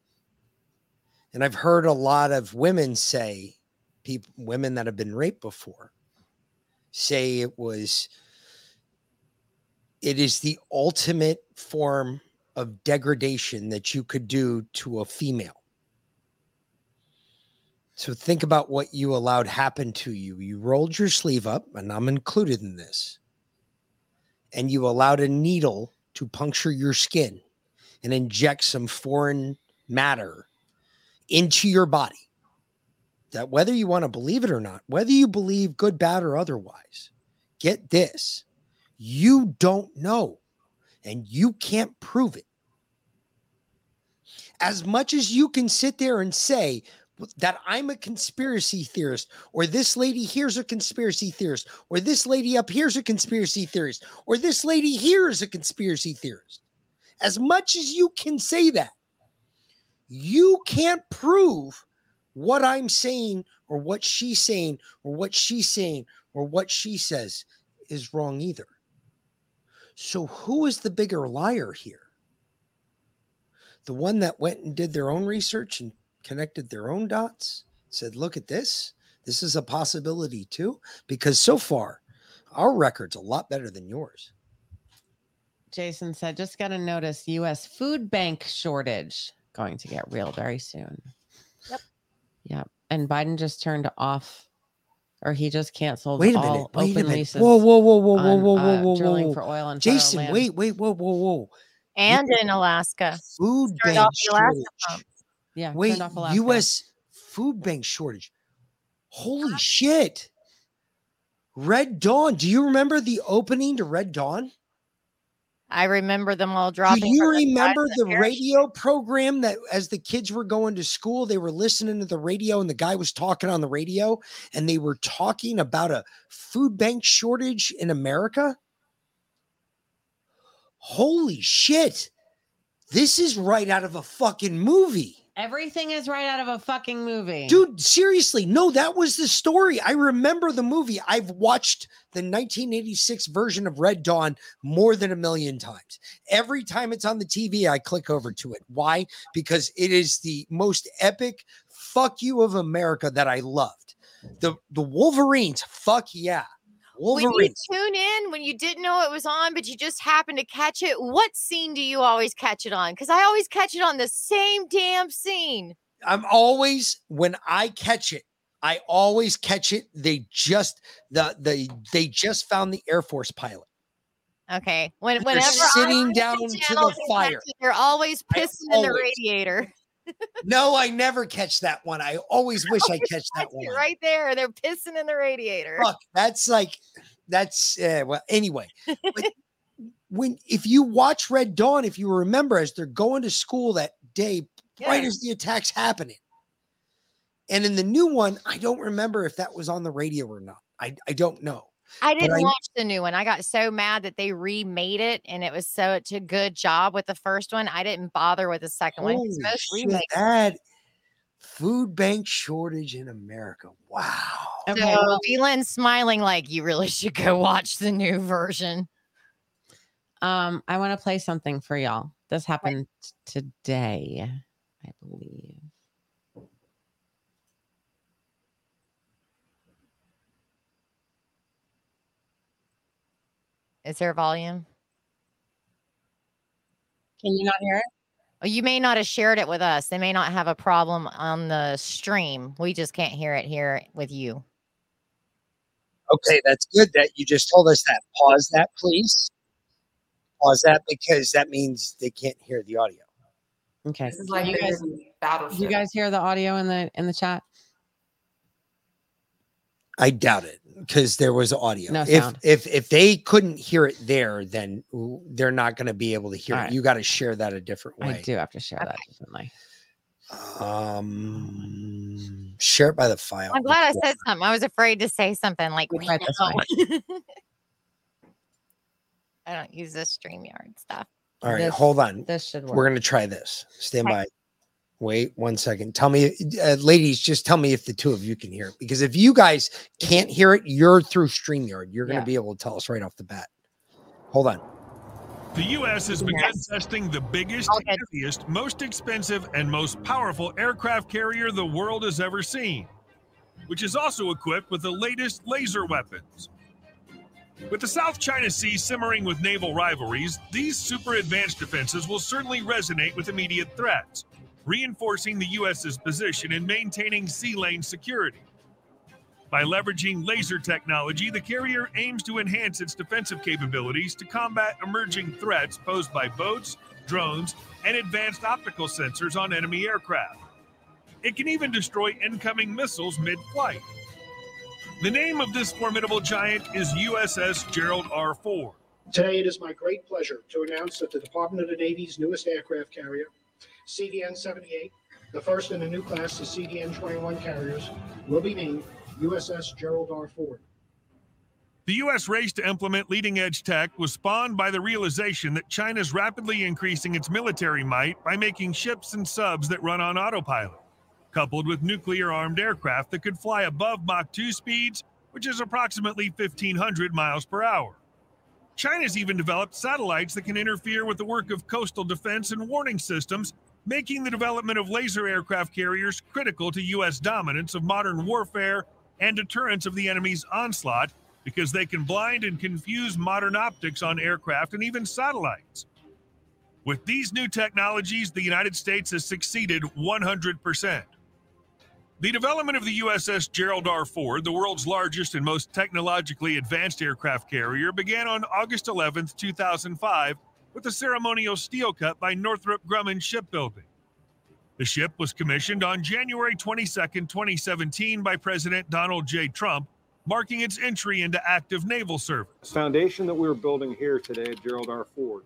And I've heard a lot of women say people women that have been raped before say it was it is the ultimate form of degradation that you could do to a female. So think about what you allowed happen to you. You rolled your sleeve up, and I'm included in this, and you allowed a needle to puncture your skin and inject some foreign matter into your body. That whether you want to believe it or not, whether you believe good, bad, or otherwise, get this you don't know and you can't prove it. As much as you can sit there and say that I'm a conspiracy theorist, or this lady here's a conspiracy theorist, or this lady up here's a conspiracy theorist, or this lady here is a conspiracy theorist. As much as you can say that, you can't prove what I'm saying or what she's saying or what she's saying or what she says is wrong either. So, who is the bigger liar here? The one that went and did their own research and connected their own dots, said, Look at this. This is a possibility too. Because so far, our record's a lot better than yours. Jason said, just got to notice U.S. food bank shortage going to get real very soon. Yep. Yep. And Biden just turned off, or he just canceled Wait a all minute. Wait a minute. leases. Whoa, whoa, whoa, whoa, whoa, on, whoa, whoa, uh, whoa, drilling whoa. for oil on federal Jason, wait, wait, whoa, whoa, whoa. And in Alaska. Food bank off the Alaska shortage. pump. Yeah. Wait, turned off Alaska. U.S. food bank shortage. Holy shit. Red Dawn. Do you remember the opening to Red Dawn? I remember them all dropping. Do you from the remember the radio program that as the kids were going to school, they were listening to the radio and the guy was talking on the radio and they were talking about a food bank shortage in America? Holy shit. This is right out of a fucking movie. Everything is right out of a fucking movie. Dude, seriously, no, that was the story. I remember the movie. I've watched the 1986 version of Red Dawn more than a million times. Every time it's on the TV, I click over to it. Why? Because it is the most epic fuck you of America that I loved. The the Wolverines, fuck yeah. When you tune in when you didn't know it was on, but you just happened to catch it, what scene do you always catch it on? Because I always catch it on the same damn scene. I'm always when I catch it, I always catch it. They just the the they just found the Air Force pilot. Okay. When They're whenever sitting down to the fire, they're always I pissing in the radiator. No, I never catch that one. I always (laughs) wish I Always catch that one. right there. They're pissing in the radiator. Fuck, that's like that's uh, well. Anyway, but (laughs) when if you watch Red Dawn, if you remember, as they're going to school that day, right as the attack's happening, and in the new one, I don't remember if that was on the radio or not. I I don't know. I didn't I- watch the new one. I got so mad that they remade it and it was such a good job with the first one. I didn't bother with the second one. 'cause Holy Most shit, remakes. that food bank shortage in America. Wow. Okay, so well- Elan's smiling like you really should go watch the new version. Um, I want to play something for y'all. This happened t- today, I believe. Is there volume? Can you not hear it? Oh, You may not have shared it with us. They may not have a problem on the stream. We just can't hear it here with you. Okay, that's good that you just told us that. Pause that, please. Pause that because that means they can't hear the audio. Okay. This is like you guys, Battleship. you guys hear the audio in the in the chat? I doubt it because there was audio. No if sound. if if they couldn't hear it there, then they're not going to be able to hear All it. You got to share that a different way. I do have to share that differently. Um, share it by the file. I'm glad I said something. I was afraid to say something like we Right this know. (laughs) I don't use this StreamYard stuff. All right, This- hold on. This should work. We're going to try this. Stand Okay. by. Wait one second. Tell me, uh, ladies, just tell me if the two of you can hear it. Because if you guys can't hear it, you're through StreamYard. You're going to Yeah. be able to tell us right off the bat. Hold on. The U.S. has begun Yes. testing the biggest, Okay. heaviest, most expensive, and most powerful aircraft carrier the world has ever seen, which is also equipped with the latest laser weapons. With the South China Sea simmering with naval rivalries, these super advanced defenses will certainly resonate with immediate threats, reinforcing the U.S.'s position in maintaining sea lane security. By leveraging laser technology, the carrier aims to enhance its defensive capabilities to combat emerging threats posed by boats, drones, and advanced optical sensors on enemy aircraft. It can even destroy incoming missiles mid flight. The name of this formidable giant is USS Gerald R. Ford. Today, it is my great pleasure to announce that the Department of the Navy's newest aircraft carrier, CVN 78, the first in a new class of CVN 21 carriers, will be named USS Gerald R. Ford. The U.S. race to implement leading edge tech was spawned by the realization that China is rapidly increasing its military might by making ships and subs that run on autopilot, coupled with nuclear armed aircraft that could fly above Mach 2 speeds, which is approximately 1,500 miles per hour. China's even developed satellites that can interfere with the work of coastal defense and warning systems, making the development of laser aircraft carriers critical to U.S. dominance of modern warfare and deterrence of the enemy's onslaught because they can blind and confuse modern optics on aircraft and even satellites. With these new technologies, the United States has succeeded 100%. The development of the USS Gerald R. Ford, the world's largest and most technologically advanced aircraft carrier, began on August 11, 2005, with a ceremonial steel cut by Northrop Grumman Shipbuilding. The ship was commissioned on January 22, 2017, by President Donald J. Trump marking its entry into active naval service. The foundation that we're building here today at Gerald R. Ford.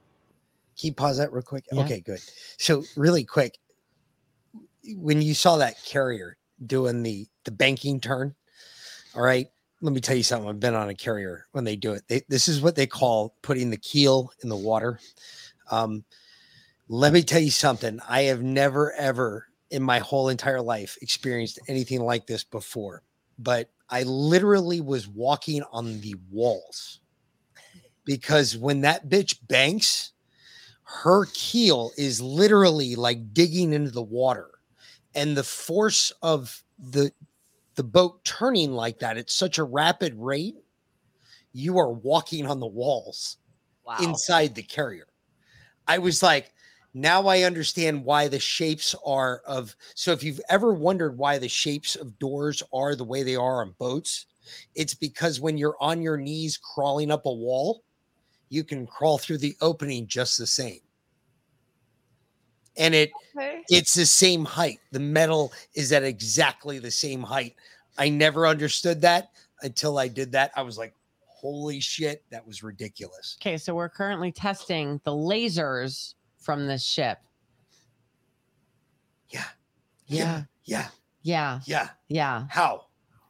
Can you pause that real quick? Yeah. Okay, good. So really quick, when you saw that carrier doing the the banking turn, all right. Let me tell you something. I've been on a carrier when they do it. They, this is what they call putting the keel in the water. Um, let me tell you something. I have never ever in my whole entire life experienced anything like this before. But I literally was walking on the walls because when that bitch banks, her keel is literally like digging into the water. And the force of the the boat turning like that at such a rapid rate, you are walking on the walls inside the carrier. I was like, now I understand why the shapes are of. So if you've ever wondered why the shapes of doors are the way they are on boats, it's because when you're on your knees crawling up a wall, you can crawl through the opening just the same. And it Okay. it's the same height. The metal is at exactly the same height. I never understood that until I did that. I was like, holy shit, that was ridiculous. Okay, so we're currently testing the lasers from this ship. Yeah. Yeah. Yeah. Yeah. Yeah. Yeah. How?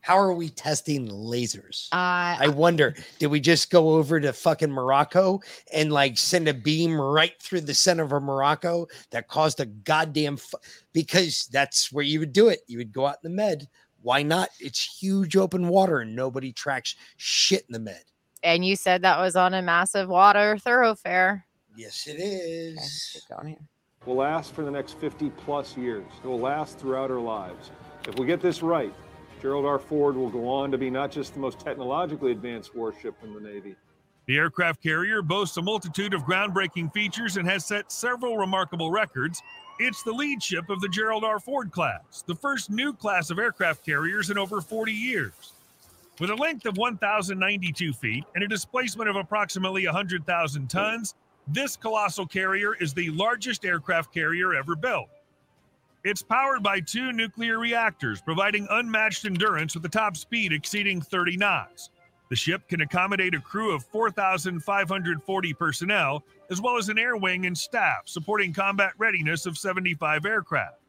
How are we testing lasers? Uh, I wonder, did we just go over to fucking Morocco and like send a beam right through the center of Morocco that caused a goddamn fu- because that's where you would do it. You would go out in the med. Why not? It's huge open water and nobody tracks shit in the med. And you said that was on a massive water thoroughfare. Yes, it is. Will last for the next 50 plus years. It will last throughout our lives. If we get this right, Gerald R. Ford will go on to be not just the most technologically advanced warship in the Navy, The aircraft carrier boasts a multitude of groundbreaking features and has set several remarkable records. It's the lead ship of the Gerald R. Ford class, the first new class of aircraft carriers in over 40 years. With a length of 1,092 feet and a displacement of approximately 100,000 tons, this colossal carrier is the largest aircraft carrier ever built. It's powered by two nuclear reactors, providing unmatched endurance with a top speed exceeding 30 knots. The ship can accommodate a crew of 4,540 personnel, as well as an air wing and staff, supporting combat readiness of 75 aircraft.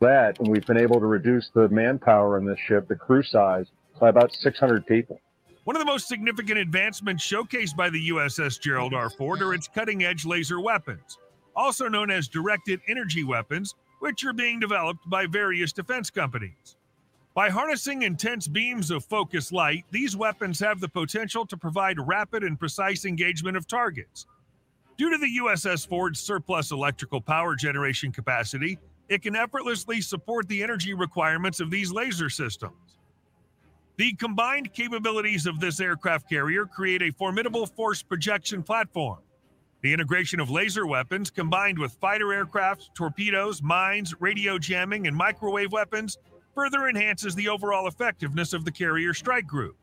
that, and we've been able to reduce the manpower in this ship, the crew size, by about 600 people. One of the most significant advancements showcased by the USS Gerald R. Ford are its cutting edge laser weapons, also known as directed energy weapons, which are being developed by various defense companies. By harnessing intense beams of focused light, these weapons have the potential to provide rapid and precise engagement of targets. Due to the USS Ford's surplus electrical power generation capacity, it can effortlessly support the energy requirements of these laser systems. The combined capabilities of this aircraft carrier create a formidable force projection platform. The integration of laser weapons combined with fighter aircraft, torpedoes, mines, radio jamming, and microwave weapons further enhances the overall effectiveness of the carrier strike group.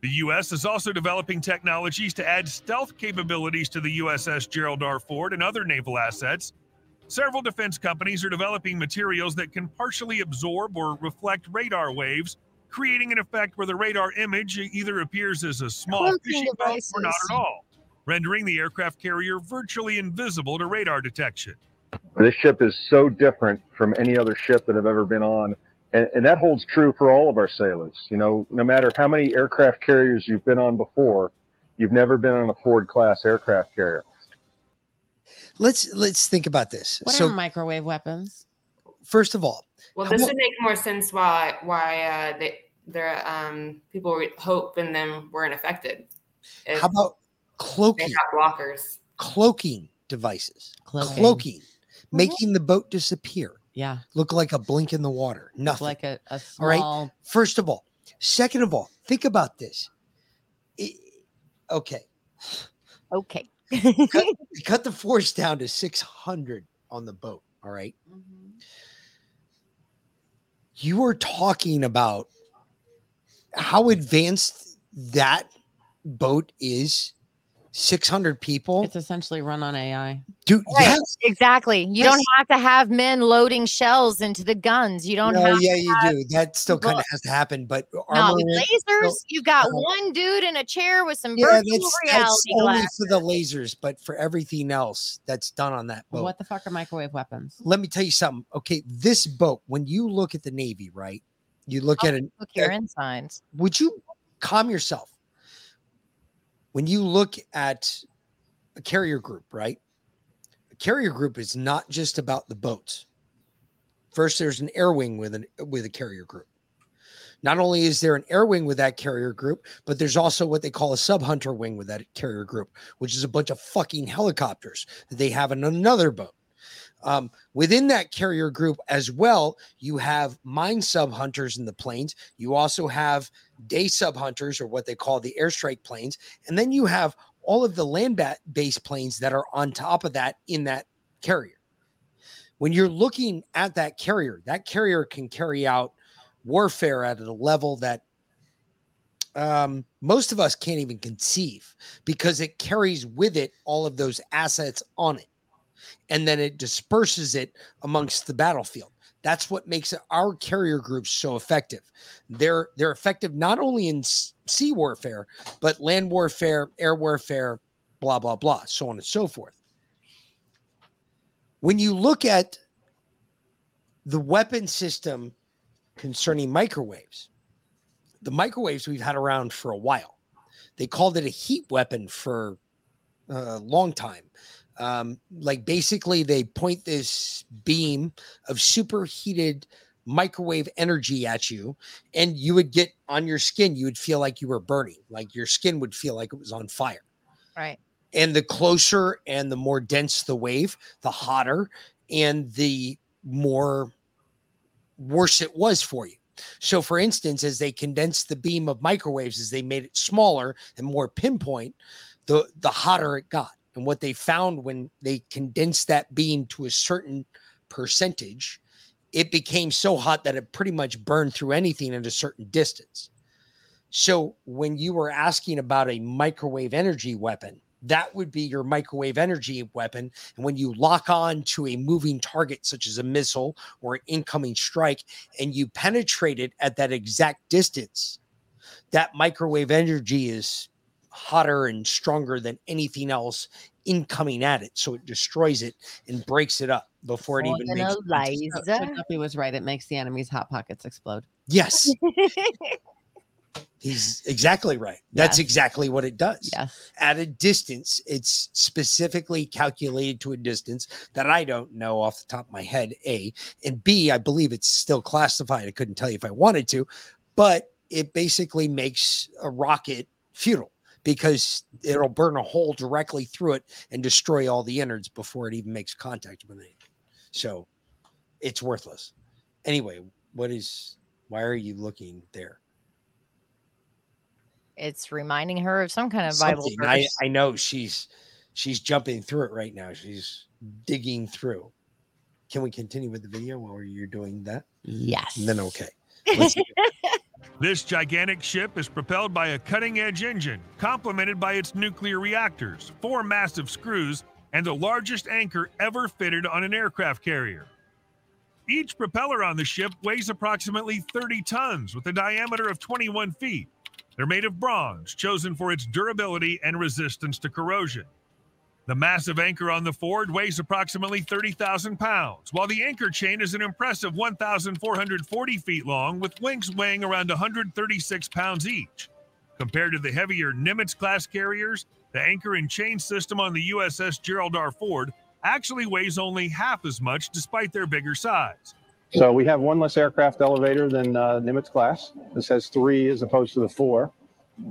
The U.S. is also developing technologies to add stealth capabilities to the USS Gerald R. Ford and other naval assets. Several defense companies are developing materials that can partially absorb or reflect radar waves, creating an effect where the radar image either appears as a small fishing boat or not at all, rendering the aircraft carrier virtually invisible to radar detection. This ship is so different from any other ship that I've ever been on. And, and that holds true for all of our sailors. You know, no matter how many aircraft carriers you've been on before, you've never been on a Ford class aircraft carrier. Let's let's think about this. What so are microwave weapons? first of all, Well, this about- would make more sense why why uh, they their um people were- hope in them weren't affected. If how about they cloaking? have blockers? Cloaking devices. Cloaking. Cloaking. Mm-hmm. Making the boat disappear. Yeah. Look like a blink in the water. Nothing. Like a, a All right. small. First of all, second of all, think about this. I- okay. Okay. cut, (laughs) cut the force down to 600 on the boat. All right? Mm-hmm. You are talking about how advanced that boat is. 600 people. It's essentially run on AI. Dude, Right, yes. exactly. You don't have to have men loading shells into the guns. You don't No, have yeah, to you have do. That still kind of has to happen, but Not armor with in- lasers. no, You've got no. one dude in a chair with some Yeah, virtual that's, reality that's only glasses. for the lasers, but for everything else that's done on that boat. What the fuck are microwave weapons? Let me tell you something. Okay, this boat, when you look at the Navy, right? You look at it. Look your uh, insides. would you calm yourself when you look at a carrier group, right? A carrier group is not just about the boats. First, there's an air wing with an with a carrier group. Not only is there an air wing with that carrier group, but there's also what they call a sub hunter wing with that carrier group, which is a bunch of fucking helicopters that they have in another boat. Um, within that carrier group as well, you have mine sub hunters in the planes. You also have day sub hunters, or what they call the airstrike planes, and then you have all of the land ba- based planes that are on top of that in that carrier. When you're looking at that carrier, that carrier can carry out warfare at a level that um, most of us can't even conceive because it carries with it all of those assets on it and then it disperses it amongst the battlefield. That's what makes our carrier groups so effective. They're they're effective not only in sea warfare, but land warfare, air warfare, blah blah blah, so on and so forth. When you look at the weapon system concerning microwaves, the microwaves we've had around for a while. They called it a heat weapon for a long time. Um, like basically, they point this beam of superheated microwave energy at you, and you would get on your skin, you would feel like you were burning, like your skin would feel like it was on fire. Right. And the closer and the more dense the wave, the hotter and the more worse it was for you. So, for instance, as they condensed the beam of microwaves, as they made it smaller and more pinpoint, the the hotter it got. And what they found when they condensed that beam to a certain percentage, it became so hot that it pretty much burned through anything at a certain distance. So, when you were asking about a microwave energy weapon, that would be your microwave energy weapon. And when you lock on to a moving target, such as a missile or an incoming strike, and you penetrate it at that exact distance, that microwave energy is hotter and stronger than anything else incoming at it. So it destroys it and breaks it up before it even makes So- so Guppy was right. It makes the enemy's hot pockets explode. Yes. (laughs) He's exactly right. That's Yes. exactly what it does. Yes. At a distance, it's specifically calculated to a distance that I don't know off the top of my head. A and B, I believe it's still classified. I couldn't tell you if I wanted to, but it basically makes a rocket futile because it'll burn a hole directly through it and destroy all the innards before it even makes contact with anything. So it's worthless. Anyway, what is why are you looking there? it's reminding her of some kind of Bible Something. I. I know she's she's jumping through it right now. She's digging through. Can we continue with the video while you're doing that? Yes. And then okay. (laughs) This gigantic ship is propelled by a cutting edge engine, complemented by its nuclear reactors, four massive screws, and the largest anchor ever fitted on an aircraft carrier. Each propeller on the ship weighs approximately 30 tons with a diameter of 21 feet. They're made of bronze, chosen for its durability and resistance to corrosion. The massive anchor on the Ford weighs approximately 30,000 pounds, while the anchor chain is an impressive 1,440 feet long, with wings weighing around 136 pounds each. Compared to the heavier Nimitz class carriers, the anchor and chain system on the USS Gerald R. Ford actually weighs only half as much despite their bigger size. So we have one less aircraft elevator than uh, Nimitz class. This has three as opposed to the four.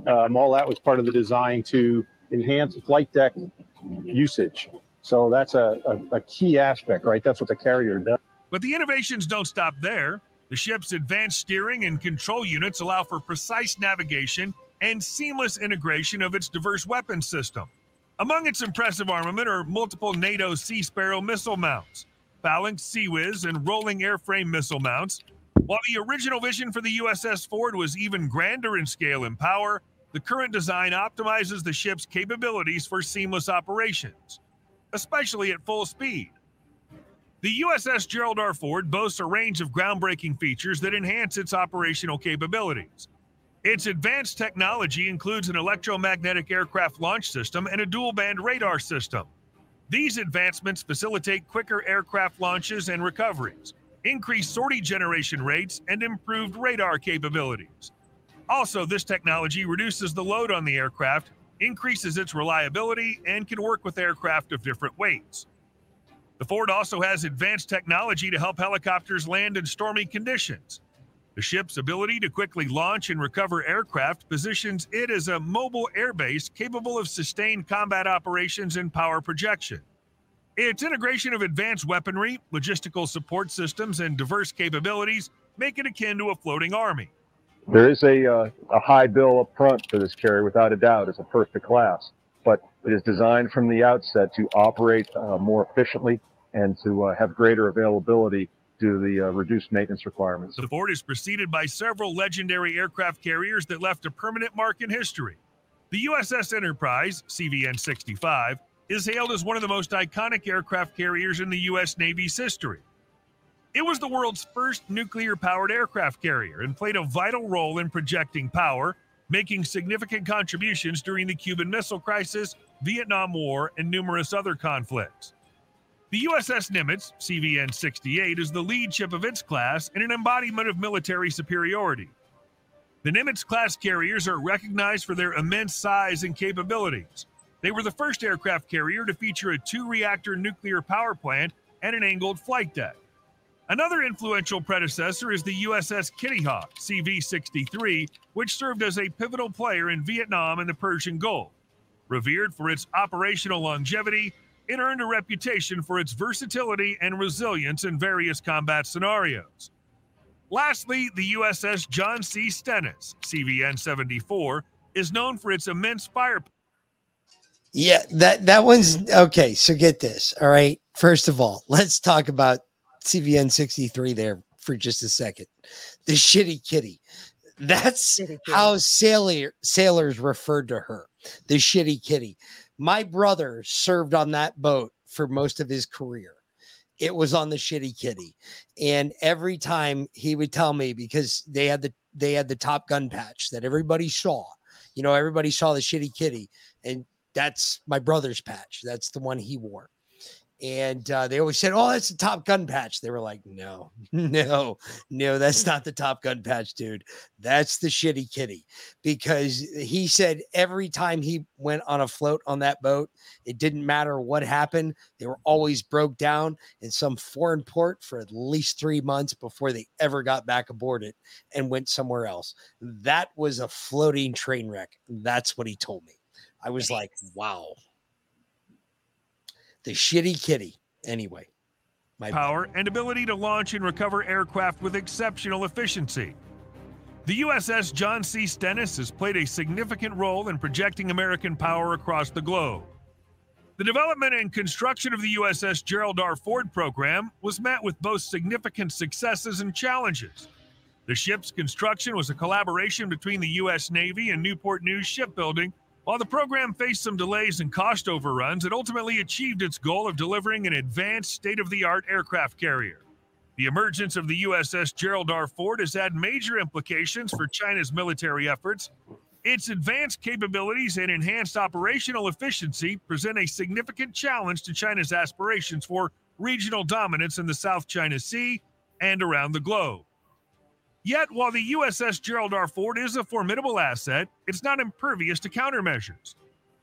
Um, all that was part of the design to enhance flight deck usage. So that's a, a, a key aspect, right? That's what the carrier does. But the innovations don't stop there. The ship's advanced steering and control units allow for precise navigation and seamless integration of its diverse weapons system. Among its impressive armament are multiple NATO Sea Sparrow missile mounts, Phalanx CIWS, and rolling airframe missile mounts. While the original vision for the USS Ford was even grander in scale and power, the current design optimizes the ship's capabilities for seamless operations, especially at full speed. The USS Gerald R. Ford boasts a range of groundbreaking features that enhance its operational capabilities. Its advanced technology includes an electromagnetic aircraft launch system and a dual band radar system. These advancements facilitate quicker aircraft launches and recoveries, increased sortie generation rates, and improved radar capabilities. Also, this technology reduces the load on the aircraft, increases its reliability, and can work with aircraft of different weights. The Ford also has advanced technology to help helicopters land in stormy conditions. The ship's ability to quickly launch and recover aircraft positions it as a mobile airbase capable of sustained combat operations and power projection. Its integration of advanced weaponry, logistical support systems, and diverse capabilities make it akin to a floating army. There is a, uh, a high bill up front for this carrier, without a doubt. It's a first of class, but it is designed from the outset to operate uh, more efficiently and to uh, have greater availability due to the uh, reduced maintenance requirements. The Ford is preceded by several legendary aircraft carriers that left a permanent mark in history. The USS Enterprise, CVN 65, is hailed as one of the most iconic aircraft carriers in the U.S. Navy's history. It was the world's first nuclear powered aircraft carrier and played a vital role in projecting power, making significant contributions during the Cuban Missile Crisis, Vietnam War, and numerous other conflicts. The USS Nimitz, CVN 68, is the lead ship of its class and an embodiment of military superiority. The Nimitz class carriers are recognized for their immense size and capabilities. They were the first aircraft carrier to feature a two reactor nuclear power plant and an angled flight deck. Another influential predecessor is the USS Kitty Hawk, CV 63, which served as a pivotal player in Vietnam and the Persian Gulf. Revered for its operational longevity, it earned a reputation for its versatility and resilience in various combat scenarios. Lastly, the USS John C. Stennis, CVN 74, is known for its immense fire. Yeah, that that one's okay. So get this. All right. First of all, let's talk about CVN 63 there for just a second. The shitty kitty. That's how sailor sailors referred to her. The shitty kitty. My brother served on that boat for most of his career. It was on the shitty kitty. And every time he would tell me because they had the they had the Top Gun patch that everybody saw. You know, everybody saw the shitty kitty and that's my brother's patch. That's the one he wore. And uh, they always said, "Oh, that's the Top Gun patch." They were like, "No, (laughs) no, no, that's not the Top Gun patch, dude. That's the shitty kitty." Because he said every time he went on a float on that boat, it didn't matter what happened; they were always broke down in some foreign port for at least three months before they ever got back aboard it and went somewhere else. That was a floating train wreck. That's what he told me. I was like, "Wow." The shitty kitty. Anyway, my power and ability to launch and recover aircraft with exceptional efficiency. The USS John C. Stennis has played a significant role in projecting American power across the globe. The development and construction of the USS Gerald R. Ford program was met with both significant successes and challenges. The ship's construction was a collaboration between the U.S. Navy and Newport News Shipbuilding. While the program faced some delays and cost overruns, it ultimately achieved its goal of delivering an advanced, state of the art aircraft carrier. The emergence of the USS Gerald R. Ford has had major implications for China's military efforts. Its advanced capabilities and enhanced operational efficiency present a significant challenge to China's aspirations for regional dominance in the South China Sea and around the globe. Yet, while the USS Gerald R. Ford is a formidable asset, it's not impervious to countermeasures.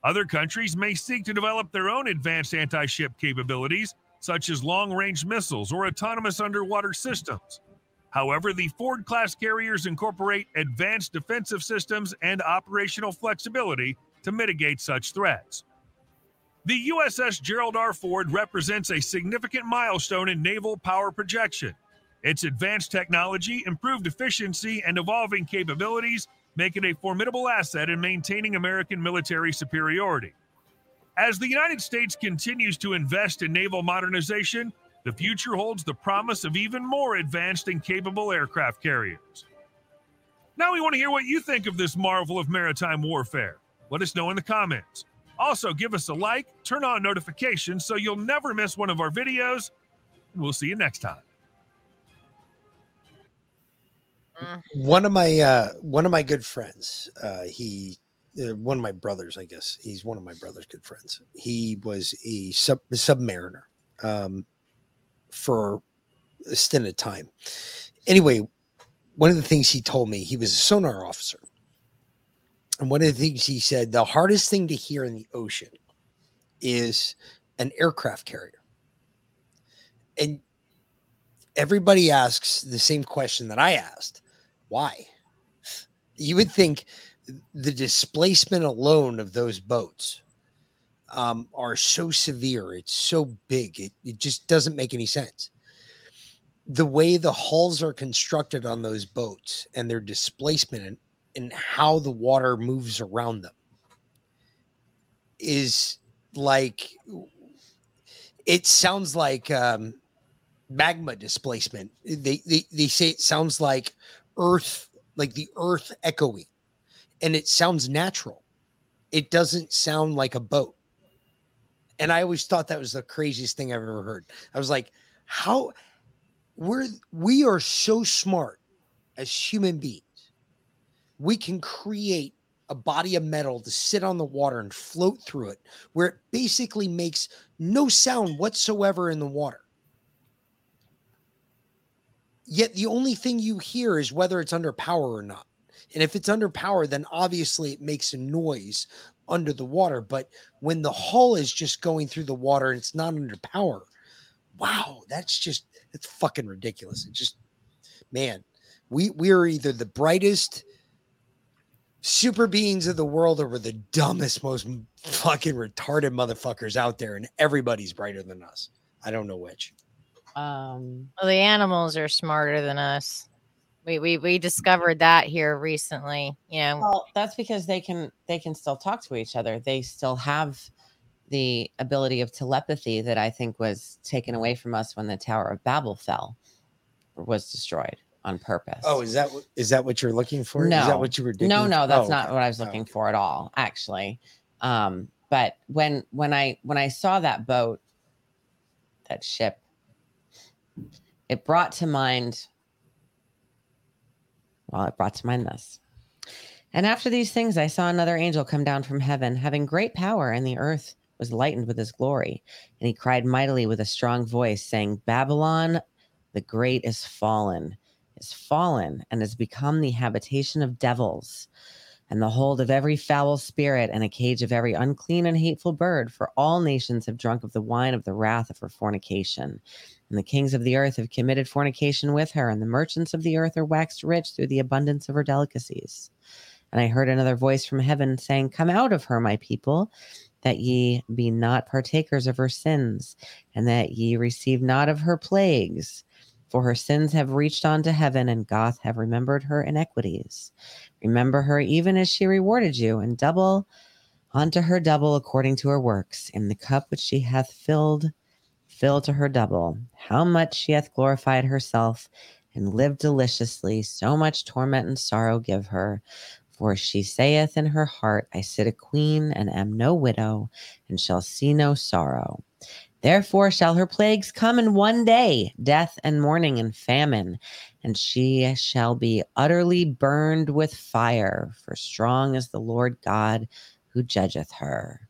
Other countries may seek to develop their own advanced anti ship capabilities, such as long range missiles or autonomous underwater systems. However, the Ford class carriers incorporate advanced defensive systems and operational flexibility to mitigate such threats. The USS Gerald R. Ford represents a significant milestone in naval power projection. Its advanced technology, improved efficiency, and evolving capabilities make it a formidable asset in maintaining American military superiority. As the United States continues to invest in naval modernization, the future holds the promise of even more advanced and capable aircraft carriers. Now we want to hear what you think of this marvel of maritime warfare. Let us know in the comments. Also, give us a like, turn on notifications so you'll never miss one of our videos, and we'll see you next time. One of my uh one of my good friends uh he uh, one of my brothers i guess he's one of my brother's good friends. He was a sub submariner um for a stint of time. Anyway one of the things he told me he was a sonar officer. And one of the things he said the hardest thing to hear in the ocean is an aircraft carrier. And everybody asks the same question that i asked why? You would think the displacement alone of those boats um, are so severe. It's so big. It, it just doesn't make any sense. The way the hulls are constructed on those boats and their displacement and, and how the water moves around them is like it sounds like um, magma displacement. They, they they say it sounds like earth, like the earth echoing, and it sounds natural. It doesn't sound like a boat. And I always thought that was the craziest thing I've ever heard. I was like, how we're we are so smart as human beings. We can create a body of metal to sit on the water and float through it, where it basically makes no sound whatsoever in the water. Yet the only thing you hear is whether it's under power or not. And if it's under power, then obviously it makes a noise under the water. But when the hull is just going through the water and it's not under power, wow, that's just it's fucking ridiculous. It just man, we we are either the brightest super beings of the world or we're the dumbest, most fucking retarded motherfuckers out there, and everybody's brighter than us. I don't know which. Um, Well, the animals are smarter than us. We we we discovered that here recently. You know, well, that's because they can they can still talk to each other. They still have the ability of telepathy that I think was taken away from us when the Tower of Babel fell or was destroyed on purpose. Oh, is that what is that what you're looking for? No, Is that what you were digging? No, no, that's Oh, not okay. what I was Oh, looking for at all, actually. Um, but when when I when I saw that boat, that ship, it brought to mind. Well, it brought to mind this. And after these things, I saw another angel come down from heaven, having great power, and the earth was lightened with his glory. And he cried mightily with a strong voice, saying, Babylon the great is fallen, is fallen, and has become the habitation of devils, and the hold of every foul spirit, and a cage of every unclean and hateful bird. For all nations have drunk of the wine of the wrath of her fornication. And the kings of the earth have committed fornication with her, and the merchants of the earth are waxed rich through the abundance of her delicacies. And I heard another voice from heaven saying, Come out of her, my people, that ye be not partakers of her sins, and that ye receive not of her plagues. For her sins have reached on to heaven, and God have remembered her iniquities. Remember her even as she rewarded you, and double unto her double according to her works. In the cup which she hath filled, fill to her double. How much she hath glorified herself and lived deliciously, so much torment and sorrow give her. For she saith in her heart, I sit a queen and am no widow, and shall see no sorrow. Therefore shall her plagues come in one day, death and mourning and famine, and she shall be utterly burned with fire, for strong is the Lord God who judgeth her.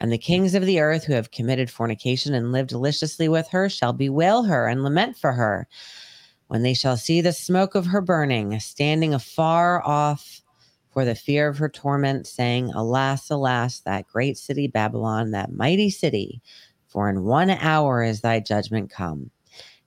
And the kings of the earth who have committed fornication and lived deliciously with her shall bewail her and lament for her when they shall see the smoke of her burning, standing afar off for the fear of her torment, saying, Alas, alas, that great city Babylon, that mighty city, for in one hour is thy judgment come.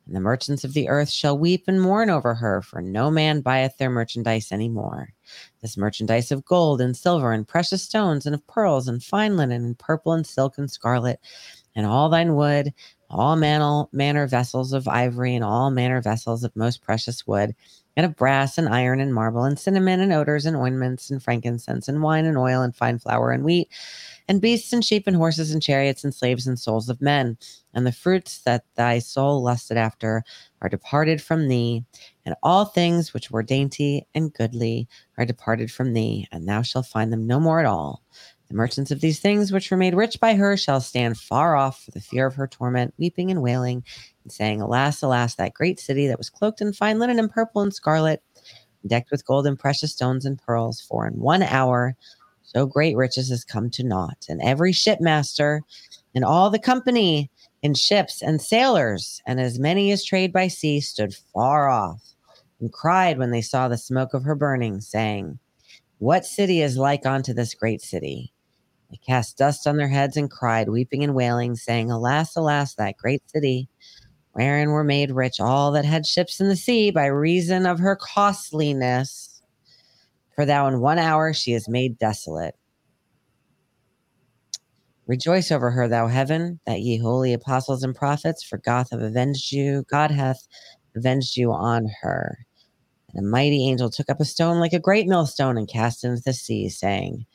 And the merchants of the earth shall weep and mourn over her, for no man buyeth their merchandise any more. This merchandise of gold and silver and precious stones and of pearls and fine linen and purple and silk and scarlet and all thine wood, all manner, manner vessels of ivory and all manner vessels of most precious wood and of brass and iron and marble and cinnamon and odors and ointments and frankincense and wine and oil and fine flour and wheat and beasts and sheep and horses and chariots and slaves and souls of men. And the fruits that thy soul lusted after are departed from thee, and all things which were dainty and goodly are departed from thee, and thou shalt find them no more at all. The merchants of these things which were made rich by her shall stand far off for the fear of her torment, weeping and wailing, and saying, Alas, alas, that great city that was cloaked in fine linen and purple and scarlet, decked with gold and precious stones and pearls, for in one hour so great riches has come to naught. And every shipmaster and all the company in ships and sailors, and as many as trade by sea, stood far off and cried when they saw the smoke of her burning, saying, What city is like unto this great city? They cast dust on their heads and cried, weeping and wailing, saying, Alas, alas, that great city, wherein were made rich all that had ships in the sea by reason of her costliness. For thou in one hour she is made desolate. Rejoice over her, thou heaven, that ye holy apostles and prophets, for God hath avenged you, God hath avenged you on her. And a mighty angel took up a stone like a great millstone and cast it into the sea, saying,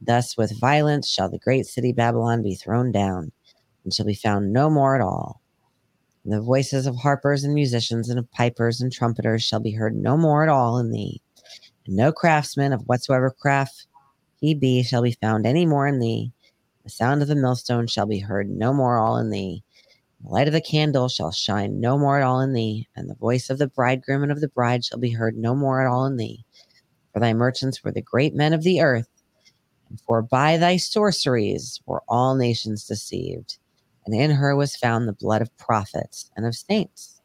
Thus with violence shall the great city Babylon be thrown down, and shall be found no more at all. And the voices of harpers and musicians and of pipers and trumpeters shall be heard no more at all in thee. And no craftsman of whatsoever craft he be shall be found any more in thee. The sound of the millstone shall be heard no more all in thee. The light of the candle shall shine no more at all in thee, and the voice of the bridegroom and of the bride shall be heard no more at all in thee. For thy merchants were the great men of the earth, and for by thy sorceries were all nations deceived. And in her was found the blood of prophets and of saints,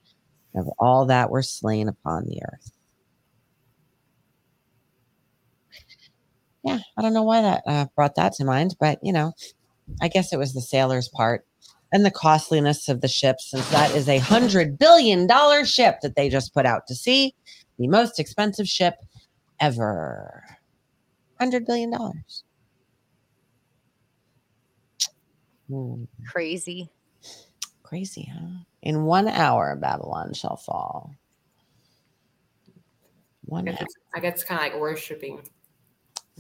and of all that were slain upon the earth. Yeah, I don't know why that uh, brought that to mind, but you know, I guess it was the sailors' part and the costliness of the ship, since that is a hundred billion dollar ship that they just put out to sea, the most expensive ship ever. Hundred billion dollars. Hmm. Crazy. Crazy, huh? In one hour, Babylon shall fall. One I guess it's, I guess it's kind of like worshiping.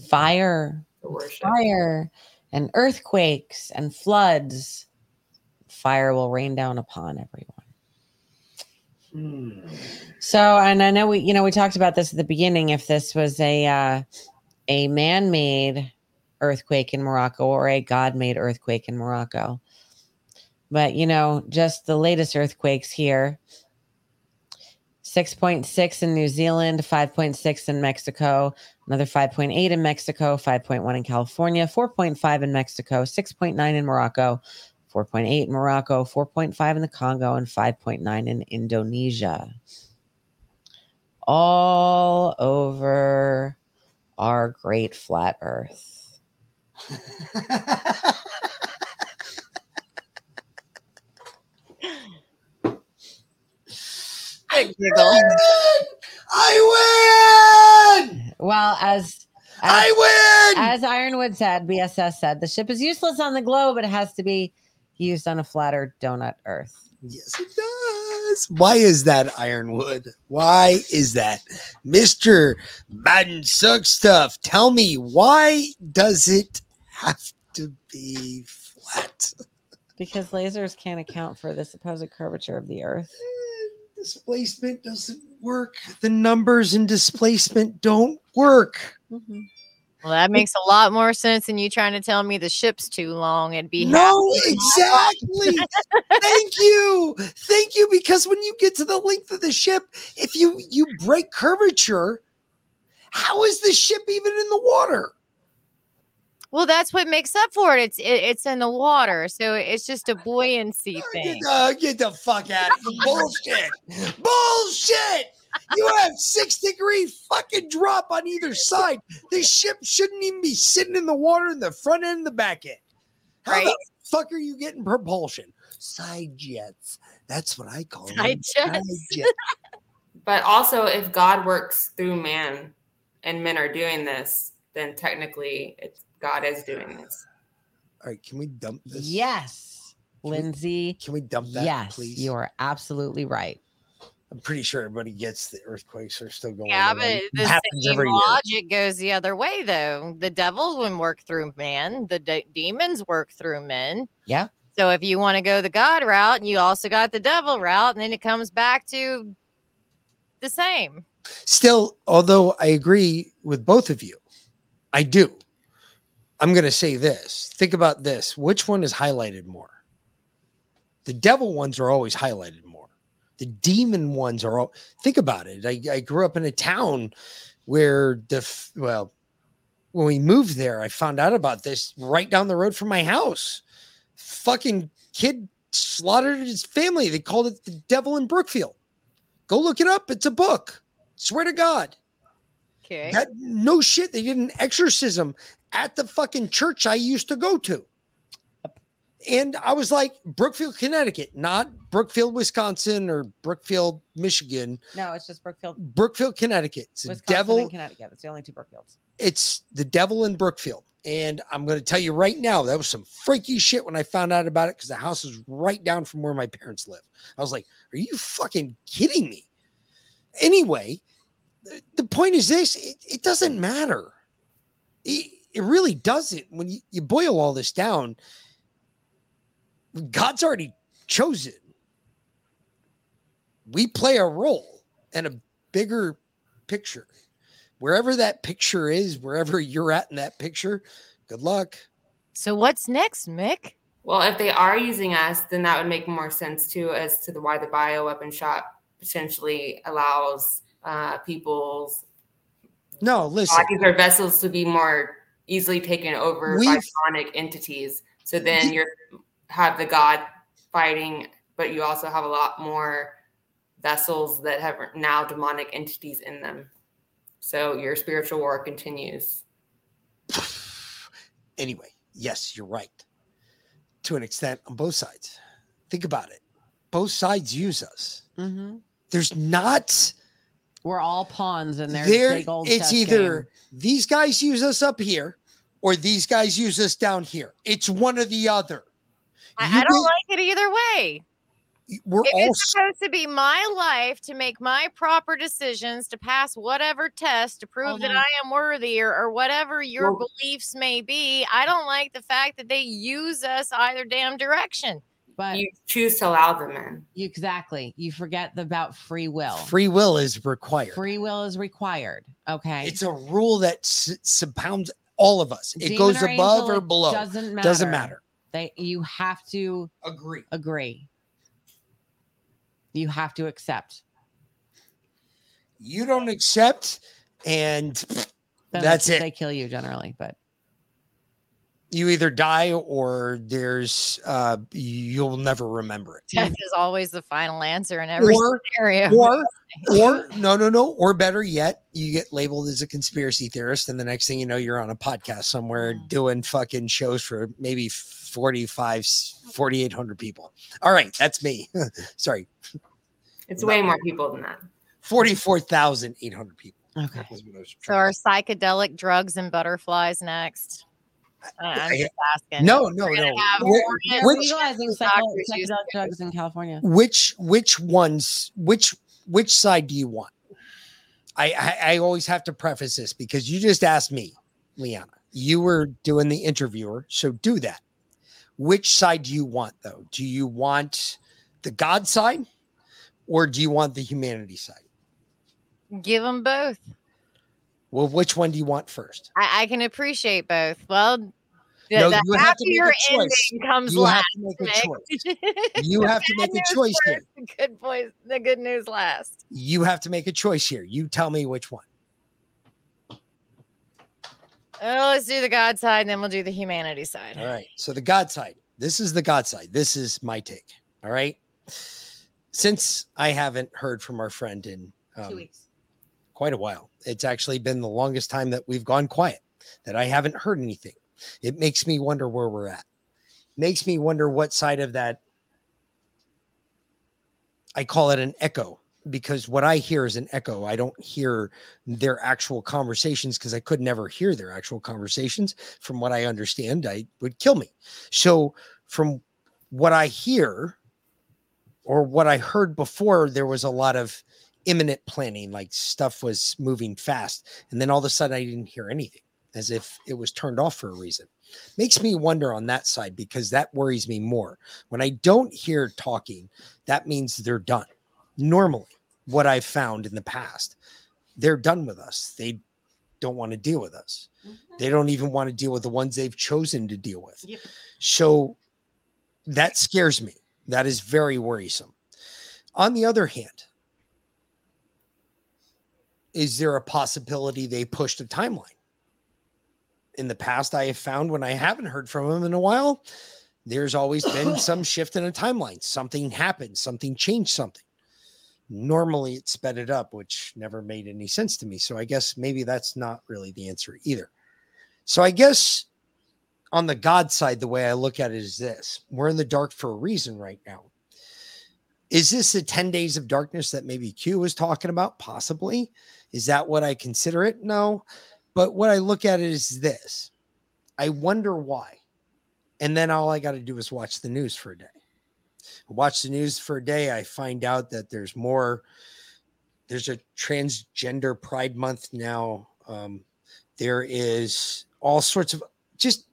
Fire, fire, and earthquakes and floods. Fire will rain down upon everyone. So, and I know we, you know, we talked about this at the beginning. If this was a uh, a man-made earthquake in Morocco or a God-made earthquake in Morocco, but you know, just the latest earthquakes here. 6.6 in New Zealand, 5.6 in Mexico, another 5.8 in Mexico, 5.1 in California, 4.5 in Mexico, 6.9 in Morocco, 4.8 in Morocco, 4.5 in the Congo, and 5.9 in Indonesia. All over our great flat earth. (laughs) Giggle. I win! Well, as, as I win! As Ironwood said, BSS said, the ship is useless on the globe. It has to be used on a flatter donut Earth. Yes, it does. Why is that Ironwood? Why is that? Mr. Madden Suck Stuff, tell me, why does it have to be flat? Because lasers can't account for the supposed curvature of the Earth. Mm. Displacement doesn't work. The numbers in displacement don't work. Mm-hmm. Well, that makes a lot more sense than you trying to tell me the ship's too long and be No, happy. exactly. (laughs) Thank you. Thank you. Because when you get to the length of the ship, if you you break curvature, how is the ship even in the water? Well, that's what makes up for it. It's it, it's in the water, so it's just a buoyancy thing. Uh, get the fuck out of here. Bullshit. Bullshit. You have six degree fucking drop on either side. The ship shouldn't even be sitting in the water in the front end and the back end. How the Right. fuck are you getting propulsion? Side jets. That's what I call them. Side jets. jets. (laughs) But also, if God works through man and men are doing this, then technically it's God is doing this. All right, can we dump this? Yes, Lindsay. Can we dump that, yes, please? you are absolutely right. I'm pretty sure everybody gets the earthquakes are still going Yeah, on. but It the same every year. logic goes the other way, though. The devil would work through man. The de- demons work through men. Yeah. So if you want to go the God route, and you also got the devil route, and then it comes back to the same. Still, although I agree with both of you, I do. I'm going to say this. Think about this. Which one is highlighted more? The devil ones are always highlighted more. The demon ones are all. Think about it. I, I grew up in a town where the well, when we moved there, I found out about this right down the road from my house. Fucking kid slaughtered his family. They called it the devil in Brookfield. Go look it up. It's a book. Swear to God. Okay. That no shit. They did an exorcism at the fucking church I used to go to. And I was like, Brookfield, Connecticut, not Brookfield, Wisconsin or Brookfield, Michigan. No, it's just Brookfield, Brookfield, Connecticut. It's the Wisconsin, devil. and Connecticut. It's the only two Brookfields. It's the devil in Brookfield. And I'm going to tell you right now, that was some freaky shit when I found out about it because the house is right down from where my parents live. I was like, are you fucking kidding me? Anyway, the, the point is this it, it doesn't matter. It, it really doesn't. When you, you boil all this down, God's already chosen. We play a role in a bigger picture. Wherever that picture is, wherever you're at in that picture, good luck. So what's next, Mick? Well, if they are using us, then that would make more sense too, as to the why the bioweapon shop potentially allows uh, people's No, listen. bodies or vessels to be more easily taken over by We've- demonic entities. So then you have the god fighting, but you also have a lot more vessels that have now demonic entities in them. So your spiritual war continues. (sighs) Anyway, yes, you're right. To an extent on both sides. Think about it. Both sides use us. Mm-hmm. There's not We're all pawns in their there big old. it's either game. these guys use us up here or these guys use us down here. It's one or the other. I, I don't may- like it either way. We're If all it's supposed to be my life to make my proper decisions to pass whatever test to prove that Mhm. I am worthy or, or whatever your Well- beliefs may be, I don't like the fact that they use us either damn direction. But You choose to allow them in. you- exactly. You forget about free will. free will is required. Free will is required. Okay. It's a rule that s- surrounds all of us. It goes or above angel, or below. Doesn't matter. Doesn't matter. They you have to agree. Agree. You have to accept. You don't accept, and Then that's they, it. They kill you generally, but you either die or there's uh you'll never remember it. Death is always the final answer in every Or, scenario. or (laughs) or no no no or better yet you get labeled as a conspiracy theorist and the next thing you know you're on a podcast somewhere Mm. doing fucking shows for maybe 45 4800 people all right that's me (laughs) sorry It's way more people than that. 44800 people Okay. That was what I was so are psychedelic drugs and butterflies next? I'm I- just asking. No, no, We're no. have which- legalizing doctors psycho- use psychedelic drugs in California. which which ones which which side do you want I, I i always have to preface this because you just asked me leanna you were doing the interviewer so do that which side do you want though do you want the god side or do you want the humanity side Give them both. Well which one do you want first I, I can appreciate both. Well, the, No, the you have to happier ending comes You have last. to make a choice. (laughs) You have to make a news choice here. first, The good boys, the good news last. you have to make a choice here you tell me which one Oh, let's do the God side, and then we'll do the humanity side. All right. So the God side. This is the God side. This is my take. All right. Since I haven't heard from our friend in um, weeks. Quite a while, it's actually been the longest time that we've gone quiet, that I haven't heard anything. It makes me wonder where we're at. Makes me wonder what side of that I call it an echo because what I hear is an echo. I don't hear their actual conversations because I could never hear their actual conversations. From what I understand, I would kill me. So, from what I hear or what I heard before, there was a lot of imminent planning, like stuff was moving fast. And then all of a sudden, I didn't hear anything as if it was turned off for a reason. Makes me wonder on that side because that worries me more. When I don't hear talking, that means they're done. Normally, what I've found in the past, they're done with us. They don't want to deal with us. They mm-hmm. don't even want to deal with the ones they've chosen to deal with. So that scares me. That is very worrisome. On the other hand, is there a possibility they pushed a timeline? In the past, I have found when I haven't heard from them in a while, there's always been (clears throat) some shift in a timeline. Something happened, something changed something. Normally, it sped it up, which never made any sense to me. So I guess maybe that's not really the answer either. So I guess on the God side, the way I look at it is this we're in the dark for a reason right now. Is this the 10 days of darkness that maybe Q was talking about? Possibly. Is that what I consider it? No. But what I look at it is this I wonder why. And then all I got to do is watch the news for a day. Watch the news for a day. I find out that there's more, there's a transgender pride month now. Um, there is all sorts of just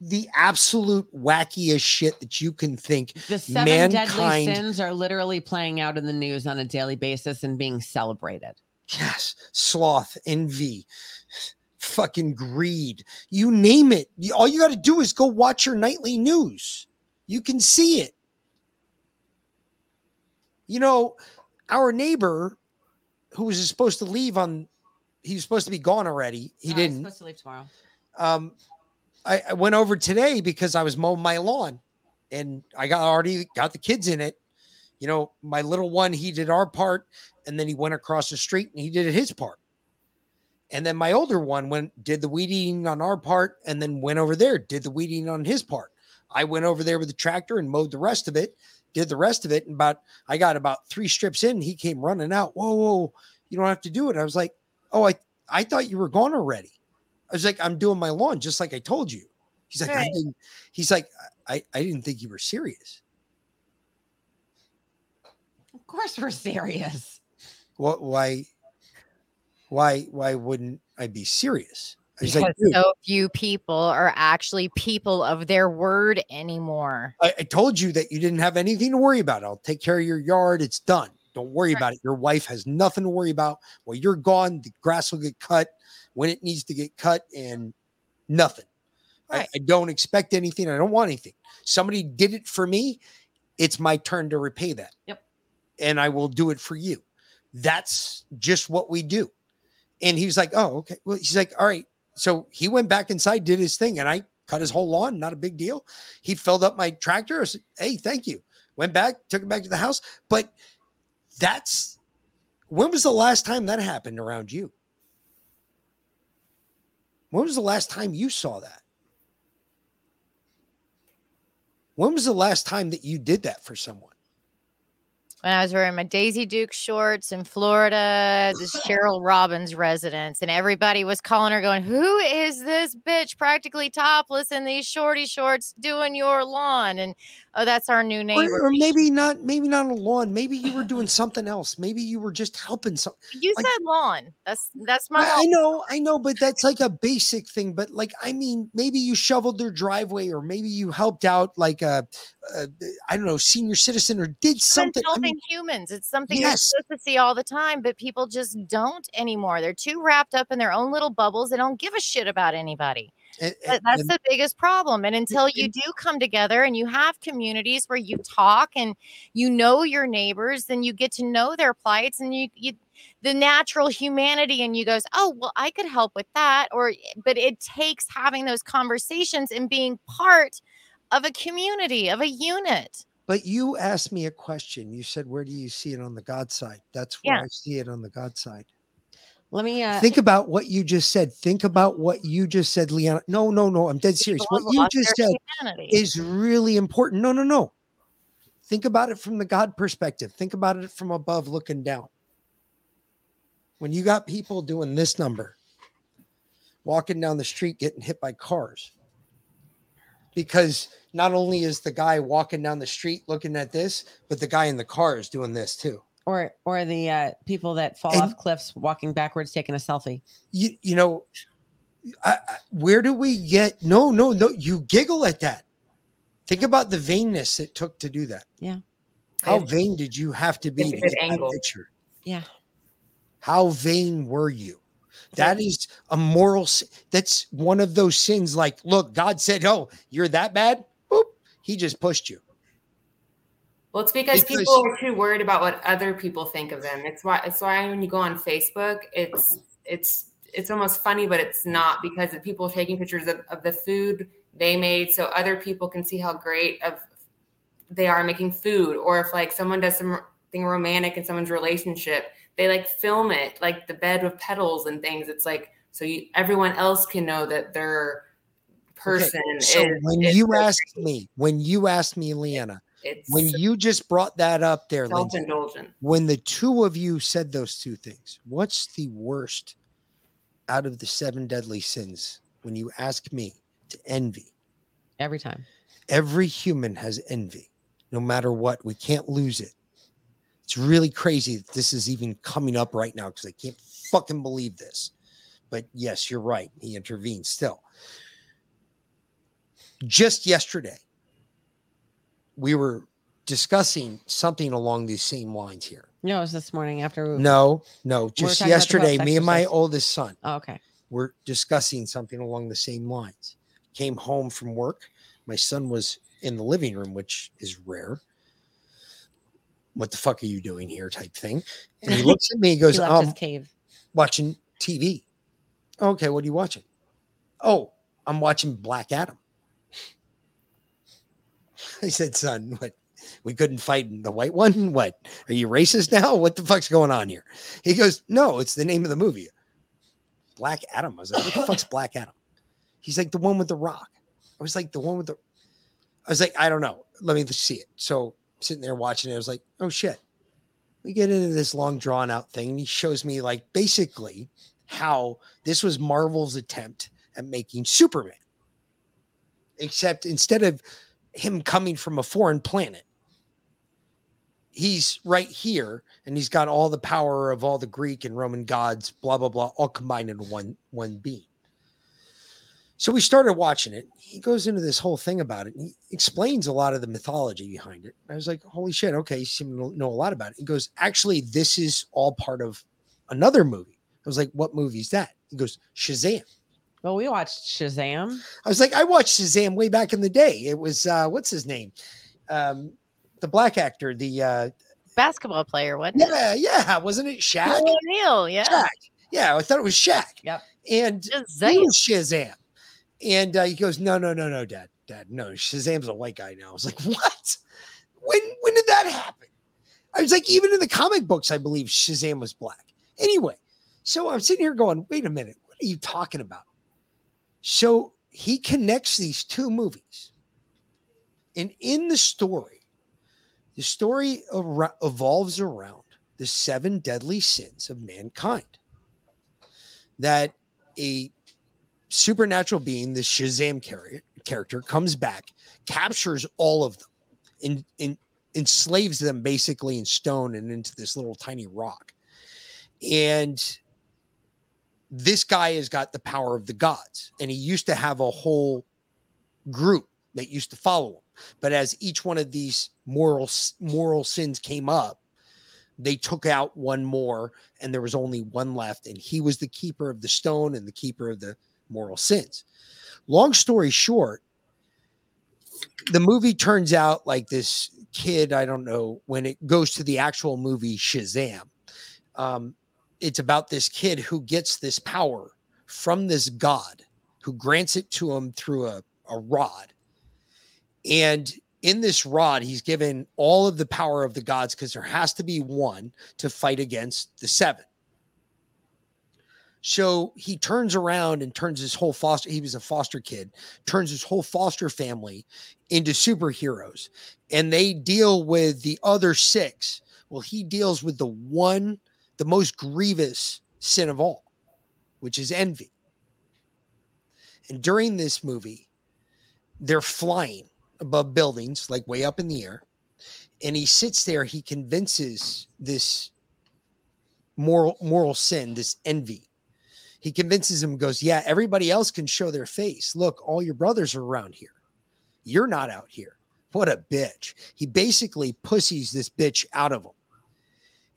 the absolute wackiest shit that you can think. The seven deadly sins are literally playing out in the news on a daily basis and being celebrated. Yes, sloth, envy, fucking greed. You name it. All you got to do is go watch your nightly news. You can see it. You know, our neighbor who was supposed to leave on he was supposed to be gone already. He he's didn't. supposed to leave tomorrow. Um I, I went over today because I was mowing my lawn and I got already got the kids in it. You know, my little one, he did our part, and then he went across the street and he did his part. And then my older one went did the weed eating on our part, and then went over there, did the weed eating on his part. I went over there with the tractor and mowed the rest of it, did the rest of it. And about I got about three strips in, he came running out. Whoa, whoa, you don't have to do it. I was like, Oh, I I thought you were gone already. I was like, I'm doing my lawn just like I told you. He's like, I didn't, he's like, I, I didn't think you were serious. Of course, we're serious. What why why why wouldn't I be serious? Because like, so few people are actually people of their word anymore. I, I told you that you didn't have anything to worry about. I'll take care of your yard. It's done. Don't worry about it. Your wife has nothing to worry about. While you're gone, the grass will get cut when it needs to get cut and nothing. I, I don't expect anything. I don't want anything. Somebody did it for me. It's my turn to repay that. Yep. And I will do it for you. That's just what we do. And he was like, Oh, okay. Well, he's like, All right. So he went back inside, did his thing, and I cut his whole lawn. Not a big deal. He filled up my tractor. I said, Hey, thank you. Went back, took it back to the house. But that's when was the last time that happened around you? When was the last time you saw that? When was the last time that you did that for someone? When I was wearing my Daisy Duke shorts in Florida, this Cheryl Robbins residence, and everybody was calling her, going, Who is this bitch practically topless in these shorty shorts doing your lawn? And oh, that's our new neighbor. Or, or maybe not, maybe not a lawn. Maybe you were doing something else. Maybe you were just helping some. You like- said lawn. That's that's my I, I know, I know, but that's like a basic thing. But like, I mean, maybe you shoveled their driveway, or maybe you helped out like a, a I don't know, senior citizen, or did something. I helping mean, humans. It's something you're supposed to see all the time, but people just don't anymore. They're too wrapped up in their own little bubbles. They don't give a shit about anybody. and- That- That's and- the biggest problem. And until you do come together and you have communities where you talk and you know your neighbors, then you get to know their plights and you you the natural humanity and you goes, "Oh, well, I could help with that." Or but it takes having those conversations and being part of a community, of a unit. But you asked me a question. You said, "Where do you see it on the God side?" That's where Yeah. I see it on the God side. Let me uh, Think about what you just said. Think about what you just said, Leanna. No, no, no. I'm dead serious. What you just said humanity. is really important. No, no, no. Think about it from the God perspective. Think about it from above looking down. When you got people doing this number, walking down the street getting hit by cars, because not only is the guy walking down the street looking at this, but the guy in the car is doing this too. or or the uh, people that fall And- off cliffs walking backwards taking a selfie. you you know I, I- where do we get no no no you giggle at that think about the vainness it took to do that Yeah. how It's- vain did you have to be it's to a get good that angle. picture Yeah. how vain were you that is a moral that's one of those sins like look god said oh you're that bad Boop. He just pushed you Well, it's because, Because- people are too worried about what other people think of them. It's why it's why when you go on Facebook, it's it's it's almost funny, but it's not because of people taking pictures of, of the food they made so other people can see how great of they are making food. Or if like someone does something romantic in someone's relationship, they like film it, like the bed with petals and things. It's like so you everyone else can know that their person so is when is you so asked me when you asked me leanna It's when you just brought that up there Lindsay, self-indulgent. when the two of you said those two things, what's the worst out of the seven deadly sins when you ask me to envy? Every time. Every human has envy, no matter what. We can't lose it. It's really crazy that this is even coming up right now because I can't fucking believe this. But yes, you're right. He intervened still. Just yesterday, we were discussing something along these same lines here. No, it was this morning after. we- No, no, just the yesterday, me and my oldest son Oh, okay. were discussing something along the same lines. Came home from work. My son was in the living room, which is rare. What the fuck are you doing here? Type thing. And he looks at me. He (laughs) goes, um, cave. watching TV. Okay, what are you watching? Oh, I'm watching Black Adam. (laughs) I said, son, what? We couldn't fight the white one? What? Are you racist now? What the fuck's going on here? He goes, No, it's the name of the movie. Black Adam. I was like, What the fuck's Black Adam? He's like, The one with the rock. I was like, The one with the. I was like, I don't know. Let me see it. So sitting there watching it, I was like, Oh shit. We get into this long drawn out thing. And he shows me, like, basically how this was Marvel's attempt at making Superman. Except instead of him coming from a foreign planet, he's right here and he's got all the power of all the Greek and Roman gods, blah, blah, blah, all combined in one one being. So we started watching it. He goes into this whole thing about it. And he explains a lot of the mythology behind it. I was like, holy shit, okay, you seem to know a lot about it. He goes, actually, this is all part of another movie. I was like, what movie is that? He goes, Shazam. Well, we watched Shazam. I was like, I watched Shazam way back in the day. It was uh what's his name? Um the black actor, the uh Basketball player, wasn't it? yeah, yeah, wasn't it Shaq? Shaquille O'Neal, yeah. Shaq. Yeah, I thought it was Shaq. Yep. And Shazam. he was Shazam. And uh, he goes, No, no, no, no, Dad. Dad, no, Shazam's a white guy now. I was like, What? When when did that happen? I was like, even in the comic books, I believe Shazam was black. Anyway, so I'm sitting here going, wait a minute, what are you talking about? So he connects these two movies. And in the story, The story evolves around the seven deadly sins of mankind. That a supernatural being, the Shazam char- character, comes back, captures all of them, and, and enslaves them basically in stone and into this little tiny rock. And this guy has got the power of the gods, and he used to have a whole group that used to follow him. But as each one of these moral moral sins came up, they took out one more, and there was only one left, and he was the keeper of the stone and the keeper of the moral sins. Long story short, the movie turns out like this kid. I don't know when it goes to the actual movie Shazam. Um, it's about this kid who gets this power from this god who grants it to him through a, a rod. And in this rod, he's given all of the power of the gods because there has to be one to fight against the seven. So he turns around and turns his whole foster, he was a foster kid, turns his whole foster family into superheroes. And they deal with the other six. Well, he deals with the one, the most grievous sin of all, which is envy. And during this movie, they're flying above buildings, like way up in the air. And he sits there, he convinces this moral moral sin, this envy. He convinces him, goes, Yeah, everybody else can show their face. Look, all your brothers are around here. You're not out here. What a bitch. He basically pussies this bitch out of him.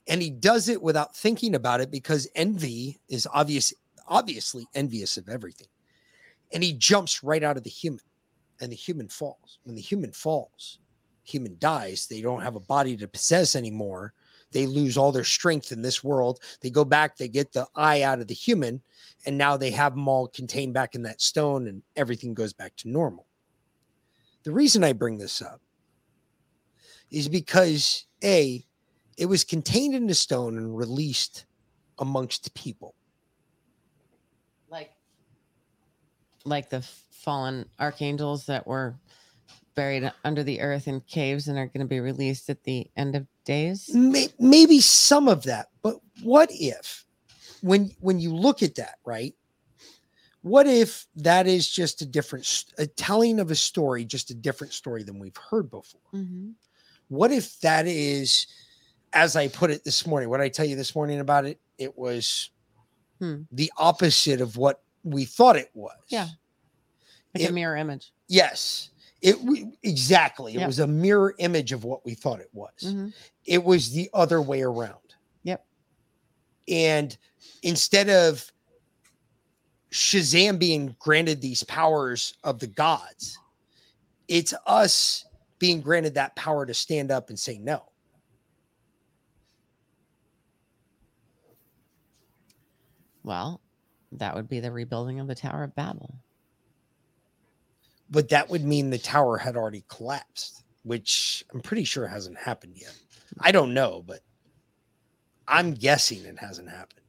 And he does it without thinking about it because envy is obvious, obviously envious of everything. And he jumps right out of the human and the human falls. When the human falls, human dies. They don't have a body to possess anymore. They lose all their strength in this world. They go back, they get the eye out of the human, and now they have them all contained back in that stone, and everything goes back to normal. The reason I bring this up is because A, it was contained in the stone and released amongst people. Like like the fallen archangels that were buried under the earth in caves and are going to be released at the end of days. Maybe some of that, but what if when when you look at that, right? What if that is just a different a telling of a story, just a different story than we've heard before? Mm-hmm. What if that is, as I put it this morning? What did I tell you this morning about it? It was Hmm. the opposite of what we thought it was. Yeah. Like a mirror image. Yes. It we, exactly. It Yep. was a mirror image of what we thought it was. Mhm. It was the other way around. Yep. And instead of Shazam being granted these powers of the gods, it's us being granted that power to stand up and say no. Well, that would be the rebuilding of the Tower of Babel. But that would mean the tower had already collapsed, which I'm pretty sure hasn't happened yet. I don't know, but I'm guessing it hasn't happened.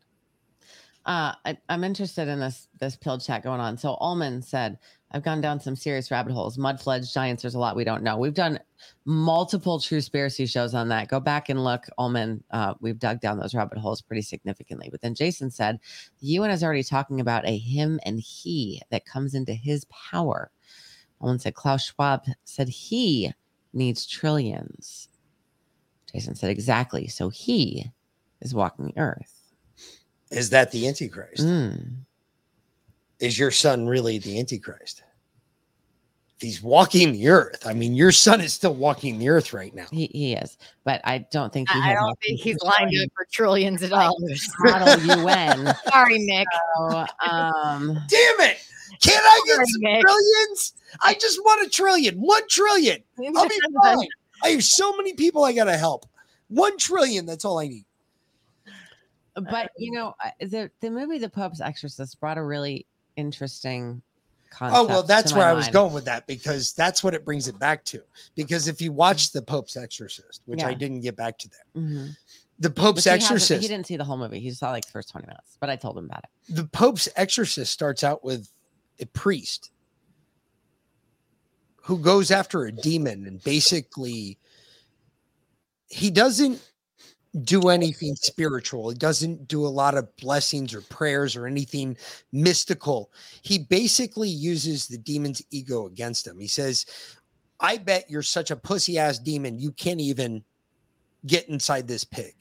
Uh, I, I'm interested in this this pill chat going on. So Ullman said, "I've gone down some serious rabbit holes. Mud fledged giants. There's a lot we don't know. We've done multiple Truspiracy shows on that. Go back and look, Ullman. Uh, we've dug down those rabbit holes pretty significantly. But then Jason said, the UN is already talking about a him and he that comes into his power. Ullman said Klaus Schwab said he needs trillions. Jason said exactly. So he is walking the earth. Is that the Antichrist? Mm. Is your son really the Antichrist? If he's walking the earth, I mean, your son is still walking the earth right now. He, he is, but I don't think he I don't think he's do lined up for trillions of dollars. model UN. (laughs) Sorry, Nick. So, um, Damn it! Can I get Sorry, some Nick. trillions? I just want a trillion. One trillion. I'll be fine. I have so many people I gotta help. One trillion. That's all I need. but you know, the the movie The Pope's Exorcist brought a really interesting concept. Oh well, that's where my I was going with that because that's what it brings it back to. Because if you watch the Pope's Exorcist, which I didn't get back to there, Mhm. the Pope's he Exorcist. He didn't see the whole movie. He saw like the first 20 minutes, but I told him about it. the Pope's exorcist starts out with a priest who goes after a demon and basically he doesn't do anything spiritual. He doesn't do a lot of blessings or prayers or anything mystical. He basically uses the demon's ego against him. He says, I bet you're such a pussy ass demon, you can't even get inside this pig.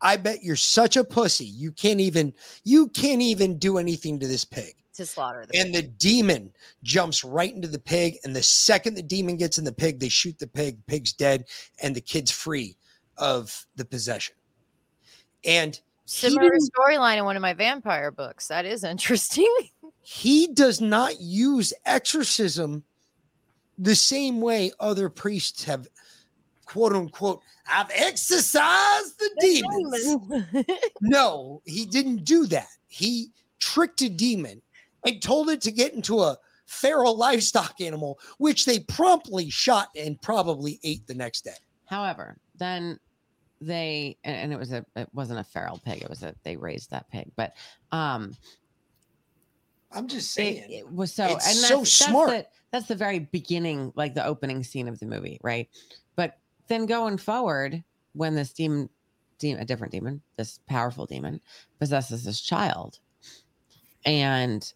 I bet you're such a pussy, you can't even you can't even do anything to this pig. to slaughter the And the demon jumps right into the pig. And the second the demon gets in the pig, they shoot the pig. Pig's dead, and the kid's free of the possession. And similar storyline in one of my vampire books. That is (laughs) interesting. he does not use exorcism the same way other priests have quote unquote I've exorcised the demons. (laughs) no, he didn't do that. He tricked a demon and told it to get into a feral livestock animal, which they promptly shot and probably ate the next day. However, then they and, it was a it wasn't a feral pig. It was a they raised that pig, but um, I'm just saying. it was so and so that's, smart. That's the, that's the very beginning, like the opening scene of the movie, right? But then going forward, when this demon, demon, a different demon, this powerful demon, possesses this child, and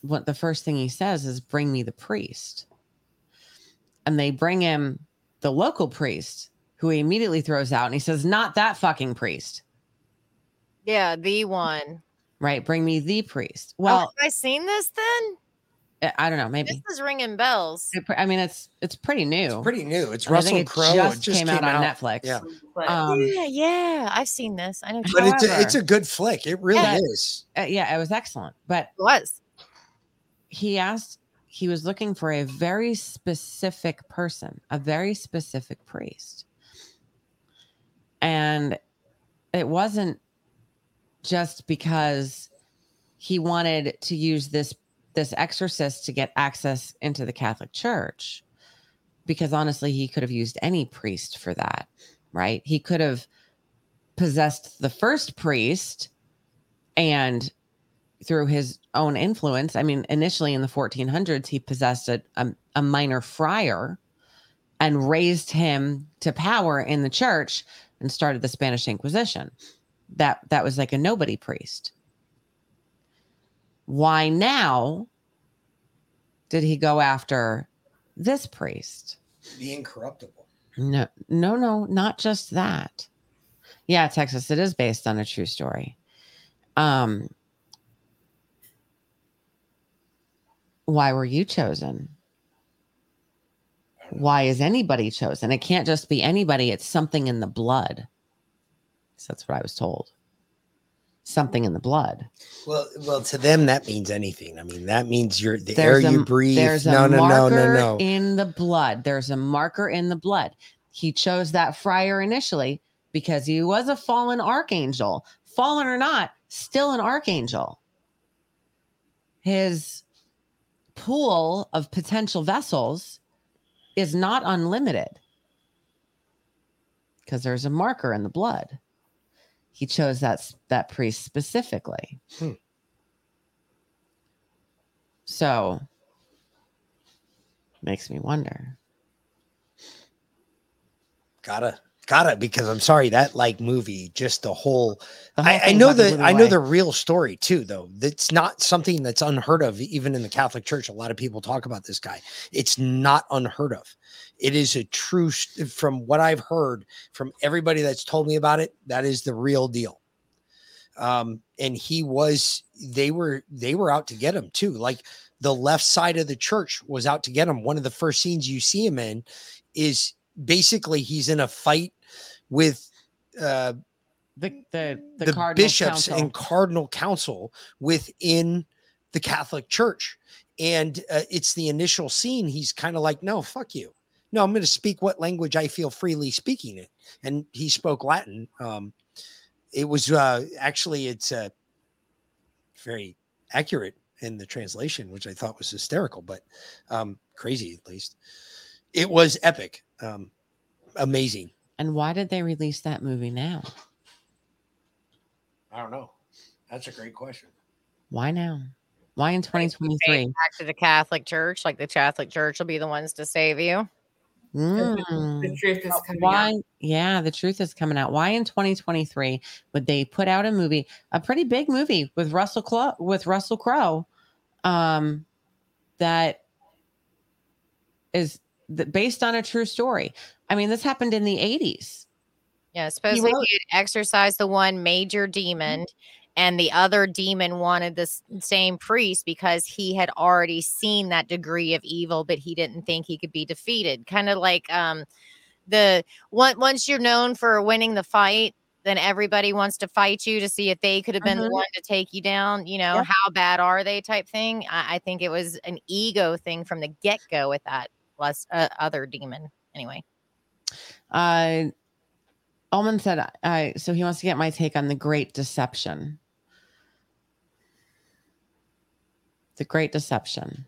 what the first thing he says is, "Bring me the priest," and they bring him the local priest, who he immediately throws out, and he says, "Not that fucking priest." yeah, the one. Right? Bring me the priest. Well, Well, have I seen this then? I- I don't know. Maybe This is ringing bells. It I mean, it's it's pretty new. It's pretty new. It's And I Russell think it Crowe. It Just, just came, out came on. Netflix. Yeah. Um, yeah, yeah, I've seen this. I know. But it's a, it's a good flick. It really Yeah. is. uh, yeah, it was excellent. But it was. He asked. He was looking for a very specific person, a very specific priest, and it wasn't just because he wanted to use this this exorcist to get access into the Catholic Church because honestly he could have used any priest for that right? He could have possessed the first priest and through his own influence i mean initially in the 1400s he possessed a, a, a minor friar and raised him to power in the church and started the spanish inquisition that that was like a nobody priest why now did he go after this priest The incorruptible. no, no, no, not just that. Yeah, Texas, it is based on a true story. Um, why were you chosen? Why is anybody chosen? It can't just be anybody, it's something in the blood. So that's what I was told. Something in the blood. Well, well, to them that means anything. I mean, that means you're the There's air a, you breathe. There's no, a no, no, no, no. in the blood. There's a marker in the blood. He chose that friar initially because he was a fallen archangel. Fallen or not, still an archangel. His pool of potential vessels is not unlimited because there's a marker in the blood. He chose that that priest specifically. Hmm. So makes me wonder. Gotta, gotta, because I'm sorry that like movie, just the whole. The whole I, I know the I know the real story too, though. That's not something that's unheard of, even in the Catholic Church. A lot of people talk about this guy. It's not unheard of. It is a true, from what I've heard from everybody that's told me about it. That is the real deal. Um, and he was. They were. They were out to get him too. Like the left side of the church was out to get him. One of the first scenes you see him in is basically he's in a fight with uh the the the, the, Cardinal bishops Council. and cardinal council within the Catholic Church. And uh, it's the initial scene. He's kind of like, no, fuck you. No, I'm going to speak what language I feel freely speaking it. And he spoke Latin. Um, it was uh, actually, it's uh, very accurate in the translation, which I thought was hysterical, but um, crazy at least. It was epic. Um, amazing. And why did they release that movie now? I don't know. That's a great question. Why now? Why in 2023? Back to the Catholic Church, like the Catholic Church will be the ones to save you. Mm. The truth is coming Why? out. Yeah, the truth is coming out. Why in 2023 would they put out a movie, a pretty big movie with Russell Crowe, with Russell Crowe, um, that is th- based on a true story? I mean, this happened in the 80s. Yeah, supposedly wrote- he had exorcised the one major demon, and the other demon wanted the same priest because he had already seen that degree of evil, but he didn't think he could be defeated. Kind of like um, the one once you're known for winning the fight, then everybody wants to fight you to see if they could have been the Mhm. one to take you down. You know, Yeah. how bad are they? Type thing. I, I think it was an ego thing from the get go with that less uh, other demon. Anyway. Uh, Ullman said, uh, so he wants to get my take on the Great Deception. The Great Deception.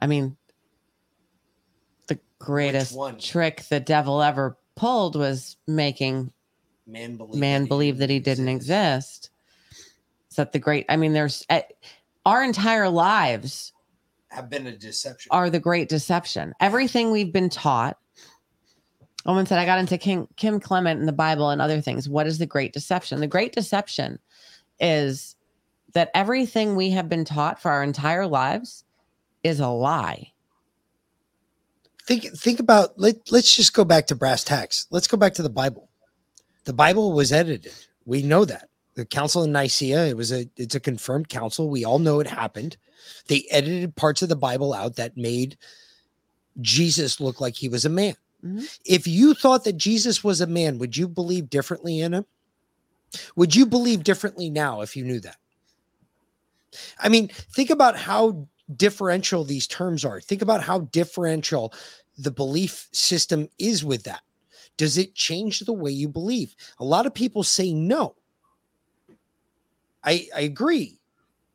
I mean, the greatest one? trick the devil ever pulled was making Man believe man believe that he didn't exist. Is that the great? I mean, there's uh, our entire lives have been a deception. are the great deception. Everything we've been taught. Owen said, I got into King, Kim Clement and the Bible and other things. What is the great deception? The great deception is that everything we have been taught for our entire lives is a lie. think think about let, let's just go back to brass tacks let's go back to the bible the bible was edited we know that the council in nicaea it was a it's a confirmed council we all know it happened they edited parts of the bible out that made jesus look like he was a man mm-hmm. if you thought that jesus was a man would you believe differently in him would you believe differently now if you knew that I mean, think about how differential these terms are. Think about how differential the belief system is with that. Does it change the way you believe? A lot of people say no. I, I agree.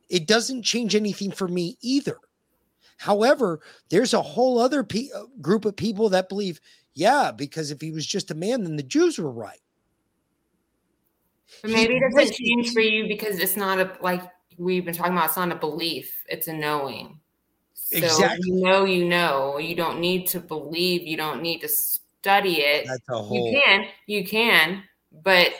It doesn't change anything for me either. However, there's a whole other pe- uh, group of people that believe, yeah, because if he was just a man, then the Jews were right. But maybe it doesn't change for you because it's not a like we've been talking about. It's not a belief; it's a knowing. So Exactly. you know, you know. You don't need to believe. You don't need to study it. That's a whole- You can, you can, but,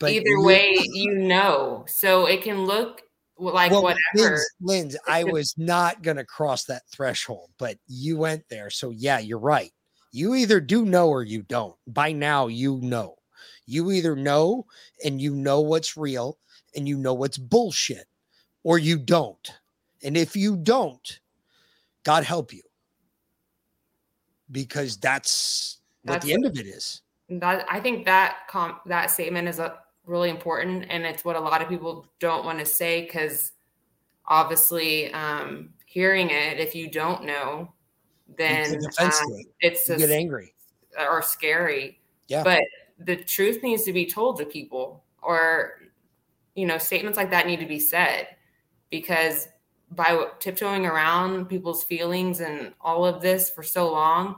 But either you- way, you know. So it can look like Well, whatever. Linz, I was not going to cross that threshold, but you went there. So, yeah, you're right. You either do know or you don't. By now, you know. You either know and you know what's real and you know what's bullshit, or you don't. And if you don't, God help you. Because that's what the end of it is. that I think that com- that statement is a, really important, and it's what a lot of people don't want to say because obviously, um, hearing it, if you don't know, then take offense to um, it. it's just, get angry. or scary. Yeah. But the truth needs to be told to people, or you know, statements like that need to be said because by tiptoeing around people's feelings and all of this for so long,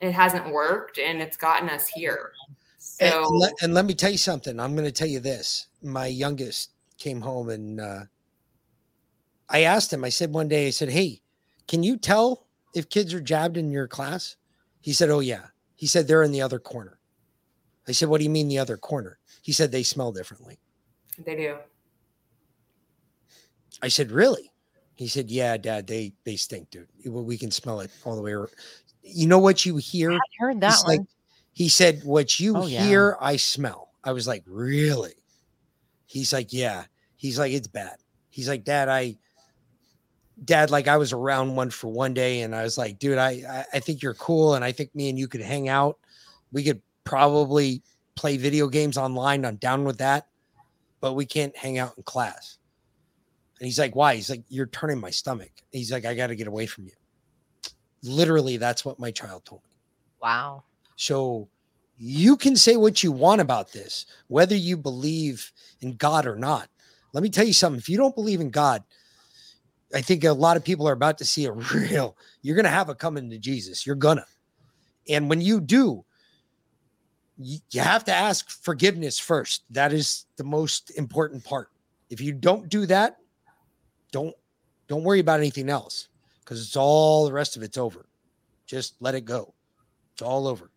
it hasn't worked and it's gotten us here. And, So and let, and let me tell you something. I'm going to tell you this. My youngest came home and uh, I asked him, I said one day, I said, Hey, can you tell if kids are jabbed in your class? He said, Oh, yeah. He said, They're in the other corner. I said, What do you mean the other corner? He said, They smell differently. they do. I said, Really? He said, Yeah, dad, they they stink, dude. We can smell it all the way around. You know what you hear? I heard that one. He said, What you Oh, yeah. hear, I smell. I was like, Really? He's like, Yeah. He's like, It's bad. He's like, Dad, I dad, like I was around one for one day, and I was like, dude, I I, I think you're cool, and I think me and you could hang out. We could probably play video games online. I'm down with that, but we can't hang out in class. And he's like, Why? He's like, You're turning my stomach. He's like, I got to get away from you. Literally, that's what my child told me. Wow. So you can say what you want about this, whether you believe in God or not. Let me tell you something. If you don't believe in God, I think a lot of people are about to see a (laughs) real, you're going to have a coming to Jesus. You're going to. And when you do, you, have to ask forgiveness first. That is the most important part. If you don't do that, don't don't worry about anything else because it's all the rest of it's over. Just let it go. It's all over.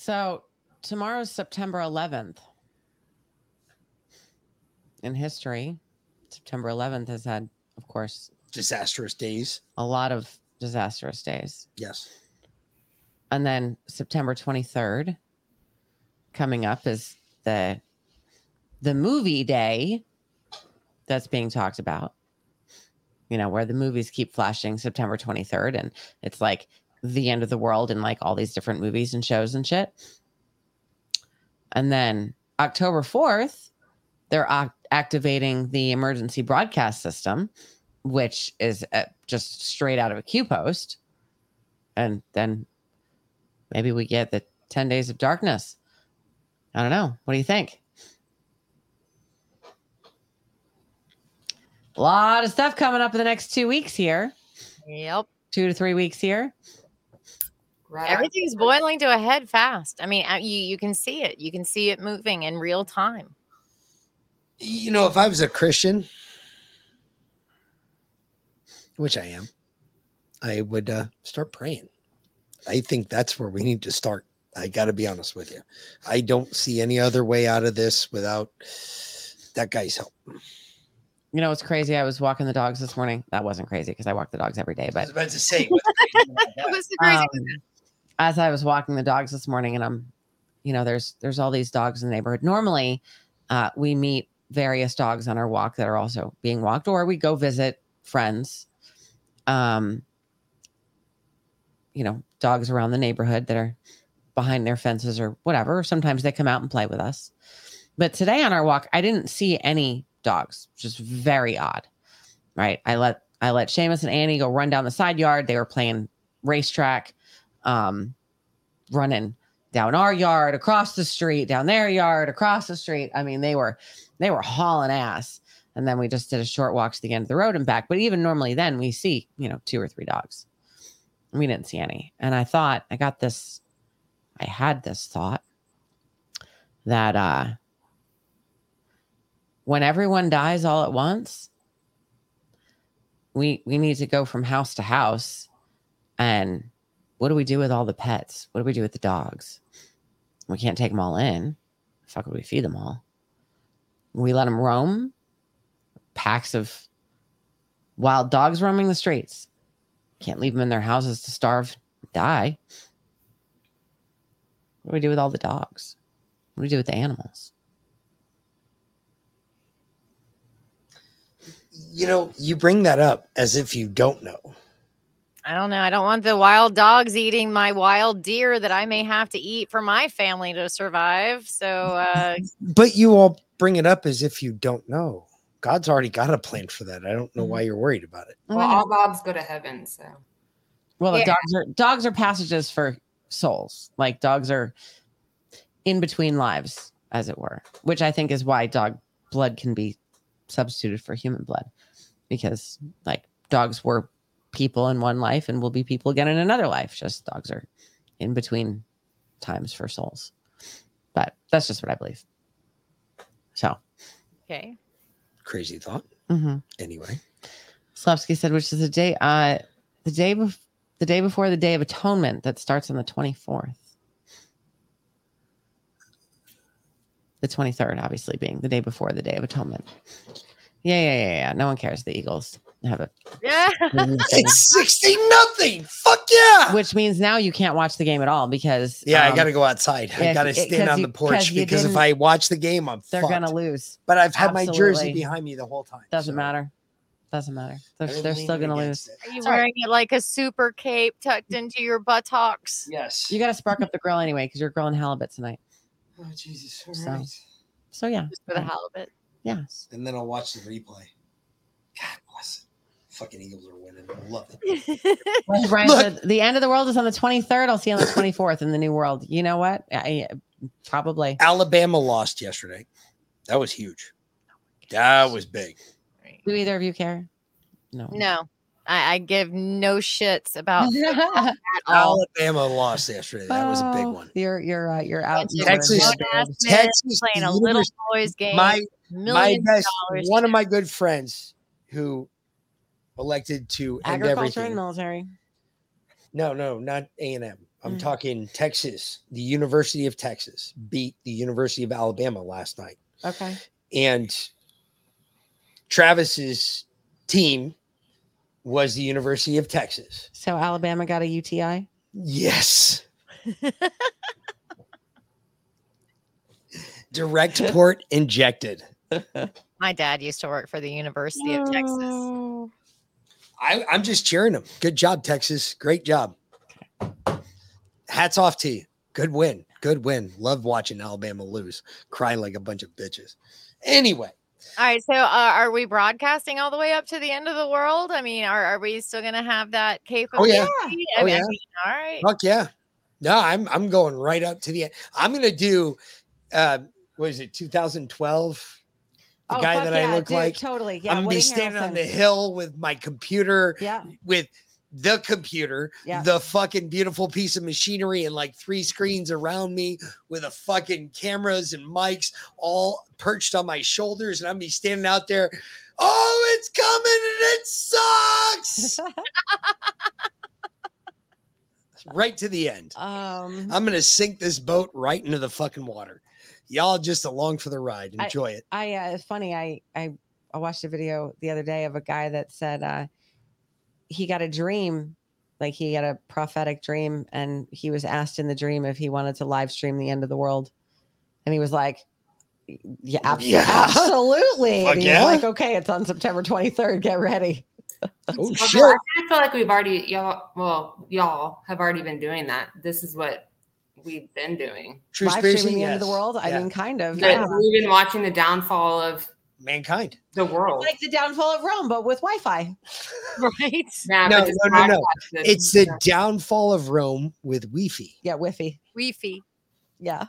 So tomorrow's September 11th. In history, September 11th has had, of course, Disastrous days. a lot of disastrous days. Yes. And then September 23rd coming up is the the movie day that's being talked about. You know, where the movies keep flashing September 23rd and it's like the end of the world and like all these different movies and shows and shit. And then October 4th, they're ac- activating the emergency broadcast system, which is uh, just straight out of a Q post. And then maybe we get the 10 days of darkness. I don't know. What do you think? A lot of stuff coming up in the next two weeks here. Yep. Two to three weeks here. Everything's boiling to a head fast. I mean, uh, you you can see it. You can see it moving in real time. You know, if I was a Christian, which I am, I would uh, start praying. I think that's where we need to start. I got to be honest with you. I don't see any other way out of this without that guy's help. You know, it's crazy. I was walking the dogs this morning. That wasn't crazy because I walk the dogs every day. But I was about to say, (laughs) What's the crazy? um, as I was walking the dogs this morning, and I'm, you know, there's there's all these dogs in the neighborhood. Normally, uh, we meet various dogs on our walk that are also being walked, or we go visit friends. Um, you know, dogs around the neighborhood that are behind their fences or whatever. Sometimes they come out and play with us. But today on our walk, I didn't see any dogs, which is very odd. Right. I let I let Seamus and Annie go run down the side yard. They were playing racetrack, um, running down our yard, across the street, down their yard, across the street. I mean, they were they were hauling ass. And then we just did a short walk to the end of the road and back. But even normally then we see, you know, two or three dogs. We didn't see any. And I thought, I got this, I had this thought that uh when everyone dies all at once, we we need to go from house to house and what do we do with all the pets? What do we do with the dogs? We can't take them all in. Fuck would we feed them all? We let them roam. Packs of wild dogs roaming the streets. Can't leave them in their houses to starve, die. What do we do with all the dogs? What do we do with the animals? You know, you bring that up as if you don't know. I don't know. I don't want the wild dogs eating my wild deer that I may have to eat for my family to survive. So, uh, (laughs) But you all bring it up as if you don't know. God's already got a plan for that. I don't know Mm-hmm. why you're worried about it. Well, all dogs go to heaven, so. Well, Yeah. dogs are dogs are passages for souls. Like dogs are in between lives, as it were, which I think is why dog blood can be substituted for human blood, because like dogs were people in one life and will be people again in another life. Just dogs are in between times for souls. But that's just what I believe. So, okay. Crazy thought. mhm. Anyway, Slavsky said, which is the day, uh, the day bef- the day before the Day of Atonement that starts on the twenty fourth. The twenty third, obviously, being the day before the Day of Atonement. Yeah, yeah, yeah, yeah. No one cares. The Eagles have a Yeah. (laughs) it's 60 nothing. Fuck yeah. Which means now you can't watch the game at all because Yeah, I um, got to go outside. I got to it- on you- the porch 'cause you because if I watch the game, I'm they're fucked. gonna lose. But I've had my jersey behind me the whole time. Doesn't matter. Doesn't matter. They're, they're still gonna against lose. Are you wearing it like a super cape tucked into your buttocks? Yes. You got to spark up the grill anyway because you're grilling halibut tonight. Oh Jesus! All So- right. So yeah, Just for the halibut. yes. And then I'll watch the replay. God bless. it. Fucking Eagles are winning. I love it. (laughs) Well, Brian Look. said, the end of the world is on the 23rd. I'll see you on the (laughs) 24th in the new world. You know what? I, probably. Alabama lost yesterday. That was huge. That was big. Do either of you care? No. No, I, I give no shits about (laughs) at all. Alabama lost yesterday. That was a big one. You're you're uh, you're out. Bunch of Texas- Texas playing a little boys game. My my best one of my good friends who elected to end Agriculture everything. and military. No, no, not A and M. I'm Mm. talking Texas. The University of Texas beat the University of Alabama last night, Okay. and Travis's team was the University of Texas. So Alabama got a UTI. Yes. (laughs) Direct port injected. (laughs) My dad used to work for the University of Texas. I, I'm just cheering them. Good job, Texas. Great job. Hats off to you. Good win. Good win. Love watching Alabama lose. Cry like a bunch of bitches. Anyway, All right, so uh, are we broadcasting all the way up to the end of the world? I mean, are, are we still going to have that Oh yeah. I Oh mean, I yeah. mean, all right. Fuck yeah. No, I'm I'm going right up to the end. I'm gonna do uh what is it, 2012? The Oh, guy that yeah, I look dude, like. totally. Yeah, I'm gonna be standing on the hill with my computer, Yeah. with the computer, Yeah. the fucking beautiful piece of machinery, and like three screens around me with a fucking cameras and mics all perched on my shoulders, and I'm gonna be standing out there. Oh, it's coming and it sucks. (laughs) right to the end. Um, I'm gonna sink this boat right into the fucking water. Y'all just along for the ride. I- Enjoy it. I uh, it's funny. I, I I watched a video the other day of a guy that said uh, he got a dream, like he had a prophetic dream, and he was asked in the dream if he wanted to live stream the end of the world, and he was like, "Yeah, abs- Yes. absolutely." Fuck and he yeah. was like, "Okay, it's on September 23rd. Get ready." (laughs) Oh Although shit. I feel like we've already y'all well y'all have already been doing that. This is what we've been doing. True live Conspiracy, streaming the end of the yes. world. I Yeah. mean, kind of. But Yeah. We've been watching the downfall of Mankind. the world. Like the downfall of Rome, but with Wi-Fi. (laughs) Right. Yeah, No, no, no, no. It's the downfall of Rome with Wi-Fi. Yeah, Wi-Fi. Wi-Fi. Yeah.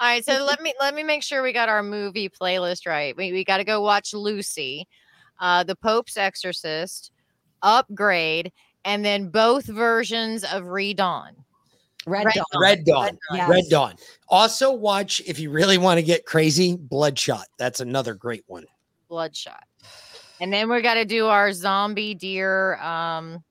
All right, so let me let me make sure we got our movie playlist right. We we got to go watch Lucy, uh, The Pope's Exorcist, Upgrade, and then both versions of Red Dawn. Red, Red Dawn. Dawn. Red Dawn. Yes. Red Dawn. Also, watch if you really want to get crazy, Bloodshot. That's another great one. Bloodshot. And then we got to do our zombie deer um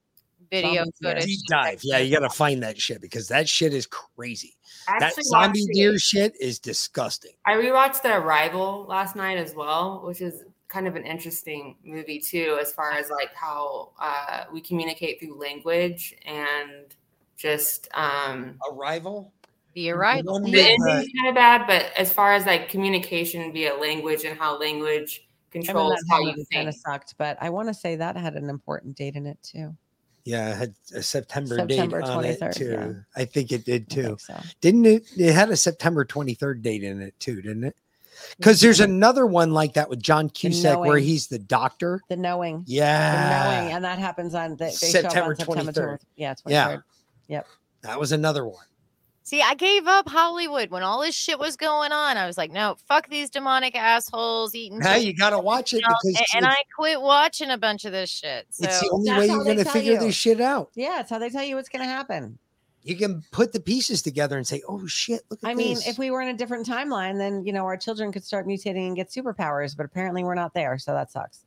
video Zombie footage. Deep dive. Yeah, you got to find that shit because that shit is crazy. I that zombie deer it. shit is disgusting. I rewatched The Arrival last night as well, which is kind of an interesting movie too, as far as like how uh, we communicate through language and just um, Arrival. The arrival. One the ending's kind of bad, but as far as like communication via language and how language I mean, controls how you movie kind of sucked, but I want to say that had an important date in it too. Yeah, it had a September, September date on it 23rd, too. yeah. I think it did too. so. Didn't it? It had a September 23rd date in it too, didn't it? Because there's another one like that with John Cusack where he's the doctor. The knowing. Yeah. The knowing, and that happens on they, they show up September on September 23rd. 23rd. Yeah, 23rd. Yeah. Yep. That was another one. See, I gave up Hollywood when all this shit was going on. I was like, no, fuck these demonic assholes eating. Now you got to watch it because a- and, I quit watching a bunch of this shit. So it's the only That's way you're going to figure you. this shit out. Yeah, it's how they tell you what's going to happen. You can put the pieces together and say, "Oh shit, look at I mean, if we were in a different timeline, then you know our children could start mutating and get superpowers. But apparently, we're not there, so that sucks.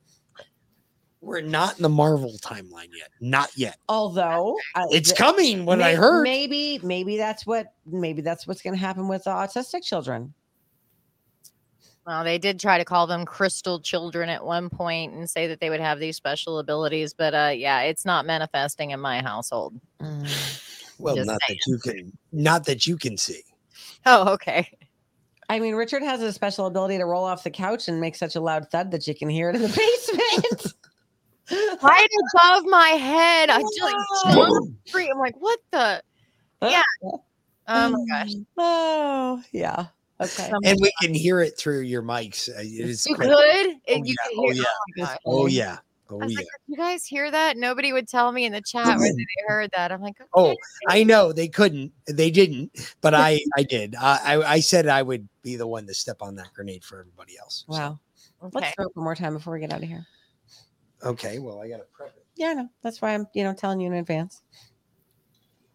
We're not in the Marvel timeline yet. Not yet. Although I- It's th- coming. What I heard. maybe maybe that's what maybe that's what's going to happen with the autistic children. well, they did try to call them crystal children at one point and say that they would have these special abilities, but uh, yeah, it's not manifesting in my household. Well, Just not that you can. Not that you can see. Oh, okay. I mean, Richard has a special ability to roll off the couch and make such a loud thud that you can hear it in the (laughs) basement. Right above my head. I just like jumped free. I'm like, what the? Yeah. (laughs) Oh my gosh. Oh, yeah. Okay. And we can hear it through your mics. Uh, It is You quite- could? Oh, you yeah. could Oh, hear- yeah. oh my gosh. Oh yeah. Oh I was yeah. like, you guys hear that? Nobody would tell me in the chat whether they heard that. I'm like, Oh, I know they couldn't, they didn't, but I, I did. I, I, I said I would be the one to step on that grenade for everybody else. Wow. Okay. Let's throw it one more time before we get out of here. Okay, well, I got to prep it. Yeah, I know. That's why I'm, you know, telling you in advance.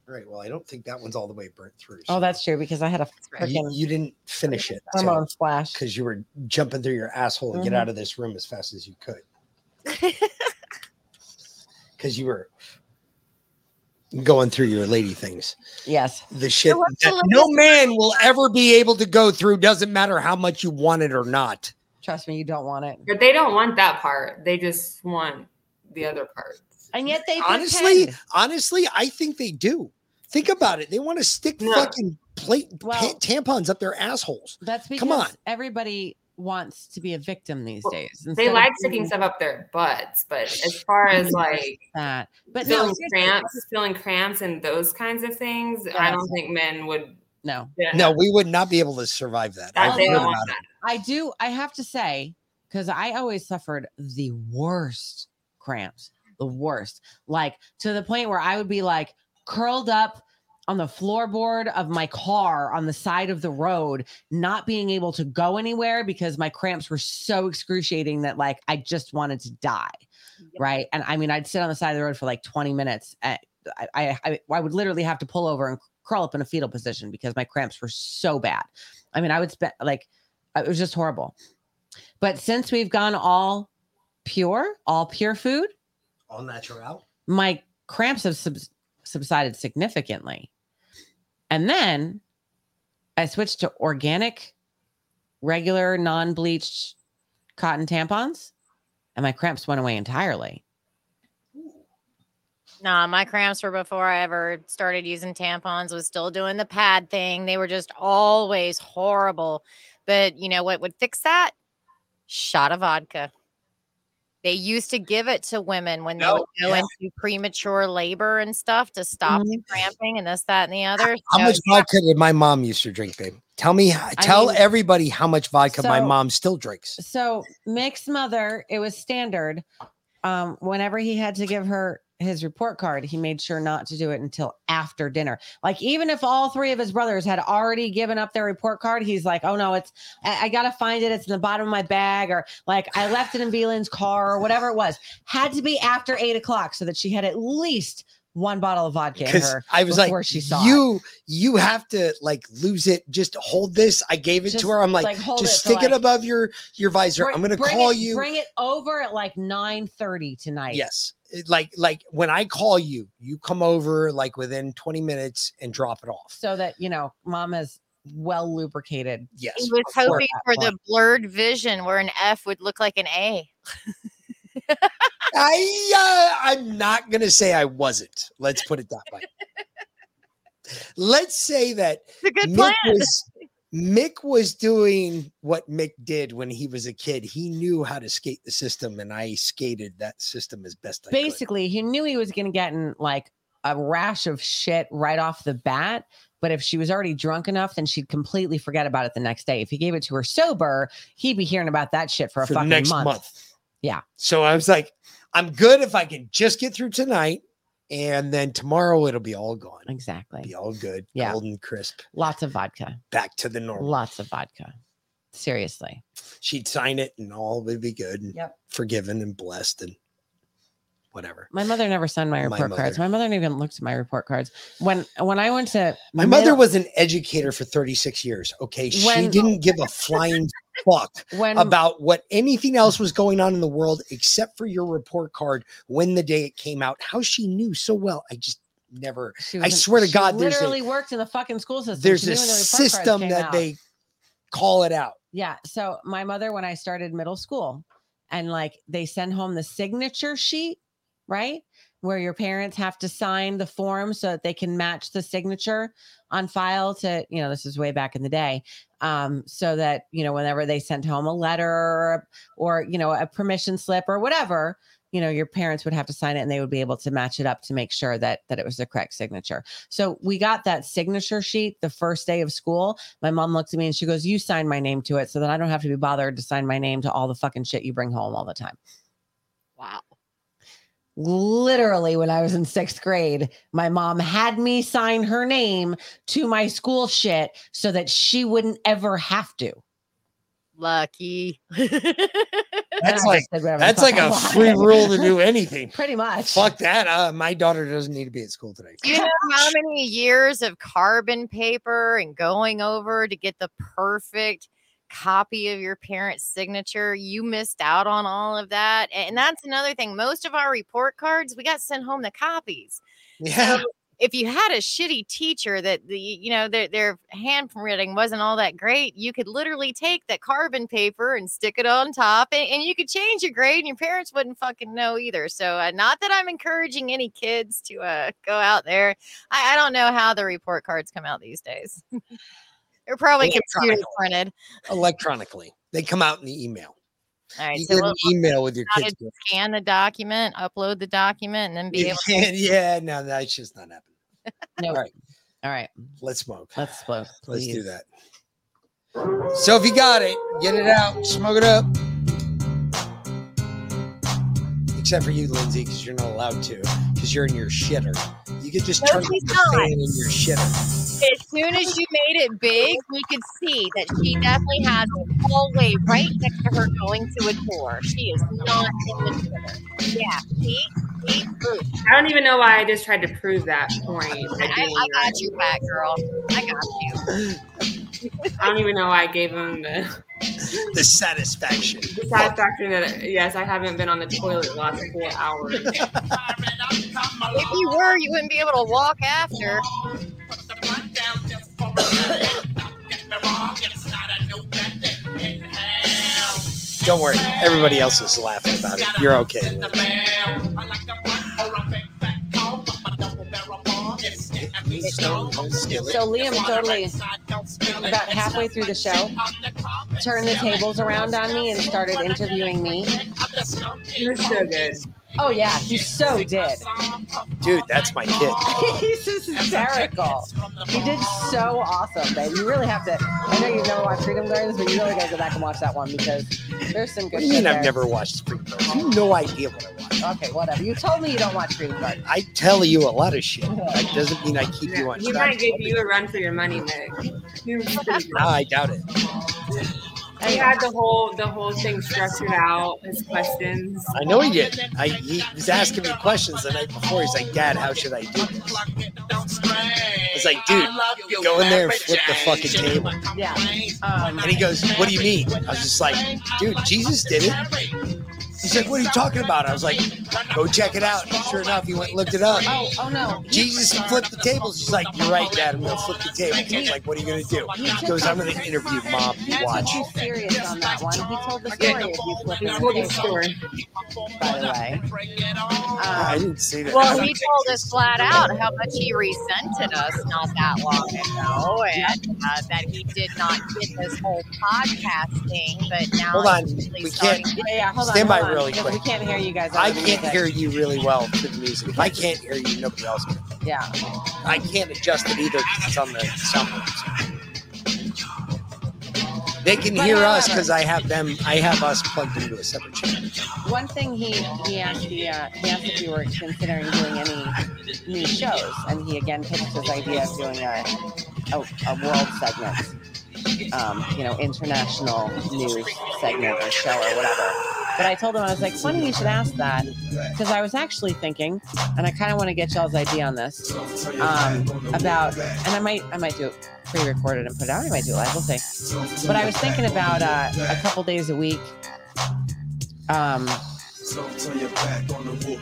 All right. Well, I don't think that one's all the way burnt through. Oh, that's true because I had a You, freaking you didn't finish it hormone splash. because you were jumping through your asshole to get Mhm. out of this room as fast as you could. (laughs) Because you were. going through your lady things. Yes. The shit what's the that no man will ever be able to go through, doesn't matter how much you want it or not. Trust me, you don't want it. But they don't want that part. They just want the other part. And yet they Honestly, pretend. honestly, I think they do. Think about it. They want to stick No. fucking plate Well- pa- tampons up their assholes. That's because Come on. everybody wants to be a victim these days. They instead of like sticking stuff up their butts, but as far as like that. But no, feeling seriously, cramps, feeling cramps, and those kinds of things, I don't think men would. No. yeah, No, we would not be able to survive that. that- I've don't want about it. that. I do. I have to say, because I always suffered the worst cramps, the worst, like to the point where I would be like curled up on the floorboard of my car on the side of the road, not being able to go anywhere because my cramps were so excruciating that like I just wanted to die. Right. And I mean, I'd sit on the side of the road for like 20 minutes. And I, I, I, I would literally have to pull over and curl up in a fetal position because my cramps were so bad. I mean, I would spend like, it was just horrible. But since we've gone all pure, all pure food, All natural. my cramps have subs- subsided significantly. And then I switched to organic, regular, non bleached cotton tampons, and my cramps went away entirely. Nah, my cramps were before I ever started using tampons, was still doing the pad thing. They were just always horrible. But you know what would fix that? Shot of vodka. They used to give it to women when they No, would go yeah. into premature labor and stuff to stop the cramping and this, that, and the other. How So, much vodka did my mom used to drink, babe? Tell me, tell mean- everybody how much vodka my mom still drinks. So Mick's mother, it was standard. Um, whenever he had to give her his report card, he made sure not to do it until after dinner. Like even if all three of his brothers had already given up their report card, he's like, "Oh no, it's I, I gotta find it. It's in the bottom of my bag, or like I left it in Beelin's car, or whatever it was. Had to be after eight o'clock so that she had at least one bottle of vodka in Because her I was before like, she saw it. you, you have to like lose it. Just hold this. I gave it Just, to her. I'm like, like, just it to, stick it like- above your your visor. Bring- I'm gonna call it- you. Bring it over at like nine thirty tonight. Yes. Like like when I call you, you come over like within 20 minutes and drop it off. so that you know mom is well lubricated. Yes. he was hoping that for the blurred vision where an F would look like an A. (laughs) I uh, I'm not gonna say I wasn't. Let's put it that way. Let's say that It's a good Mick plan. was Mick was doing what Mick did when he was a kid. He knew how to skate the system, and I skated that system as best I could. Basically, he knew he was going to get in like a rash of shit right off the bat. But if she was already drunk enough, then she'd completely forget about it the next day. If he gave it to her sober, he'd be hearing about that shit for a For fucking next month. month. Yeah. So I was like, I'm good if I can just get through tonight, and then tomorrow it'll be all gone. Exactly. Be all good, Yeah. golden crisp, Lots of vodka. back to the normal. Lots of vodka. Seriously. She'd sign it, and all would be good, and Yep. forgiven and blessed, and whatever. My mother never signed my My report cards. My mother never even looked at my report cards. When when I went to My mother middle- was an educator for 36 years. Okay. she When- didn't give a flying fuck when about what anything else was going on in the world except for your report card when the day it came out. How she knew so well. I just never, I swear to God, literally a, worked in the fucking school system. there's a knew when the report cards system that out. they call it out. Yeah. So my mother, when I started middle school, and like they send home the signature sheet, right? Where your parents have to sign the form so that they can match the signature on file to, you know, this is way back in the day. Um, so that, you know, whenever they sent home a letter or, you know, a permission slip or whatever, you know, your parents would have to sign it and they would be able to match it up to make sure that that it was the correct signature. So we got that signature sheet the first day of school. My mom looked at me and she goes, You sign my name to it so that I don't have to be bothered to sign my name to all the fucking shit you bring home all the time. Wow. Literally, when I was in sixth grade, my mom had me sign her name to my school shit so that she wouldn't ever have to. Lucky. (laughs) That's like, just did whatever the that's like I a wanted. free rule to do (laughs) anything. Pretty much. Fuck that. Uh, my daughter doesn't need to be at school today. Do you know how many years of carbon paper and going over to get the perfect copy of your parent's signature? You missed out on all of that. And that's another thing. Most of our report cards, we got sent home the copies. Yeah. So if you had a shitty teacher that the you know their their handwriting wasn't all that great, you could literally take that carbon paper and stick it on top, and, and you could change your grade, and your parents wouldn't fucking know either. So, uh, not that I'm encouraging any kids to uh, go out there. I, I don't know how the report cards come out these days. (laughs) They're probably computer printed. Electronically, they come out in the email. All right, You so get we'll, an email with your kids. scan the document, upload the document, and then be You able can't- to. yeah, no, that's just not happening. (laughs) No. All right, All right. let's smoke. Let's smoke. Let's do that. So if you got it, get it out, smoke it up. Except for you, Lindsay, because you're not allowed to, because you're in your shitter. You could just No, turn she's the fan in your shitter. As soon as you made it big, we could see that she definitely has a hallway right next to her going to a door. She is not in the Twitter. Yeah, see, see. I don't even know why I just tried to prove that point. I, I got you back, girl. I got you. I don't even know why I gave him the, (laughs) the satisfaction. the satisfaction that yes, I haven't been on the toilet the last four hours. (laughs) If you were, you wouldn't be able to walk after. Don't worry, everybody else is laughing about it. You're okay. So Liam totally about halfway through the show turned the tables around on me and started interviewing me. You're so good. Oh yeah, he so did. Dude, that's my kid. (laughs) He's just hysterical. He did so awesome, babe. You really have to. I know you've never watched Freedom Gardens, but you really got to go back and watch that one because there's some What good. do you shit mean I've never watched Freedom Gardens? You have no idea what I watch. Okay, whatever. You told me you don't watch Freedom Gardens. I tell you a lot of shit. That doesn't mean I keep you on He track. might give you a run for your money, Nick. He was pretty good. No, I doubt it. He had the whole the whole thing structured out, his questions. I know he did. I, he was asking me questions the night before. He's like, Dad, how should I do this? I was like, dude, go in there and flip the fucking table. Yeah. Um, And he goes, What do you mean? I was just like, Dude, Jesus did it. He's like, What are you talking about? I was like, Go check it out. And sure enough, he went and looked it up. Oh, oh no. Jesus flipped the tables. He's like, You're right, Dad. I'm going to flip the tables. I was like, What are you going to do? He goes, I'm going to interview mom. You watch. Too serious on that one. He told the story of you flipping He told the the story. table, By the way. I Um, didn't see that. Well, he told us flat out how much he resented us not that long ago, and uh, that he did not get this whole podcast thing. But now Hold on. he's really We can't. starting- yeah, yeah, hold on. Stand by on, really quick. We can't hear you guys. I can't hear you really well through the music. If I can't hear you, nobody else can. Yeah. I can't adjust it either because it's on the soundboard. They can But hear us because I have them. I have us plugged into a separate channel. One thing he he asked the uh, he asked if we were considering doing any new shows, and he again pitched his idea of doing a a, a world segment, um, you know, international news segment or show or whatever. But I told him I was like, funny you should ask that because I was actually thinking, and I kind of want to get y'all's idea on this um, about, and I might I might do it pre-recorded and put it out. I might do it live. We'll see. But I was thinking about uh, a couple days a week. Um,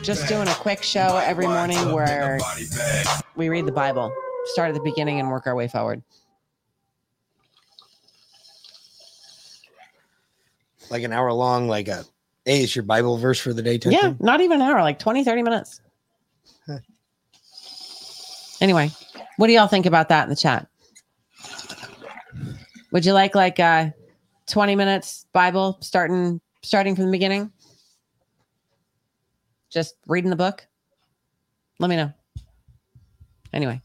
just doing a quick show every morning where we read the Bible, start at the beginning and work our way forward. Like an hour long, like a hey, is your Bible verse for the day? Yeah, thing? not even an hour, like 20, 30 minutes. Anyway, what do y'all think about that in the chat? Would you like like uh 20 minutes Bible starting starting from the beginning? Just reading the book? Let me know. Anyway,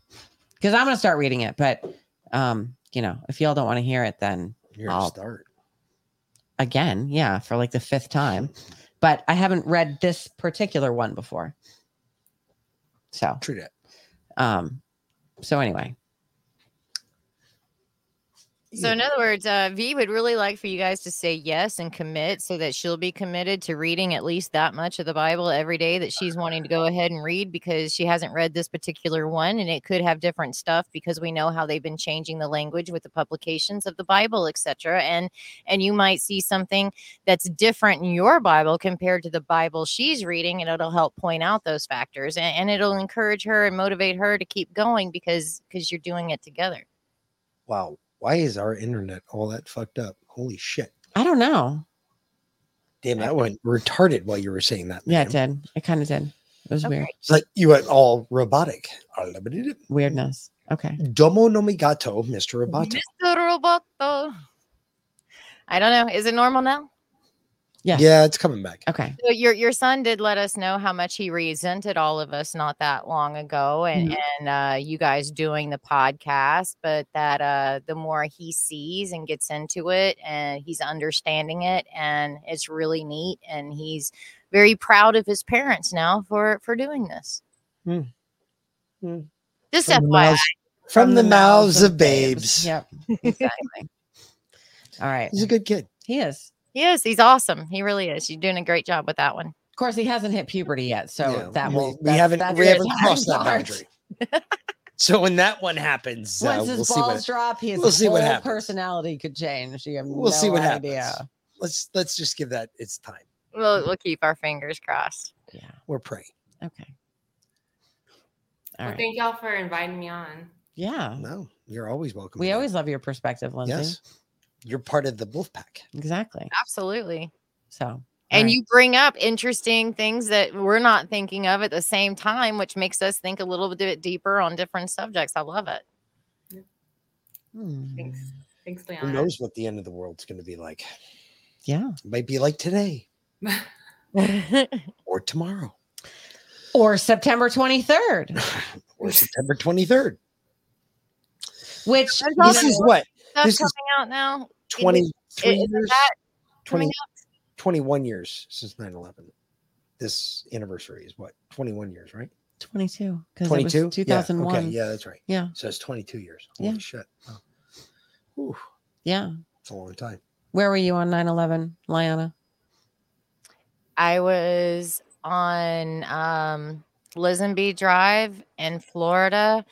because I'm gonna start reading it, but um, you know, if y'all don't want to hear it, then You're I'll start. Again, yeah, for like the fifth time. But I haven't read this particular one before. So True that. um, so anyway, So, in other words, uh, V would really like for you guys to say yes and commit so that she'll be committed to reading at least that much of the Bible every day that she's wanting to go ahead and read because she hasn't read this particular one and it could have different stuff because we know how they've been changing the language with the publications of the Bible, etc. And and you might see something that's different in your Bible compared to the Bible she's reading, and it'll help point out those factors and, and it'll encourage her and motivate her to keep going because because you're doing it together. Wow. Why is our internet all that fucked up? Holy shit. I don't know. Damn, that went retarded while you were saying that. Yeah, it did. It kind of did. It was weird. It's like you went all robotic. Weirdness. Okay. Domo no migato, Mr. Roboto. Mr. Roboto. I don't know. Is it normal now? Yeah. Yeah, it's coming back. Okay. So your your son did let us know how much he resented all of us not that long ago, and Mhm. and uh, you guys doing the podcast. But that uh, the more he sees and gets into it, and he's understanding it, and it's really neat, and he's very proud of his parents now for for doing this. Hmm. Hmm. Just From the FYI. mouths, from the mouths of babes. Yep. (laughs) Exactly. All right. He's a good kid. He is. He is. He's awesome. He really is. You're doing a great job with that one. Of course, he hasn't hit puberty yet, so Yeah, that we- will. we haven't- that's we haven't (laughs) crossed that boundary. So when that one happens, uh, Once his we'll see balls what drop, his we'll see what whole happens. personality could change. You have we'll see what idea. happens. Let's let's just give that its time. We'll we'll keep our fingers crossed. Yeah. We're praying. Okay. All well, right. thank y'all for inviting me on. Yeah. No, you're always welcome. We to always love your perspective. Lindsay. yes. You're part of the wolf pack. Exactly. Absolutely. So. And right. you bring up interesting things that we're not thinking of at the same time, which makes us think a little bit deeper on different subjects. I love it. Hmm. Thanks. Thanks, Who knows what the end of the world's going to be like? Yeah. It might be like today (laughs) or tomorrow Or September 23rd, (laughs) or September 23rd. which There's you all This that is what Stuff this coming is out now. 23 Isn't years, that 20, 21 years since 9 11. This anniversary is what? 21 years, right? 22 because 22 2001 Yeah, okay, yeah, that's right. Yeah. So it's 22 years. Holy Yeah. shit. Wow. Whew, Yeah. it's a long time. Where were you on 9 11, Liana? I was on um, Lisenby Drive in Florida,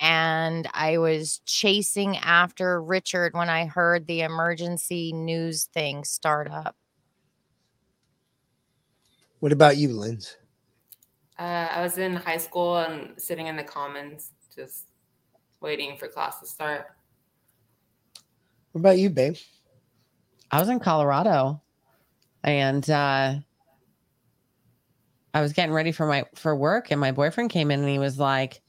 and I was chasing after Richard when I heard the emergency news thing start up. What about you, Linz? Uh, I was in high school and sitting in the commons, just waiting for class to start. What about you, babe? I was in Colorado and uh I was getting ready for my for work and my boyfriend came in and he was like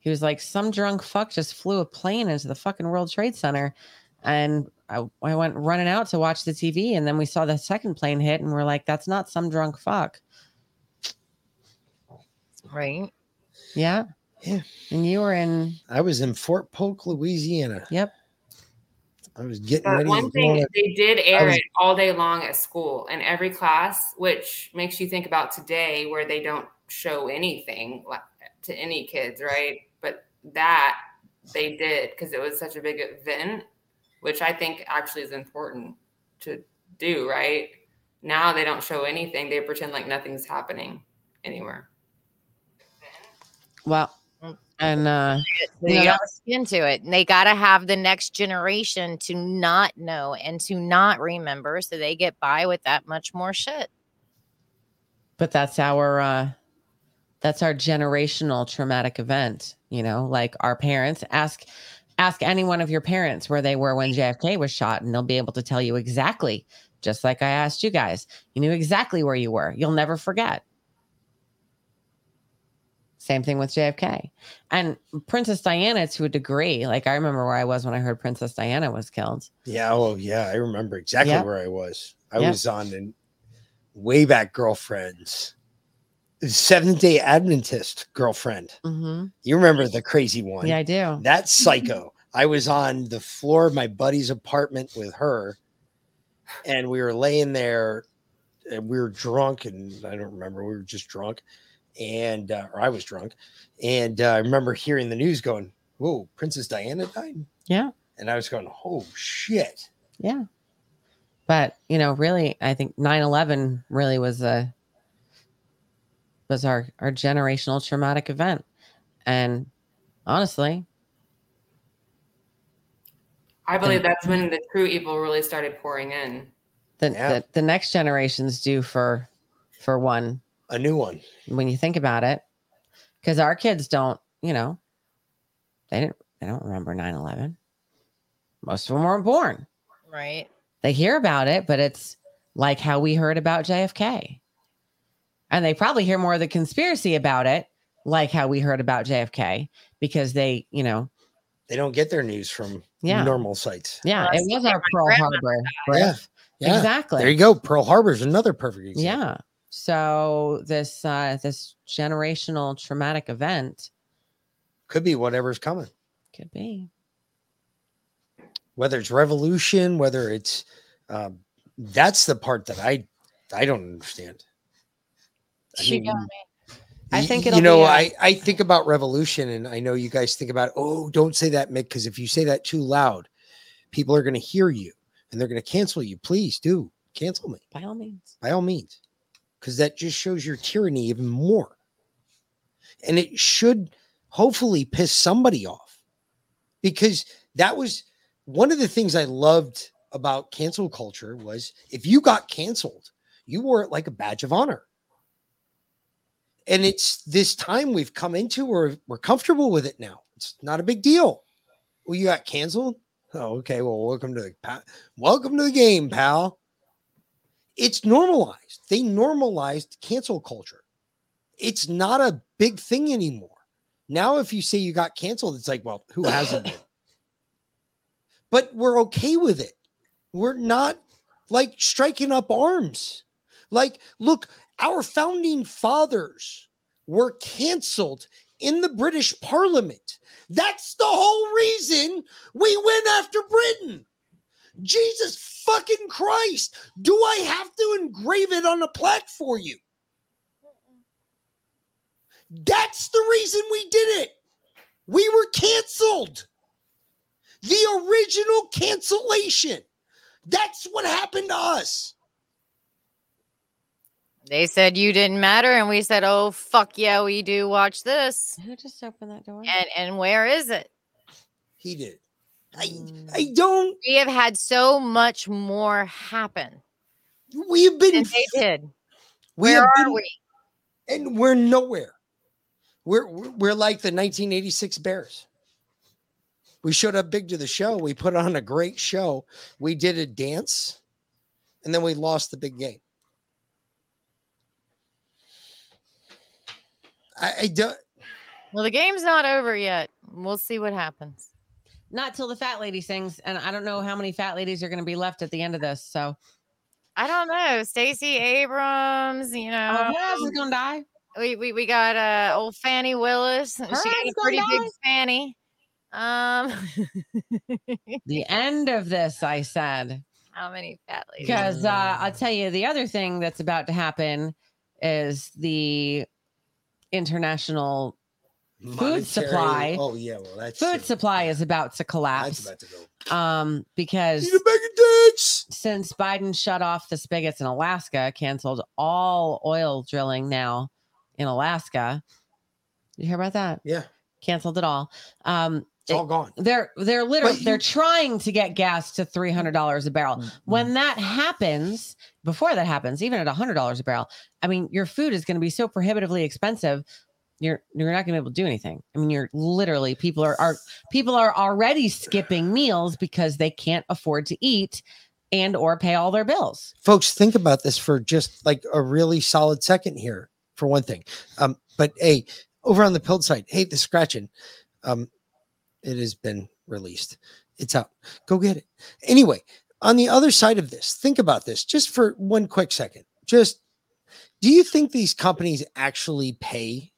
he was like some drunk fuck just flew a plane into the fucking World Trade Center and I, I went running out to watch the TV and then we saw the second plane hit and we're like that's not some drunk fuck. Right. Yeah. Yeah. And you were in I was in Fort Polk, Louisiana. Yep. I was getting But ready. one thing go they did air was- it all day long at school in every class, which makes you think about today where they don't show anything to any kids, right? But that they did because it was such a big event, which I think actually is important to do, right? Now they don't show anything. They pretend like nothing's happening anywhere. well and uh They you know, got that was- to into it. And they got to have the next generation to not know and to not remember so they get by with that much more shit. but that's our uh that's our generational traumatic event you know like our parents ask ask any one of your parents where they were when jfk was shot and they'll be able to tell you exactly just like i asked you guys you knew exactly where you were you'll never forget same thing with jfk and princess diana to a degree like i remember where i was when i heard princess diana was killed Yeah, oh yeah, I remember exactly Yep. where I was. I Yep. was on an way back girlfriends. Seventh day Adventist girlfriend. mm-hmm. You remember the crazy one? yeah i do That psycho. I was on the floor of my buddy's apartment with her, and we were laying there, and we were drunk, and I don't remember. We were just drunk, and uh, or I was drunk, and uh, I remember hearing the news going, "Whoa, Princess Diana died." yeah And I was going, oh shit. Yeah. But, you know, really, I think 9-11 really was a was our our generational traumatic event. And honestly, I believe that's when the true evil really started pouring in. the, the the next generations do for for one a new one when you think about it because our kids don't you know they didn't they don't remember 9-11 most of them weren't born Right. they hear about it but it's like how we heard about jfk and they probably hear more of the conspiracy about it like how we heard about jfk because they you know They don't get their news from Yeah. normal sites. yeah it was our pearl harbor Yeah. Yeah. exactly There you go. Pearl Harbor is another perfect example. Yeah. So this uh this generational traumatic event Could be whatever's coming. could be. Whether it's revolution, whether it's um, that's the part that I I don't understand. I She mean, got hmm. me. I think you know be a- I I think about revolution, and I know you guys think about oh don't say that Mick because if you say that too loud, people are going to hear you and they're going to cancel you. Please do cancel me By all means. by all means, because that just shows your tyranny even more, and it should hopefully piss somebody off, because that was one of the things I loved about cancel culture was if you got canceled, you wore it like a badge of honor. And it's this time we've come into where we're comfortable with it now. It's not a big deal. Well, you got canceled. Oh, okay. Well, welcome to the welcome to the game, pal. It's normalized. They normalized cancel culture. It's not a big thing anymore. Now, if you say you got canceled, it's like, well, who hasn't been? (laughs) But we're okay with it. We're not like striking up arms. Like, look, our founding fathers were canceled in the British Parliament. That's the whole reason we went after Britain. Jesus fucking Christ. Do I have to engrave it on a plaque for you? That's the reason we did it. We were canceled. The original cancellation. That's what happened to us. They said you didn't matter, and we said, "Oh fuck yeah, we do." Watch this. Who just opened that door? And and where is it? He did. I I mm. don't. We have had so much more happen. We've been. And they did. Where have are been- we? And we're nowhere. We're we're we're like the 1986 Bears. We showed up big to the show. We put on a great show. We did a dance, and then we lost the big game. I, I don't. Well, the game's not over yet. We'll see what happens. Not till the fat lady sings, and I don't know how many fat ladies are going to be left at the end of this. So I don't know. Stacey Abrams, you know. who else is gonna die? We we, we got uh old Fani Willis. She got Her a ass pretty gonna big fanny. Um (laughs) the end of this, I said. how many fat ladies? Because uh, I'll tell you, the other thing that's about to happen is the international food supply. Oh yeah, well that's food supply is about to collapse. about to go. Um, because Eat a bag of dicks. since Biden shut off the spigots in Alaska, canceled all oil drilling now in Alaska. Did you hear about that? Yeah, canceled it all. Um, it's all gone. They're they're literally But they're trying to get gas to three hundred dollars a barrel. Mm, When that happens, before that happens, even at hundred dollars a barrel, I mean, your food is going to be so prohibitively expensive. You're you're not going to be able to do anything. I mean, you're literally people are are people are already skipping meals because they can't afford to eat and or pay all their bills. folks think about this for just like a really solid second here for one thing um but hey over on the pilled side, hey the scratching um it has been released. It's out. Go get it. Anyway on the other side of this think about this just for one quick second. Just do you think these companies actually pay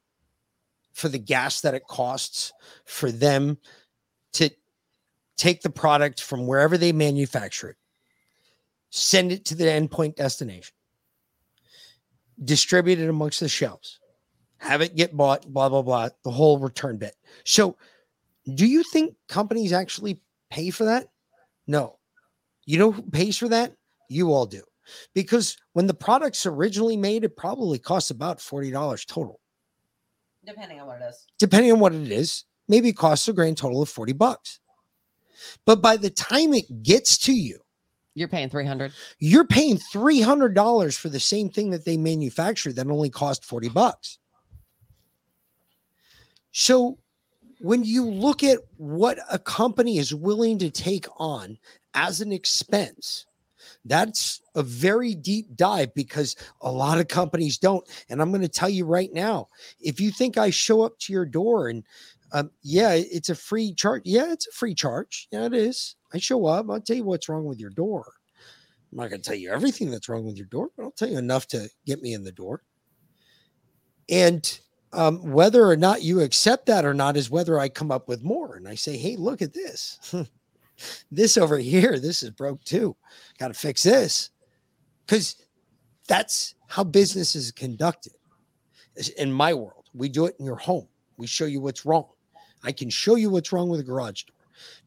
for the gas that it costs for them to take the product from wherever they manufacture it send it to the endpoint destination, distribute it amongst the shelves, have it get bought, blah, blah, blah, the whole return bit. So, do you think companies actually pay for that? No. You know who pays for that? You all do. Because when the product's originally made, it probably costs about $40 total. Depending on what it is. Depending on what it is, maybe it costs a grand total of 40 bucks. But by the time it gets to you, You're paying 300. you're paying $300 for the same thing that they manufactured that only cost 40 bucks. So when you look at what a company is willing to take on as an expense, that's a very deep dive because a lot of companies don't. And I'm going to tell you right now if you think I show up to your door and um, yeah, it's a free charge. Yeah, it's a free charge. Yeah, it is. I show up. I'll tell you what's wrong with your door. I'm not going to tell you everything that's wrong with your door, but I'll tell you enough to get me in the door. And um, whether or not you accept that or not is whether I come up with more and I say, hey, look at this. (laughs) this over here, this is broke too. Got to fix this. Because that's how business is conducted. In my world, we do it in your home. We show you what's wrong. I can show you what's wrong with a garage door.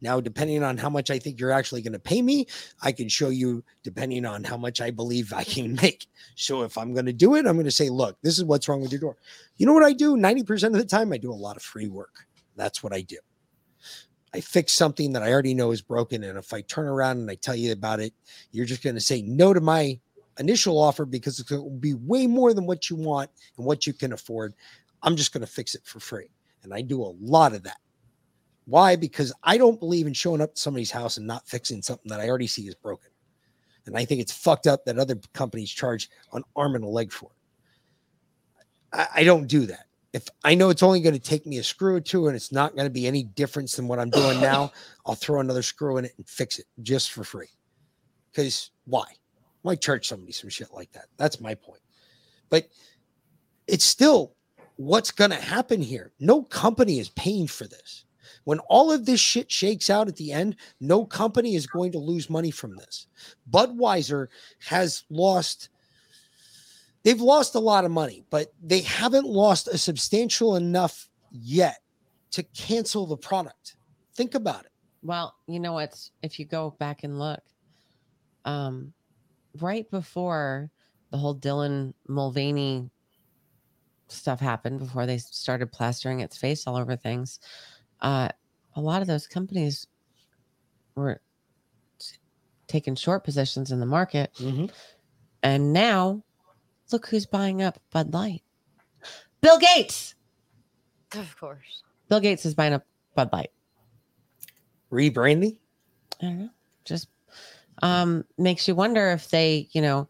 Now, depending on how much I think you're actually going to pay me, I can show you depending on how much I believe I can (laughs) make. So if I'm going to do it, I'm going to say, look, this is what's wrong with your door. You know what I do? 90% of the time, I do a lot of free work. That's what I do. I fix something that I already know is broken. And if I turn around and I tell you about it, you're just going to say no to my initial offer because it will be way more than what you want and what you can afford. I'm just going to fix it for free. And I do a lot of that. Why? Because I don't believe in showing up to somebody's house and not fixing something that I already see is broken. And I think it's fucked up that other companies charge an arm and a leg for it. I, I don't do that. If I know it's only going to take me a screw or two and it's not going to be any difference than what I'm doing now, (coughs) I'll throw another screw in it and fix it just for free. Because why? Why charge somebody some shit like that? That's my point. But it's still what's going to happen here. No company is paying for this. When all of this shit shakes out at the end, no company is going to lose money from this. Budweiser has lost, they've lost a lot of money, but they haven't lost a substantial enough yet to cancel the product. Think about it. Well, you know what? If you go back and look, um, right before the whole Dylan Mulvaney stuff happened, before they started plastering its face all over things, uh, a lot of those companies were t- taking short positions in the market. And now, look who's buying up Bud Light. Bill Gates. Of course. Bill Gates is buying up Bud Light. Rebranding? I don't know. Just um, makes you wonder if they, you know,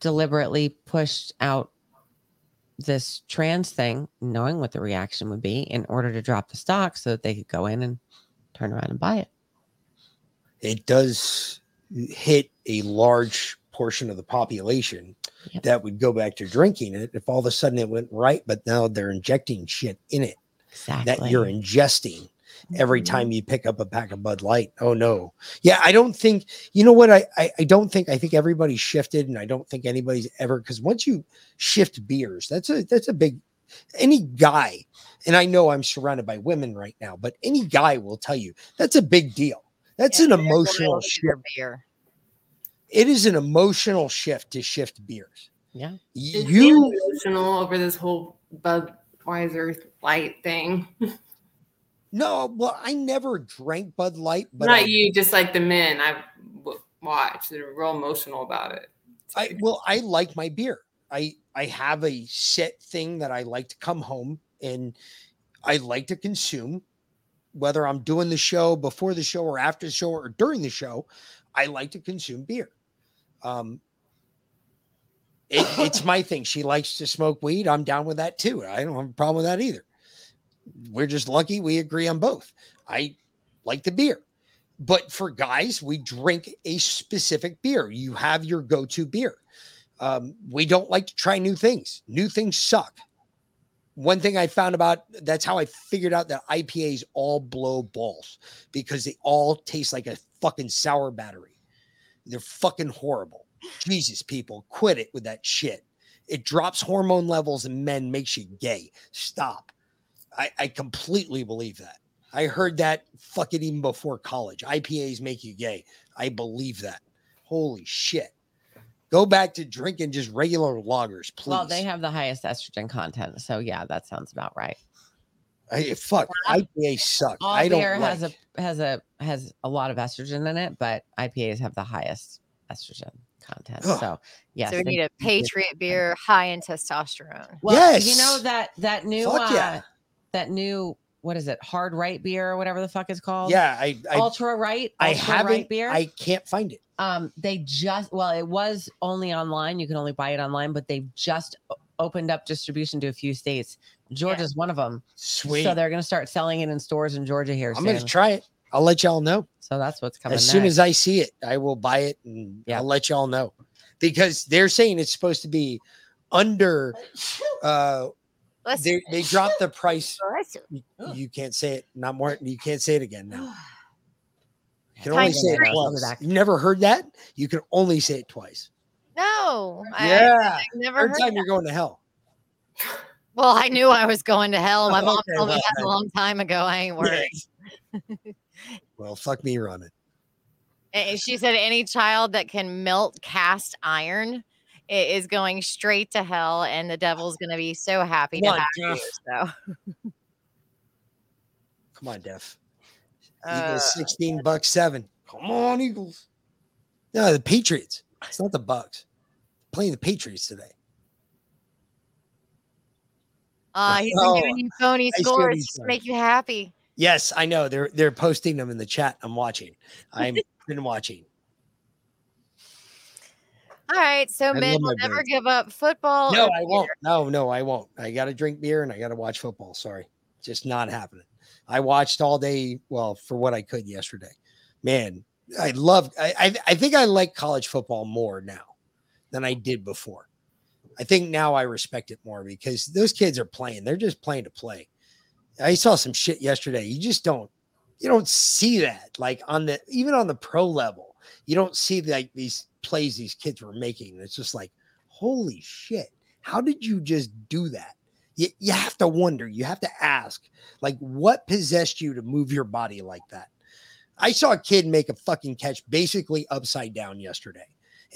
deliberately pushed out this trans thing, knowing what the reaction would be, in order to drop the stock so that they could go in and turn around and buy it. it does hit a large portion of the population that would go back to drinking it if all of a sudden it went right, but now they're injecting shit in it that you're ingesting every time you pick up a pack of Bud Light. Oh no. Yeah, I don't think you know what I I, I don't think I think everybody's shifted and I don't think anybody's ever because once you shift beers, that's a that's a big any guy, and I know I'm surrounded by women right now, but any guy will tell you that's a big deal. That's an emotional shift. Beer. It is an emotional shift to shift beers. Yeah. You you emotional over this whole Budweiser light thing? (laughs) no, well, I never drank Bud Light, but Not I, you, just like the men I watch. They're real emotional about it. I well, I like my beer. I I have a set thing that I like to come home and I like to consume, whether I'm doing the show before the show or after the show or during the show. I like to consume beer. Um, it, it's my thing. She likes to smoke weed. I'm down with that too. I don't have a problem with that either. We're just lucky we agree on both. I like the beer. But for guys, we drink a specific beer. You have your go to beer. Um, we don't like to try new things. New things suck. One thing I found about that's how I figured out that IPAs all blow balls because they all taste like a fucking sour battery. They're fucking horrible. Jesus, people, quit it with that shit. It drops hormone levels in men, makes you gay. Stop. I, I completely believe that. I heard that fucking even before college. IPAs make you gay. I believe that. Holy shit. Go back to drinking just regular lagers, please. Well, they have the highest estrogen content, so yeah, that sounds about right. I, fuck, IPAs suck. All I don't beer like. has a has a has a lot of estrogen in it, but IPAs have the highest estrogen content. Ugh. So yes, so we need a Patriot beer high in testosterone. Well, you know that that new Fuck uh, yeah. That new what is it? Hard right beer or whatever the fuck it's called. Yeah, I, I ultra right. I haven't. right beer. I can't find it. um they just well it was only online you can only buy it online but they've just opened up distribution to a few states georgia's one of them Sweet. so they're going to start selling it in stores in georgia here I'm gonna try it. I'll let y'all know. so that's what's coming as soon next. as I see it, I will buy it and yeah. I'll let y'all know. Because they're saying it's supposed to be under uh they, they dropped the price. You, you can't say it, not more. You can't say it again now. (sighs) You can only say it free. once. You never heard that? You can only say it twice. No, Yeah. I, never Third heard time that. you're going to hell. Well, I knew I was going to hell. My (laughs) mom Okay, told me well, that a long time ago. I ain't worried. (laughs) Well, fuck me running. And she said any child that can melt cast iron i- is going straight to hell, and the devil's going to be so happy to Come on, have you. So, Come on, Def. (laughs) Uh, Eagles 16 bucks seven. Come on, Eagles. No, the Patriots. It's not the Bucks. Playing the Patriots today. uh, he's Oh, been giving you phony I scores just to make you happy. Yes, I know. They're they're posting them in the chat. I'm watching. I'm been watching. All right, so I men will never birds. give up football. No, I beer. won't. No, no, I won't. I got to drink beer and I got to watch football. Sorry, just not happening. I watched all day. Well, for what I could yesterday. Man, I love. I I, I think I like college football more now than I did before. I think now I respect it more because those kids are playing. They're just playing to play. I saw some shit yesterday. You just don't you don't see that like on the even on the pro level. You don't see like these plays these kids were making. It's just like, holy shit. How did you just do that? You, you have to wonder, you have to ask, like, what possessed you to move your body like that? I saw a kid make a fucking catch basically upside down yesterday,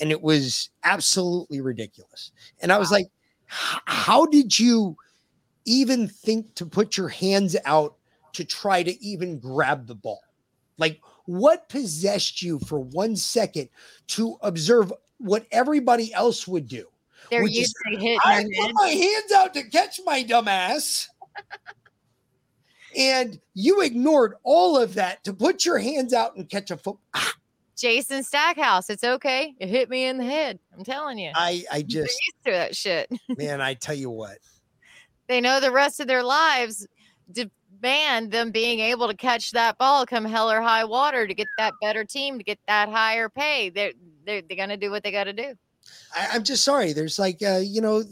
and it was absolutely ridiculous. And I was like, how did you even think to put your hands out to try to even grab the ball? Like, what possessed you for one second to observe what everybody else would do? They're which is, used to hitting I put head. my hands out to catch my dumb ass. (laughs) and you ignored all of that to put your hands out and catch a foot. Ah. Jason Stackhouse, it's okay. It hit me in the head. I'm telling you. I I They're just used to that shit. man, I tell you (laughs) what. they know the rest of their lives demand them being able to catch that ball come hell or high water to get that better team to get that higher pay. They're they're, they're gonna do what they got to do. I, I'm just sorry. There's like, uh, you know,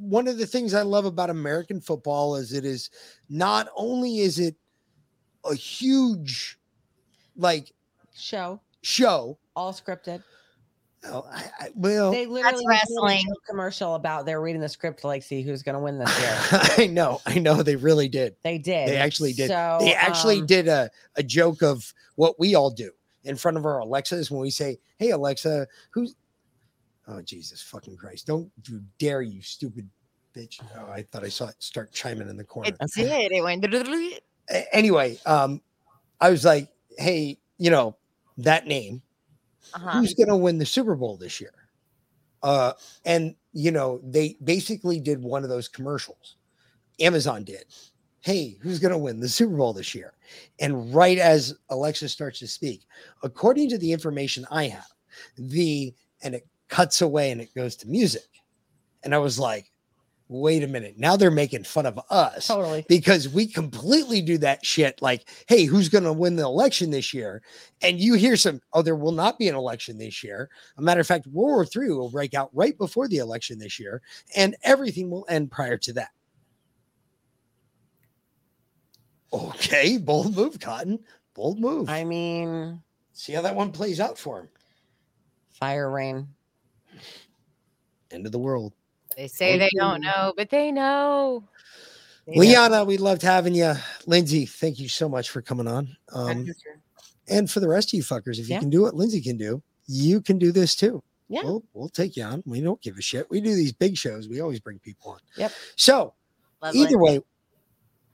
one of the things I love about American football is it is not only is it a huge, like show show. all scripted Oh, I, I, well, they literally That's did a wrestling. commercial about they're reading the script to like see who's going to win this year (laughs) I know, I know, they really did. they did They actually did. so, they actually um, did a, a joke of what we all do in front of our Alexas when we say, Hey, Alexa, who's, oh, Jesus fucking Christ. Don't you dare, you stupid bitch. Oh, I thought I saw it start chiming in the corner. It did. It went. Anyway, um, I was like, Hey, you know, that name, Uh-huh. who's going to win the Super Bowl this year? Uh, and you know, they basically did one of those commercials. Amazon did. Hey, who's going to win the Super Bowl this year? And right as Alexa starts to speak, according to the information I have, the and it cuts away and it goes to music. And I was like, wait a minute. Now they're making fun of us Totally. because we completely do that shit. Like, hey, who's going to win the election this year? And you hear some, oh, there will not be an election this year. A matter of fact, World War III will break out right before the election this year, and everything will end prior to that. Okay, bold move, Cotton. Bold move. i mean See how that one plays out for him. fire rain End of the world. They say they don't know, but they know. They know. Liana, we loved having you. Lindsay, thank you so much for coming on. Um, and for the rest of you fuckers, if you Yeah. can do what Lindsay can do, you can do this too. Yeah. We'll, we'll take you on. We don't give a shit. We do these big shows. We always bring people on. Yep. So Lovely. either way,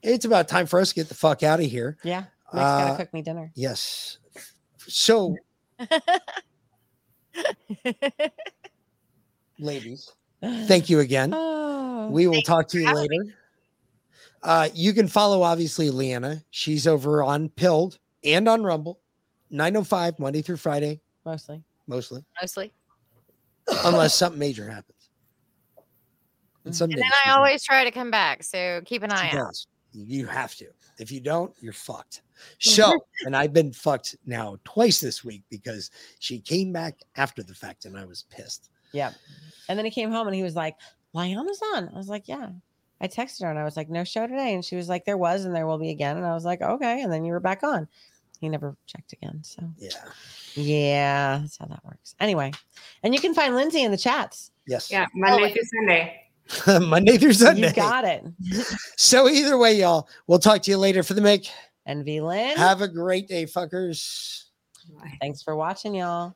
it's about time for us to get the fuck out of here. Yeah. Nick's gotta Uh, cook me dinner. Yes. So, (laughs) ladies, thank you again. Oh, we will talk to you later. Uh, you can follow obviously Leanna. She's over on Pilled and on Rumble, 905 Monday through Friday, mostly. mostly, Mostly. unless something major happens. And And then I always try to come back. So keep an eye She out. You have to. If you don't, you're fucked. (laughs) So, and I've been fucked now twice this week because she came back after the fact and I was pissed. Yeah. And then he came home and he was like, Lionel's on. I was like, yeah. I texted her and I was like, no show today. And she was like, there was and there will be again. And I was like, okay. And then you were back on. He never checked again. So, yeah. Yeah. That's how that works. Anyway. And you can find Lindsay in the chats. Yes. Yeah, Monday oh. through Sunday. (laughs) Monday through Sunday. You got it. (laughs) So, either way, y'all, we'll talk to you later for the make. And V Lynn. Have a great day, fuckers. Thanks for watching, y'all.